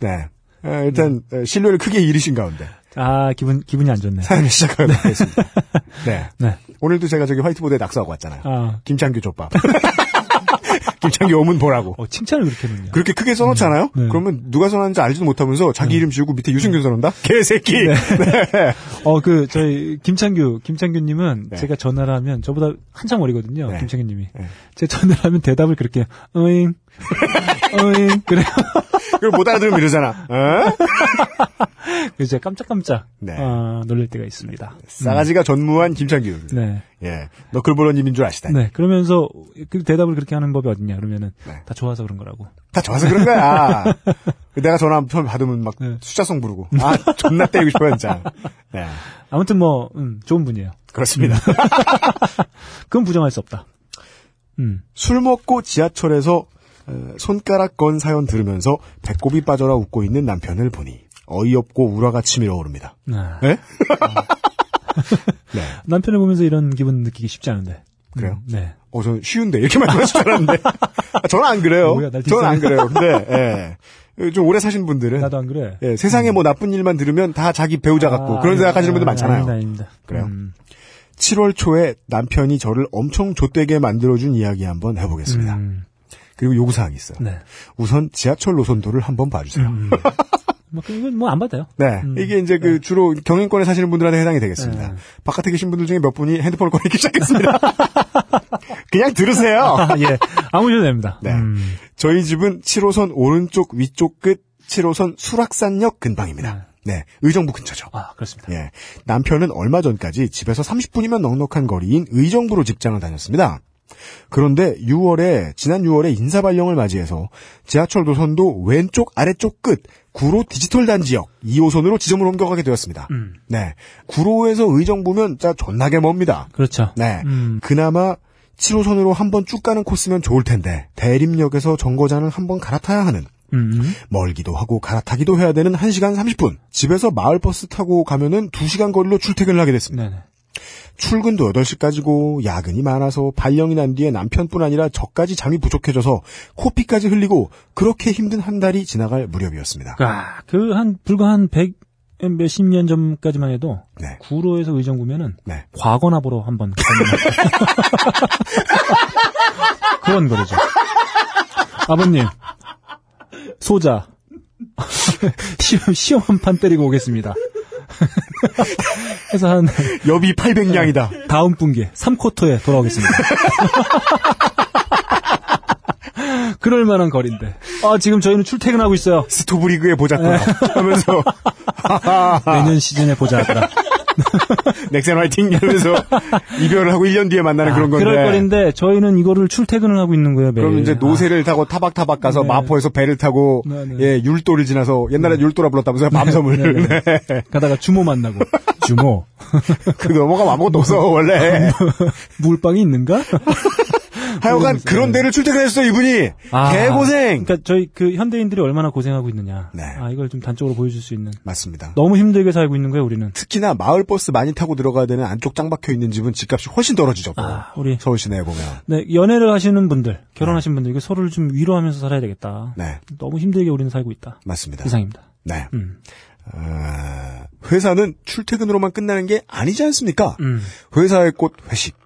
네. 에, 일단 에, 신뢰를 크게 잃으신 가운데 아, 기분, 기분이 안 좋네. 사연을 시작하도록 하겠습니다. 네. 네. 오늘도 제가 저기 화이트보드에 낙서하고 왔잖아요. 아, 김창규 족밥. 김창규 오문 보라고. 어, 칭찬을 그렇게 해놓냐. 그렇게 크게 써놓잖아요? 네. 그러면 누가 써놨는지 알지도 못하면서 자기 이름 지우고 밑에 유승균 써놓는다? 개새끼! 네. 어, 그, 저희, 김창규, 김창규님은 네. 제가 전화를 하면 저보다 한참 어리거든요. 네. 김창규님이. 네. 제가 전화를 하면 대답을 그렇게, 어잉, 어잉, 그래요. 그걸 못 알아들으면 이러잖아. 어? 그래서 제가 깜짝깜짝, 네. 아, 놀랄 때가 있습니다. 싸가지가 전무한 김창규. 네. 예. 너클보러님인 줄 아시다니. 네. 그러면서, 그 대답을 그렇게 하는 법이 어딨냐, 그러면은, 네. 다 좋아서 그런 거라고. 다 좋아서 그런 거야. 내가 전화 한번 받으면 막 네. 숫자성 부르고. 아, 존나 때리고 싶어요, 진짜. 네. 아무튼 뭐, 음, 좋은 분이에요. 그렇습니다. 그건 부정할 수 없다. 음. 술 먹고 지하철에서 어, 손가락 건 사연 들으면서 배꼽이 빠져라 웃고 있는 남편을 보니 어이없고 우라가 치밀어 오릅니다. 아, 네? 네. 남편을 보면서 이런 기분 느끼기 쉽지 않은데. 그래요? 음, 네. 어, 저는 쉬운데 이렇게 말씀하실 줄 알았는데 아, 저는 안 그래요. 뭐야, 날 저는 안. 그래요. 근데 예. 좀 오래 사신 분들은 나도 안 그래. 예, 세상에 뭐 나쁜 일만 들으면 다 자기 배우자 같고 아, 그런. 생각하시는 분들 많잖아요. 아닙니다, 아닙니다. 그래요? 음, 7월 초에 남편이 저를 엄청 좆되게 만들어준 이야기 한번 해보겠습니다. 음, 그리고 요구사항이 있어요. 네. 우선 지하철 노선도를 한번 봐주세요. 음. 뭐, 그, 이건 뭐 안 받아요. 네. 음. 이게 이제 그 주로 경인권에 사시는 분들한테 해당이 되겠습니다. 네. 바깥에 계신 분들 중에 몇 분이 핸드폰을 꺼내기 시작했습니다. 그냥 들으세요. 아, 예. 아무 셔도 됩니다. 네. 음, 저희 집은 7호선 오른쪽 위쪽 끝 7호선 수락산역 근방입니다. 네. 의정부 근처죠. 아, 그렇습니다. 예. 남편은 얼마 전까지 집에서 30분이면 넉넉한 거리인 의정부로 직장을 다녔습니다. 그런데 6월에 지난 6월에 인사 발령을 맞이해서 지하철 노선도 왼쪽 아래쪽 끝 구로 디지털 단지역 2호선으로 지점을 옮겨가게 되었습니다. 음, 네. 구로에서 의정부면 자 존나게 멉니다. 그렇죠. 네. 음, 그나마 7호선으로 한번 쭉 가는 코스면 좋을 텐데 대림역에서 정거장을 한번 갈아타야 하는 음, 멀기도 하고 갈아타기도 해야 되는 1시간 30분. 집에서 마을버스 타고 가면은 2시간 거리로 출퇴근을 하게 됐습니다. 네네. 출근도 8시까지고 야근이 많아서 발령이 난 뒤에 남편뿐 아니라 저까지 잠이 부족해져서 코피까지 흘리고 그렇게 힘든 한 달이 지나갈 무렵이었습니다. 아, 그, 한, 불과 한 백, 몇십 년 전까지만 해도, 네. 구로에서 의정부면은, 네. 과거나 보러 한번 가는 그런 거죠. 아버님, 소자, 시험, 시험 한 판 때리고 오겠습니다. 그래서 한 여비 800냥이다. 다음 분기 3쿼터에 돌아오겠습니다. 그럴 만한 거리인데. 아, 지금 저희는 출퇴근하고 있어요. 스토브리그에 보자꾸나 하면서 내년 시즌에 보자. 넥센 화이팅 이러면서 이별을 하고 1년 뒤에 만나는 아, 그런 건데. 그럴 거리인데 저희는 이거를 출퇴근을 하고 있는 거예요. 매일. 그럼 이제 노새를 타고 타박타박 가서 네. 마포에서 배를 타고 네, 네. 예 율도를 지나서 옛날에 율도라 불렀다면서요 밤섬을 네, 네. 네. 가다가 주모 만나고 주모 그 넘어가면 아무것도 없어 원래 물방이 있는가? 하여간 그런 데를 출퇴근했어 이분이 아, 개고생 그러니까 저희 그 현대인들이 얼마나 고생하고 있느냐. 네. 아 이걸 좀 단적으로 보여줄 수 있는. 맞습니다 너무 힘들게 살고 있는 거예요 우리는. 특히나 마을버스 많이 타고 들어가야 되는 안쪽 짱 박혀 있는 집은 집값이 훨씬 떨어지죠 또. 아 우리 서울 시내에 보면 네, 연애를 하시는 분들, 결혼하신 분들, 이거 서로를 좀 위로하면서 살아야 되겠다. 네 너무 힘들게 우리는 살고 있다. 맞습니다 이상입니다. 네 음. 아, 회사는 출퇴근으로만 끝나는 게 아니지 않습니까 음. 회사의 꽃 회식.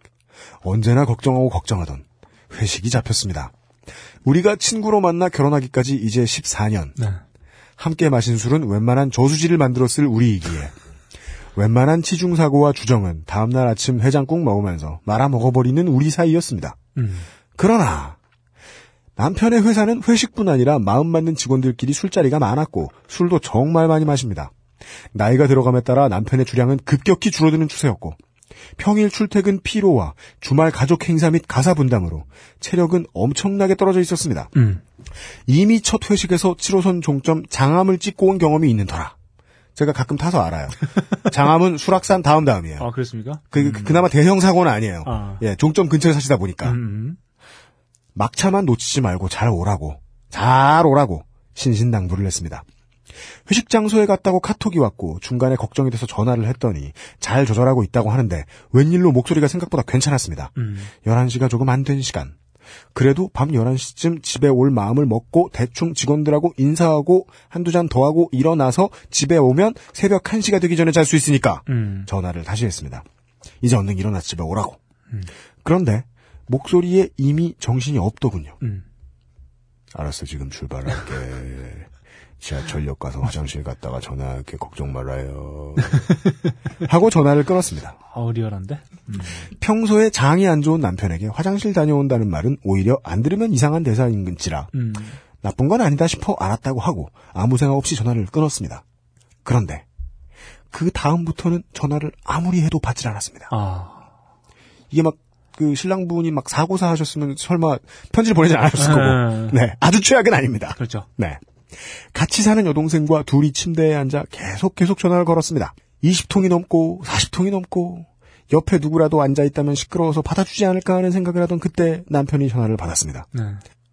언제나 걱정하고 걱정하던 회식이 잡혔습니다. 우리가 친구로 만나 결혼하기까지 이제 14년. 네. 함께 마신 술은 웬만한 저수지를 만들었을 우리이기에 웬만한 치중사고와 주정은 다음날 아침 해장국 먹으면서 말아먹어버리는 우리 사이였습니다. 음. 그러나 남편의 회사는 회식뿐 아니라 마음 맞는 직원들끼리 술자리가 많았고 술도 정말 많이 마십니다. 나이가 들어감에 따라 남편의 주량은 급격히 줄어드는 추세였고 평일 출퇴근 피로와 주말 가족 행사 및 가사 분담으로 체력은 엄청나게 떨어져 있었습니다. 음. 이미 첫 회식에서 7호선 종점 장암을 찍고 온 경험이 있는 터라. 제가 가끔 타서 알아요. 장암은 수락산 다음 다음이에요. 아, 그렇습니까? 그, 그, 그나마 대형 사고는 아니에요. 아. 예, 종점 근처에 사시다 보니까. 음. 막차만 놓치지 말고 잘 오라고, 잘 오라고 신신당부를 했습니다. 회식 장소에 갔다고 카톡이 왔고 중간에 걱정이 돼서 전화를 했더니 잘 조절하고 있다고 하는데 웬일로 목소리가 생각보다 괜찮았습니다. 음. 11시가 조금 안 된 시간. 그래도 밤 11시쯤 집에 올 마음을 먹고 대충 직원들하고 인사하고 한두 잔 더 하고 일어나서 집에 오면 새벽 1시가 되기 전에 잘 수 있으니까 음. 전화를 다시 했습니다. 이제 얼른 일어나 집에 오라고. 그런데 목소리에 이미 정신이 없더군요. 음. 알았어, 지금 출발할게. 지하철역 가서 화장실 갔다가 전화할게. 걱정 말아요. 하고 전화를 끊었습니다. 아, 리얼한데? 평소에 장이 안 좋은 남편에게 화장실 다녀온다는 말은 오히려 안 들으면 이상한 대사인지라 음. 나쁜 건 아니다 싶어 알았다고 하고 아무 생각 없이 전화를 끊었습니다. 그런데 그 다음부터는 전화를 아무리 해도 받질 않았습니다. 아. 이게 막 그 신랑분이 막 사고사 하셨으면 설마 편지를 보내지 않았을 거고. 음. 네, 아주 최악은 아닙니다. 그렇죠. 네. 같이 사는 여동생과 둘이 침대에 앉아 계속 계속 전화를 걸었습니다. 20통이 넘고 40통이 넘고 옆에 누구라도 앉아 있다면 시끄러워서 받아주지 않을까 하는 생각을 하던 그때 남편이 전화를 받았습니다. 네.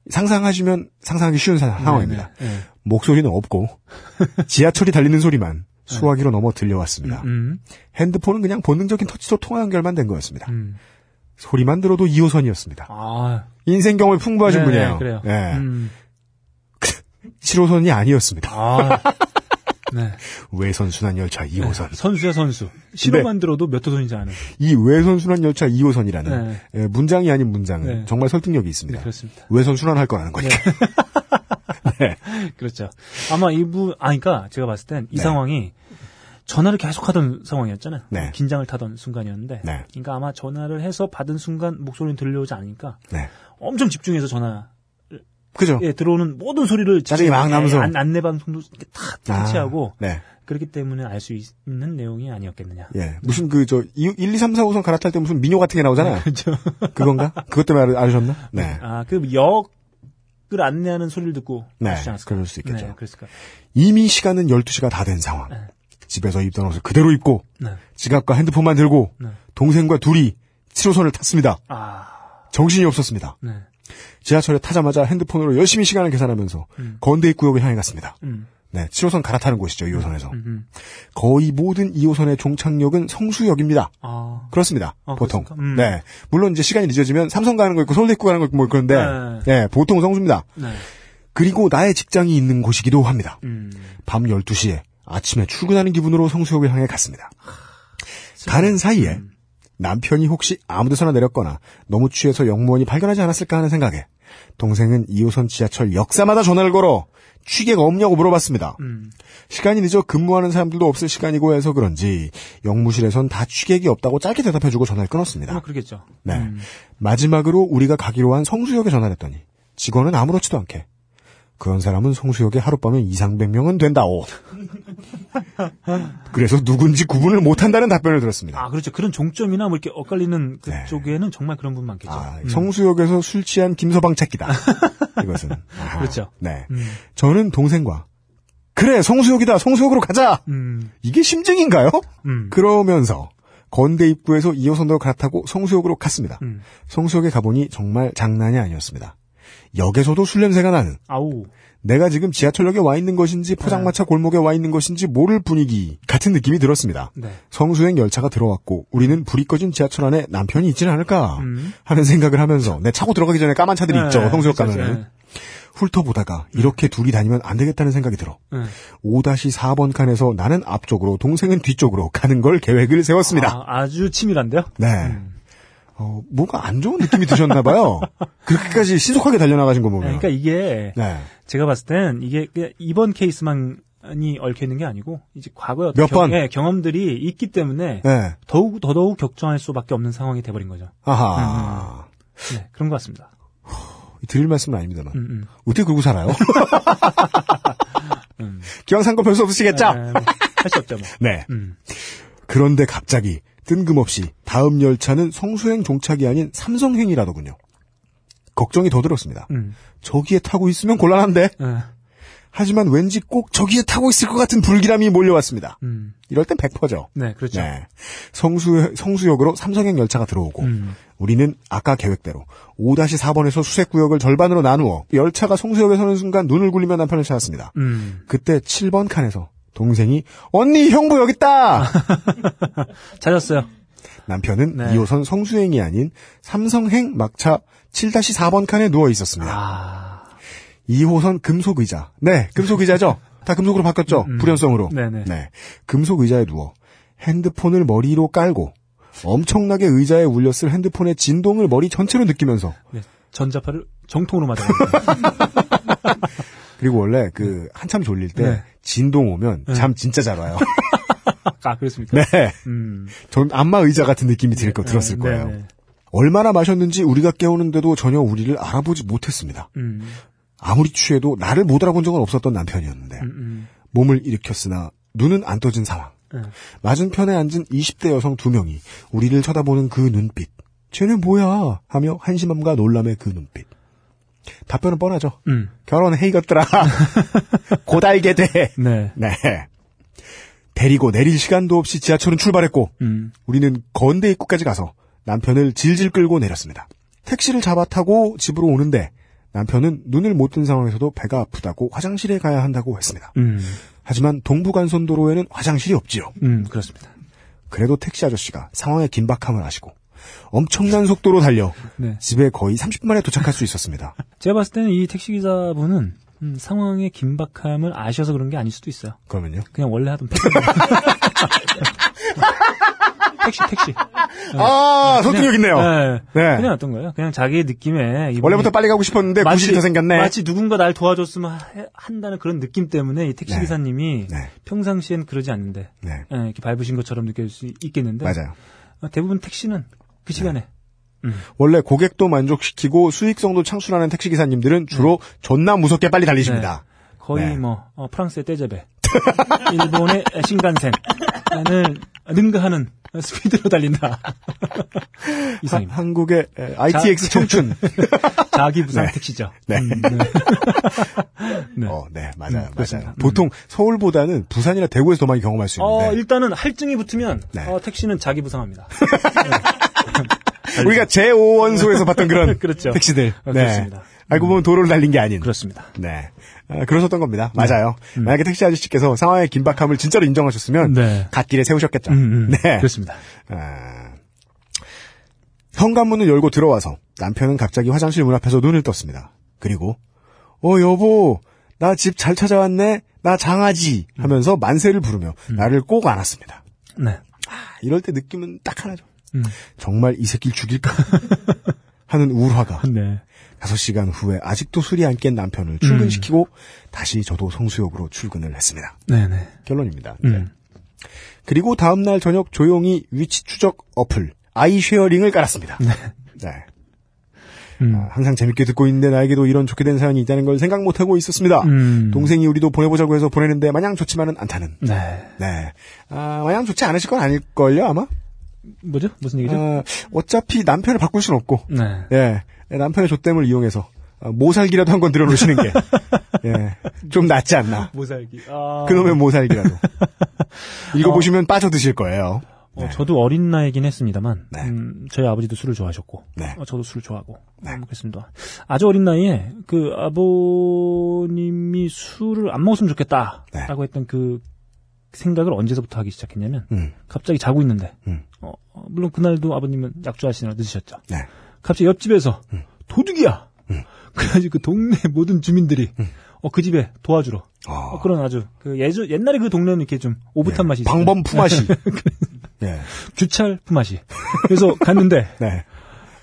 상상하시면 상상하기 쉬운 사- 상황입니다. 네, 네. 목소리는 없고 지하철이 달리는 소리만 수화기로 넘어 들려왔습니다. 음. 핸드폰은 그냥 본능적인 터치로 통화 연결만 된 거였습니다. 음. 소리만 들어도 2호선이었습니다. 아. 인생 경험이 풍부하신 네, 분이에요. 그래요. 네. 음. 7호선이 아니었습니다. 아. 네. 외선 순환 열차 2호선. 선수야, 선수. 신호만 들어도 몇 호선인지 아는. 이 외선 순환 열차 2호선이라는 네. 예, 문장이 아닌 문장은 네. 정말 설득력이 네, 있습니다. 그렇습니다. 외선 순환할 거라는 거니까. 그렇죠. 아마 이분, 아, 그니까 제가 봤을 땐이 네. 상황이 전화를 계속 하던 상황이었잖아요. 네. 긴장을 타던 순간이었는데. 네. 그러니까 아마 전화를 해서 받은 순간 목소리는 들려오지 않으니까 네. 엄청 집중해서 전화에 그죠? 들어오는 모든 소리를 짜증이 막 나면서. 안, 안내 방송도 이렇게 다 터치하고 네. 그렇기 때문에 알 수 있는 내용이 아니었겠느냐. 예. 무슨 그, 저, 1, 2, 3, 4호선 갈아탈 때 무슨 민요 같은 게 나오잖아요. 그렇죠. 그건가? 그것 때문에 알- 알으셨나? 네. 아, 그 역을 안내하는 소리를 듣고 네? 그럴 수 있겠죠. 네, 그랬을까? 이미 시간은 12시가 다 된 상황. 네. 집에서 입던 옷을 그대로 입고, 네. 지갑과 핸드폰만 들고, 네. 동생과 둘이 7호선을 탔습니다. 아, 정신이 없었습니다. 네. 지하철에 타자마자 핸드폰으로 열심히 시간을 계산하면서 음. 건대 입구역을 향해 갔습니다. 음, 네, 7호선 갈아타는 곳이죠, 2호선에서. 음, 음. 거의 모든 2호선의 종착역은 성수역입니다. 아, 그렇습니다. 아, 보통. 음. 네. 물론 이제 시간이 늦어지면 삼성 가는 거 있고 서울대 입구 가는 거 있고 뭐 그런데, 네. 네, 보통 성수입니다. 네. 그리고 나의 직장이 있는 곳이기도 합니다. 음. 밤 12시에 아침에 출근하는 기분으로 성수역을 향해 갔습니다. 가는 사이에 음. 남편이 혹시 아무 데서나 내렸거나 너무 취해서 영무원이 발견하지 않았을까 하는 생각에 동생은 2호선 지하철 역사마다 전화를 걸어 취객 없냐고 물어봤습니다. 음. 시간이 늦어 근무하는 사람들도 없을 시간이고 해서 그런지 영무실에선 다 취객이 없다고 짧게 대답해주고 전화를 끊었습니다. 아마 그렇겠죠. 네. 음. 마지막으로 우리가 가기로 한 성수역에 전화를 했더니 직원은 아무렇지도 않게 그런 사람은 성수역에 하룻밤에 2, 300명은 된다오. 그래서 누군지 구분을 못한다는 답변을 들었습니다. 아, 그렇죠. 그런 종점이나 뭐 이렇게 엇갈리는 네. 그쪽에는 정말 그런 분 많겠죠. 아, 음. 성수역에서 술 취한 김서방 찾기다. 이것은. 아하. 그렇죠. 네. 음. 저는 동생과 그래 성수역이다 성수역으로 가자. 음. 이게 심증인가요? 음. 그러면서 건대 입구에서 2호선으로 갈아타고 성수역으로 갔습니다. 음. 성수역에 가보니 정말 장난이 아니었습니다. 역에서도 술 냄새가 나는 아우. 내가 지금 지하철역에 와 있는 것인지 포장마차 골목에 와 있는 것인지 모를 분위기 같은 느낌이 들었습니다. 네. 성수행 열차가 들어왔고 우리는 불이 꺼진 지하철 안에 남편이 있지는 않을까 음. 하는 생각을 하면서 내 차고 들어가기 전에 까만 차들이 있죠. 네, 성수역. 가면은 네. 훑어보다가 이렇게 둘이 다니면 안 되겠다는 생각이 들어 네. 5-4번 칸에서 나는 앞쪽으로 동생은 뒤쪽으로 가는 걸 계획을 세웠습니다. 아, 주 치밀한데요? 네. 음. 어, 뭔가 안 좋은 느낌이 드셨나 봐요. 그렇게까지 신속하게 달려나가신 거 네, 보면. 그러니까 이게 네. 제가 봤을 땐 이게 이번 케이스만 이 얽혀 있는 게 아니고 이제 어떤 몇 번? 경, 예, 경험들이 있기 때문에 네. 더욱 더더욱 격정할 수밖에 없는 상황이 돼버린 거죠. 아하. 네, 그런 것 같습니다. 드릴 말씀은 아닙니다만. 음, 음. 어떻게 그러고 살아요? 음. 기왕 산 거 별 수 없으시겠죠? 네, 뭐, 할수 없죠, 뭐. 네. 음. 그런데 갑자기 뜬금없이 다음 열차는 성수행 종착이 아닌 삼성행이라더군요. 걱정이 더 들었습니다. 음. 저기에 타고 있으면 곤란한데. 예. 하지만 왠지 꼭 저기에 타고 있을 것 같은 불길함이 몰려왔습니다. 음. 이럴 땐 100%죠. 네, 그렇죠. 네. 성수, 성수역으로 삼성행 열차가 들어오고, 음. 우리는 아까 계획대로 5-4번에서 수색구역을 절반으로 나누어 열차가 성수역에 서는 순간 눈을 굴리며 남편을 찾았습니다. 음. 그때 7번 칸에서 동생이 언니 형부 여기 있다. 찾았어요. 남편은 네. 2호선 성수행이 아닌 삼성행 막차 7-4번 칸에 누워 있었습니다. 아. 2호선 금속 의자. 네, 금속 의자죠. 다 금속으로 바뀌었죠. 음. 불연성으로. 네네. 네. 금속 의자에 누워 핸드폰을 머리로 깔고 엄청나게 의자에 울렸을 핸드폰의 진동을 머리 전체로 느끼면서 네. 전자파를 정통으로 맞아요. 그리고 원래 그 한참 졸릴 때 네. 진동 오면 잠 진짜 잘 와요. 아, 그렇습니까? 네. 음. 전 안마 의자 같은 느낌이 들거 네, 들었을 네, 거예요. 네. 얼마나 마셨는지 우리가 깨우는데도 전혀 우리를 알아보지 못했습니다. 음. 아무리 취해도 나를 못 알아본 적은 없었던 남편이었는데 음, 음. 몸을 일으켰으나 눈은 안 떠진 상황. 네. 맞은편에 앉은 20대 여성 두 명이 우리를 쳐다보는 그 눈빛. 쟤는 뭐야? 하며 한심함과 놀람의 그 눈빛. 답변은 뻔하죠. 음. 결혼해 이것들아. 곧 알게 돼. 네. 네. 데리고 내릴 시간도 없이 지하철은 출발했고 음. 우리는 건대 입구까지 가서 남편을 질질 끌고 내렸습니다. 택시를 잡아 타고 집으로 오는데 남편은 눈을 못 뜬 상황에서도 배가 아프다고 화장실에 가야 한다고 했습니다. 음. 하지만 동부간선도로에는 화장실이 없지요. 음, 그렇습니다. 그래도 택시 아저씨가 상황의 긴박함을 아시고 엄청난 속도로 달려 네. 집에 거의 30분 만에 도착할 수 있었습니다. 제가 봤을 때는 이 택시기사분은 음, 상황의 긴박함을 아셔서 그런 게 아닐 수도 있어요. 그러면요. 그냥 원래 하던 패턴. 택시, 택시. 아, 설득력 있네요. 네. 네. 그냥 어떤 거예요? 그냥 자기의 느낌에. 원래부터 빨리 가고 싶었는데 더 생겼네. 마치 누군가 날 도와줬으면 하- 한다는 그런 느낌 때문에 이 택시기사님이 네. 평상시엔 그러지 않는데. 네. 예, 이렇게 밟으신 것처럼 느낄 수 있겠는데. 맞아요. 어, 대부분 택시는 그 시간에. 원래 고객도 만족시키고 수익성도 창출하는 택시 기사님들은 주로 존나 무섭게 빨리 달리십니다. 거의 네. 뭐 어, 프랑스의 떼제베, 일본의 신간센을 능가하는 스피드로 달린다. 이상입니다. 한국의 에, ITX 청춘. 자기 부상 네. 택시죠. 네. 음, 네. 네. 어, 네, 맞아요, 음. 맞아요. 보통 서울보다는 부산이나 대구에서 더 많이 경험할 수 어, 있는데 일단은 할증이 붙으면 네. 어, 택시는 자기 부상합니다. 우리가 제5원소에서 봤던 그런 그렇죠. 택시들. 어, 네. 그렇습니다. 알고 보면 도로를 달린 게 아닌. 그렇습니다. 네. 아, 그러셨던 겁니다. 맞아요. 만약에 택시 아저씨께서 상황의 긴박함을 진짜로 인정하셨으면 네. 갓길에 세우셨겠죠. 음, 음, 네. 그렇습니다. 아, 현관문을 열고 들어와서 남편은 갑자기 화장실 문 앞에서 눈을 떴습니다. 그리고 어 여보 나 집 잘 찾아왔네 나 장아지 하면서 만세를 부르며 나를 꼭 안았습니다. 네. 아, 이럴 때 느낌은 딱 하나죠. 음. 정말 이 새끼를 죽일까 하는 우울화가 네. 5시간 후에 아직도 술이 안 깬 남편을 출근시키고 다시 저도 성수역으로 출근을 했습니다. 네네. 결론입니다. 음. 그리고 다음날 저녁 조용히 위치 추적 어플 아이쉐어링을 깔았습니다. 네. 음. 아, 항상 재밌게 듣고 있는데 나에게도 이런 좋게 된 사연이 있다는 걸 생각 못하고 있었습니다. 음. 동생이 우리도 보내보자고 해서 보내는데 마냥 좋지만은 않다는. 네. 네. 아, 마냥 좋지 않으실 건 아닐걸요, 아마? 뭐죠? 무슨 얘기죠? 아, 어차피 남편을 바꿀 순 없고, 네. 예. 남편의 조땜을 이용해서, 아, 모살기라도 한 건 들어놓으시는 게, 예. 좀 낫지 않나. 모살기. 아. 그놈의 모살기라도. 읽어보시면 빠져드실 거예요. 어, 저도 어린 나이긴 했습니다만, 네. 음, 저희 아버지도 술을 좋아하셨고, 네. 어, 저도 술을 좋아하고, 네. 음, 그렇습니다. 아주 어린 나이에 그 아버님이 술을 안 먹었으면 좋겠다라고 했던 그 생각을 언제서부터 하기 시작했냐면, 음, 갑자기 자고 있는데, 음. 어, 어, 물론 그날도 아버님은 약주하시느라 늦으셨죠. 네. 갑자기 옆집에서 음. 도둑이야. 음. 그래가지고 그 동네 모든 주민들이 어, 그 집에 도와주러. 아, 어, 그런 아주 그 예전 옛날에 그 동네는 이렇게 좀 오붓한 예. 맛이 있어요. 방범 품앗이. 예. 규찰 품앗이. 그래서 갔는데 네.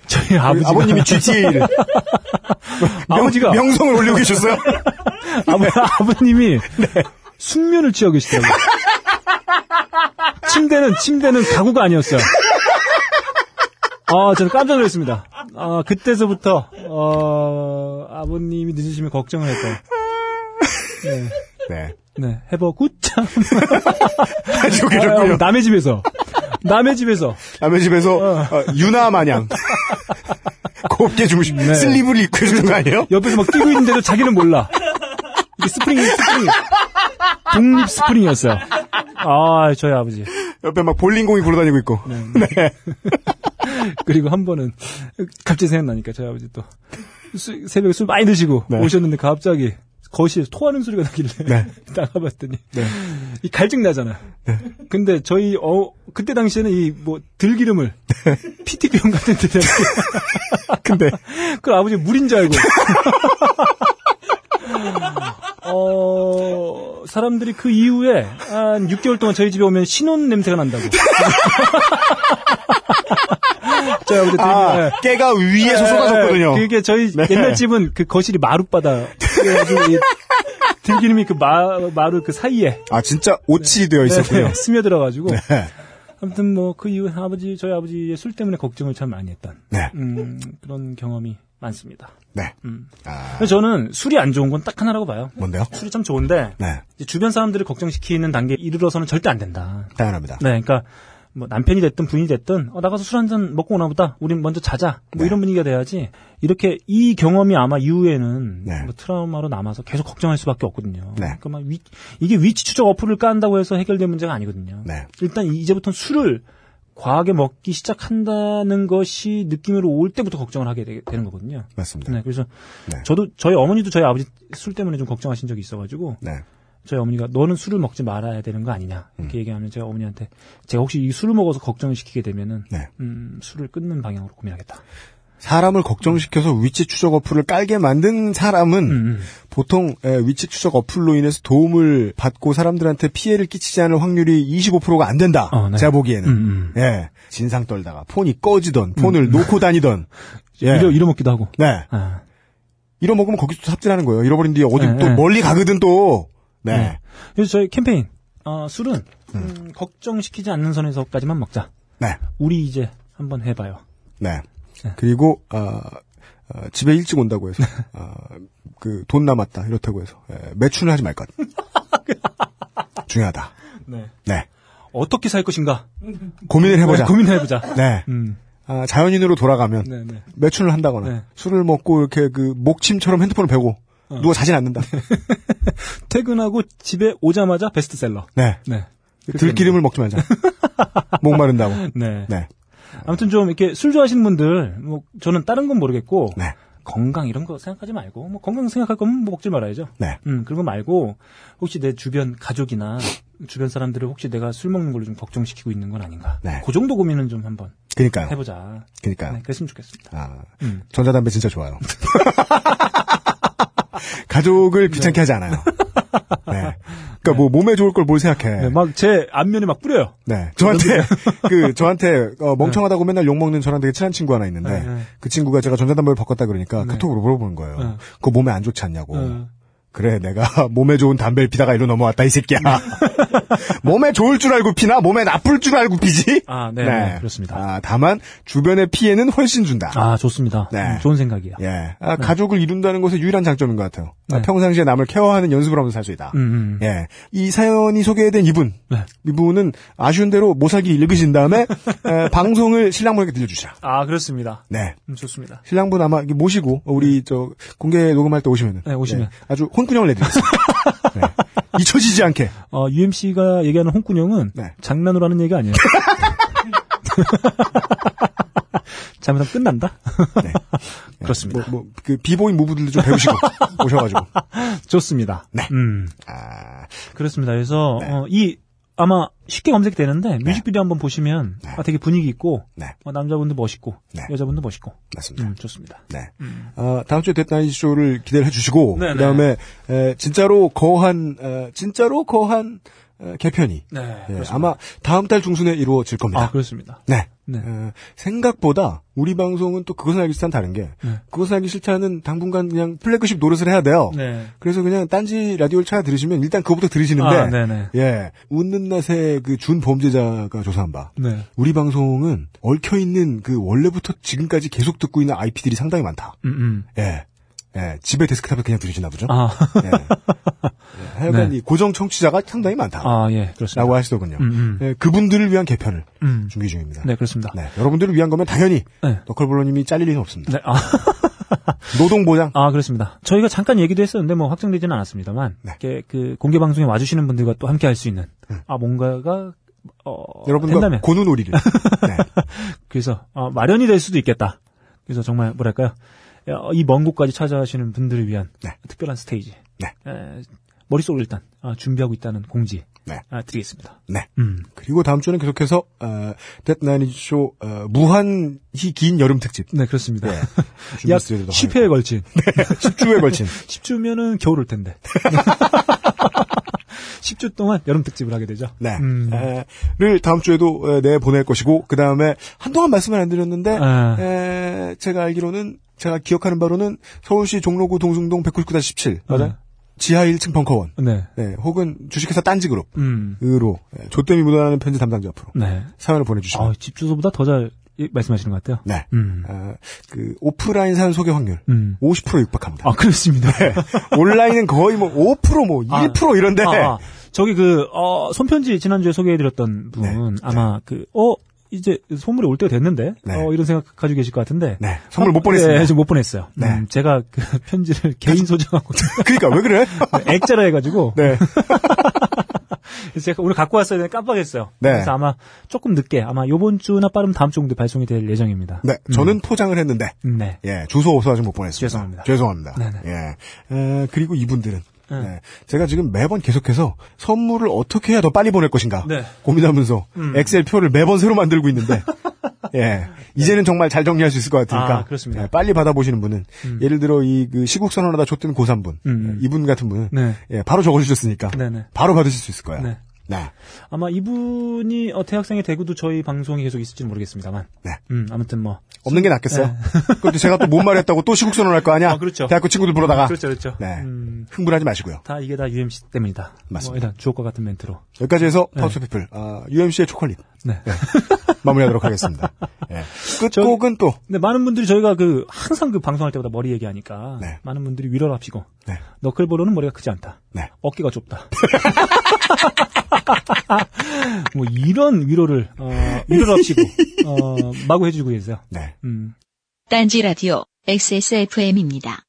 저희 아버지가 아버님이 GTA를. 아버지가 명성을 올리고 계셨어요? 아버, 아버님이 숙면을 취하고 계시더라고요. 침대는 침대는 가구가 아니었어요. 아, 저는 깜짝 놀랐습니다. 아, 그때서부터 어, 아버님이 늦으시면 걱정을 했고. 네. 네. 네, have a good time. 아, 계셨군요. 남의 집에서. 남의 집에서. 남의 집에서, 어, 유나 마냥. 곱게 주무시, 네. 슬립을 입고 해주는 거 아니에요? 옆에서 막 뛰고 있는데도 자기는 몰라. 이게 스프링, 스프링. 독립 스프링이었어요. 아, 저희 아버지. 옆에 막 볼링공이 굴러다니고 있고. 네. 그리고 한 번은 갑자기 생각나니까 저희 아버지 또 수- 새벽에 술 많이 드시고 네. 오셨는데 갑자기 거실에서 토하는 소리가 나길래 네. 나가봤더니 네. 이 갈증 나잖아. 근데 저희 어 그때 당시에는 이 뭐 들기름을 PT병 같은 데 근데, 그 아버지 물인 줄 알고. 어, 사람들이 그 이후에 한 6개월 동안 저희 집에 오면 신혼 냄새가 난다고. 아버지 되게, 아, 예. 깨가 위에서 쏟아졌거든요. 그게 저희 네. 옛날 집은 그 거실이 마룻바다. 들기름이 그 마, 마루 그 사이에 아, 진짜 오칠이 되어 네, 있었군요. 네, 스며들어가지고. 네. 아무튼 뭐 그 이후에 아버지, 저희 아버지의 술 때문에 걱정을 참 많이 했던. 네. 음, 그런 경험이 많습니다. 네. 음. 아, 저는 술이 안 좋은 건 딱 하나라고 봐요. 뭔데요? 술이 참 좋은데 네. 주변 사람들을 걱정시키는 단계에 이르러서는 절대 안 된다. 당연합니다. 네, 그러니까 뭐 남편이 됐든 부인이 됐든 어, 나가서 술 한 잔 먹고 오나 보다. 우린 먼저 자자. 뭐 네. 이런 분위기가 돼야지. 이렇게 이 경험이 아마 이후에는 네. 뭐 트라우마로 남아서 계속 걱정할 수밖에 없거든요. 네. 그러니까 막 위- 이게 위치 추적 어플을 깐다고 해서 해결될 문제가 아니거든요. 네. 일단 이제부터는 술을 과하게 먹기 시작한다는 것이 느낌으로 올 때부터 걱정을 하게 되, 는 거거든요. 맞습니다. 네, 그래서 네. 저도 저희 어머니도 저희 아버지 술 때문에 좀 걱정하신 적이 있어가지고 네. 저희 어머니가 너는 술을 먹지 말아야 되는 거 아니냐 음. 이렇게 얘기하면 제가 어머니한테 제가 혹시 이 술을 먹어서 걱정을 시키게 되면은 네. 음, 술을 끊는 방향으로 고민하겠다. 사람을 걱정시켜서 위치 추적 어플을 깔게 만든 사람은 음, 보통 에, 위치 추적 어플로 인해서 도움을 받고 사람들한테 피해를 끼치지 않을 확률이 25%가 안 된다. 어, 네. 제가 보기에는. 음, 음. 예. 진상 떨다가 폰이 꺼지던 폰을 놓고 다니던. 예. 잃어 잃어먹기도 하고. 네. 아, 잃어먹으면 거기서 삽질하는 거예요. 잃어버린 뒤에 어디 네, 또 네. 멀리 가거든 또. 네. 네. 그래서 저희 캠페인 어, 술은 음, 걱정시키지 않는 선에서까지만 먹자. 네. 우리 이제 한번 해봐요. 네. 네. 그리고 아, 아, 집에 일찍 온다고 해서 아, 그 돈 남았다 이렇다고 해서 예, 매춘을 하지 말 것. 중요하다. 네. 네. 어떻게 살 것인가? 고민을 해보자. 네, 고민해보자. 네. 음, 아, 자연인으로 돌아가면 네, 네. 매춘을 한다거나 네. 술을 먹고 이렇게 그 목침처럼 핸드폰을 베고 어. 누가 자진 않는다. 퇴근하고 집에 오자마자 베스트셀러. 네. 네. 들기름을 먹지 말자. 목 마른다고. 네. 네. 아무튼 좀 이렇게 술 좋아하시는 분들, 뭐 저는 다른 건 모르겠고 네. 건강 이런 거 생각하지 말고 뭐 건강 생각할 거면 뭐 먹지 말아야죠. 네. 음 그런 거 말고 혹시 내 주변 가족이나 주변 사람들을 혹시 내가 술 먹는 걸로 좀 걱정시키고 있는 건 아닌가. 네. 그 정도 고민은 좀 한번 그니까요. 해보자. 그니까요. 네, 그랬으면 좋겠습니다. 아, 음. 전자담배 진짜 좋아요. 가족을 귀찮게 하지 않아요. 네. 그러니까 뭐 몸에 좋을 걸 뭘 생각해. 네, 막제 안면에 막 뿌려요. 네. 저한테, 그, 저한테, 어, 멍청하다고 맨날 욕 먹는 저랑 되게 친한 친구 하나 있는데, 네, 네. 그 친구가 제가 전자담배를 바꿨다 그러니까 네. 카톡으로 물어보는 거예요. 네. 그거 몸에 안 좋지 않냐고. 어. 그래, 내가 몸에 좋은 담배를 피다가 이리로 넘어왔다, 이 새끼야. 몸에 좋을 줄 알고 피나 몸에 나쁠 줄 알고 피지? 아, 네, 네, 그렇습니다. 아, 다만 주변의 피해는 훨씬 준다. 아, 좋습니다. 네. 음, 좋은 생각이야. 예. 아, 가족을 이룬다는 것의 유일한 장점인 것 같아요. 아, 네. 평상시에 남을 케어하는 연습을 하면서 살 수 있다. 음, 음. 예. 이 사연이 소개된 이분. 네. 이분은 아쉬운 대로 모살기 읽으신 다음에 에, 방송을 신랑분에게 들려주시라. 아, 그렇습니다. 네. 음, 좋습니다. 신랑분 아마 모시고 우리 저 공개 녹음할 때 오시면은 네, 오시면. 예, 아주 혼 꾸녕을 내드리겠습니다. 네. 잊혀지지 않게. 어, UMC가 얘기하는 홍군형은 네. 장난으로 하는 얘기가 아니에요. 잘못하면 끝난다? 네. 그렇습니다. 뭐, 뭐, 그 비보잉 무브들도 좀 배우시고 오셔가지고. 좋습니다. 네. 음, 아, 그렇습니다. 그래서, 네. 어, 이, 아마 쉽게 검색되는데 뮤직비디오 한번 보시면 네. 아, 되게 분위기 있고 네. 어, 남자분도 멋있고 네. 여자분도 멋있고 맞습니다. 음, 좋습니다. 네. 어, 다음 주에 데드나잇 쇼를 기대를 해주시고, 네네. 그 다음에, 진짜로 거한, 에, 진짜로 거한, 에, 개편이. 네, 예. 아마 다음 달 중순에 이루어질 겁니다. 아 그렇습니다. 네. 네. 어, 생각보다 우리 방송은 또 그것은 알기 싫다는 다른 게, 네. 그것은 알기 싫다는 당분간 그냥 플래그십 노릇을 해야 돼요. 네. 그래서 그냥 딴지 라디오를 찾아 들으시면 일단 그거부터 들으시는데, 아. 예, 웃는 낫의 그 준 범죄자가 조사한 바, 네. 우리 방송은 얽혀 있는 그 원래부터 지금까지 계속 듣고 있는 IP들이 상당히 많다. 음, 음. 예. 예, 집에 데스크탑에 그냥 들으시나 보죠? 아, 예. 예, 하여간 네. 이 고정 청취자가 상당히 많다. 아, 예, 그렇습니다. 라고 하시더군요. 음, 음. 예, 그분들을 위한 개편을 음. 준비 중입니다. 네, 그렇습니다. 네, 여러분들을 위한 거면 당연히 네. 너클볼로님이 잘릴 리는 없습니다. 네, 아, 노동 보장. 아, 그렇습니다. 저희가 잠깐 얘기도 했었는데 뭐 확정되지는 않았습니다만, 네. 이렇게 그 공개 방송에 와주시는 분들과 또 함께 할 수 있는, 아, 뭔가가, 어, 여러분과 된다면. 고누놀이를. 네. 그래서, 어, 마련이 될 수도 있겠다. 그래서 정말, 뭐랄까요. 이 먼 곳까지 찾아가시는 분들을 위한 네. 특별한 스테이지. 네. 에, 머릿속으로 일단, 아, 준비하고 있다는 공지. 네. 아, 드리겠습니다. 네. 음. 그리고 다음 주는 계속해서 어, 데드나잇 쇼 어, 무한히 긴 여름 특집. 네, 그렇습니다. 네. 약 준비해드리도록 10회에 걸친. 10주에 걸친. 10주면은 겨울 올 텐데. 10주 동안 여름 특집을 하게 되죠. 네. 음. 에, 를 다음 주에도 에, 내 보낼 것이고 그 다음에 한동안 말씀을 안 드렸는데 아. 에, 제가 알기로는 제가 기억하는 바로는 서울시 종로구 동숭동 199-17 맞아요. 네. 지하 1층 벙커원. 네. 네, 혹은 주식회사 딴지그룹. 음. 으로 예, 조땜이 묻어나는 편지 담당자 앞으로 네. 사연을 보내주시면 아, 집 주소보다 더 잘 말씀하시는 것 같아요. 네. 음. 아, 그 오프라인 사연 소개 확률 음. 50% 육박합니다. 아, 그렇습니다. 온라인은 거의 뭐 5%뭐 1% 이런데 아, 아, 저기 그, 어, 손편지 지난주에 소개해드렸던 분, 네. 아마 그, 어, 이제 선물이 올 때가 됐는데, 네. 어, 이런 생각 가지고 계실 것 같은데. 네, 선물 못 보냈습니다. 네, 좀못 보냈어요. 네. 음, 제가 그 편지를 개인 소장하고 그러니까 왜 그래? 액자라 해가지고. 네. 그래서 제가 오늘 갖고 왔어야 되는데 깜빡했어요. 네. 그래서 아마 조금 늦게, 아마 요번 주나 빠르면 다음 주 정도 발송이 될 예정입니다. 네, 저는 포장을 했는데 음, 네. 예, 주소 없어 아직 못 보냈습니다. 죄송합니다. 죄송합니다. 네네. 예. 에, 그리고 이분들은 네. 네, 제가 지금 매번 계속해서 선물을 어떻게 해야 더 빨리 보낼 것인가 네. 고민하면서 음. 엑셀 표를 매번 새로 만들고 있는데 예, 이제는 정말 잘 정리할 수 있을 것 같으니까 아, 그렇습니다. 예, 빨리 받아보시는 분은 음. 예를 들어 이 그 시국 선언하다 줬던 고3분 음. 예, 이분 같은 분은 네. 예, 바로 적어주셨으니까 네네. 바로 받으실 수 있을 거예요. 네. 네. 아마 이분이 어, 대학생이 되고도 저희 방송이 계속 있을지는 모르겠습니다,만. 네. 음, 아무튼 뭐. 없는 게 낫겠어요. 그것도 제가 또 못 말했다고 또 시국 선언할 거 아니야? 아, 그렇죠. 대학교 친구들 부르다가 그렇죠, 그렇죠. 네. 음, 흥분하지 마시고요. 다 이게 다 UMC 때문이다. 맞습니다. 뭐 일단 주옥과 같은 멘트로. 여기까지 해서 네. 파우스 피플 아, UMC의 초콜릿 네. 마무리하도록 하겠습니다. 예. 끝곡은 또 근데 많은 분들이 저희가 그 항상 그 방송할 때마다 머리 얘기하니까 네. 많은 분들이 위로를 합시고 네. 너클볼로는 머리가 크지 않다. 네. 어깨가 좁다. 뭐 이런 위로를 어, 위로를 합시고 어, 마구 해주고 계세요. 네. 음. 딴지 라디오 XSFM입니다.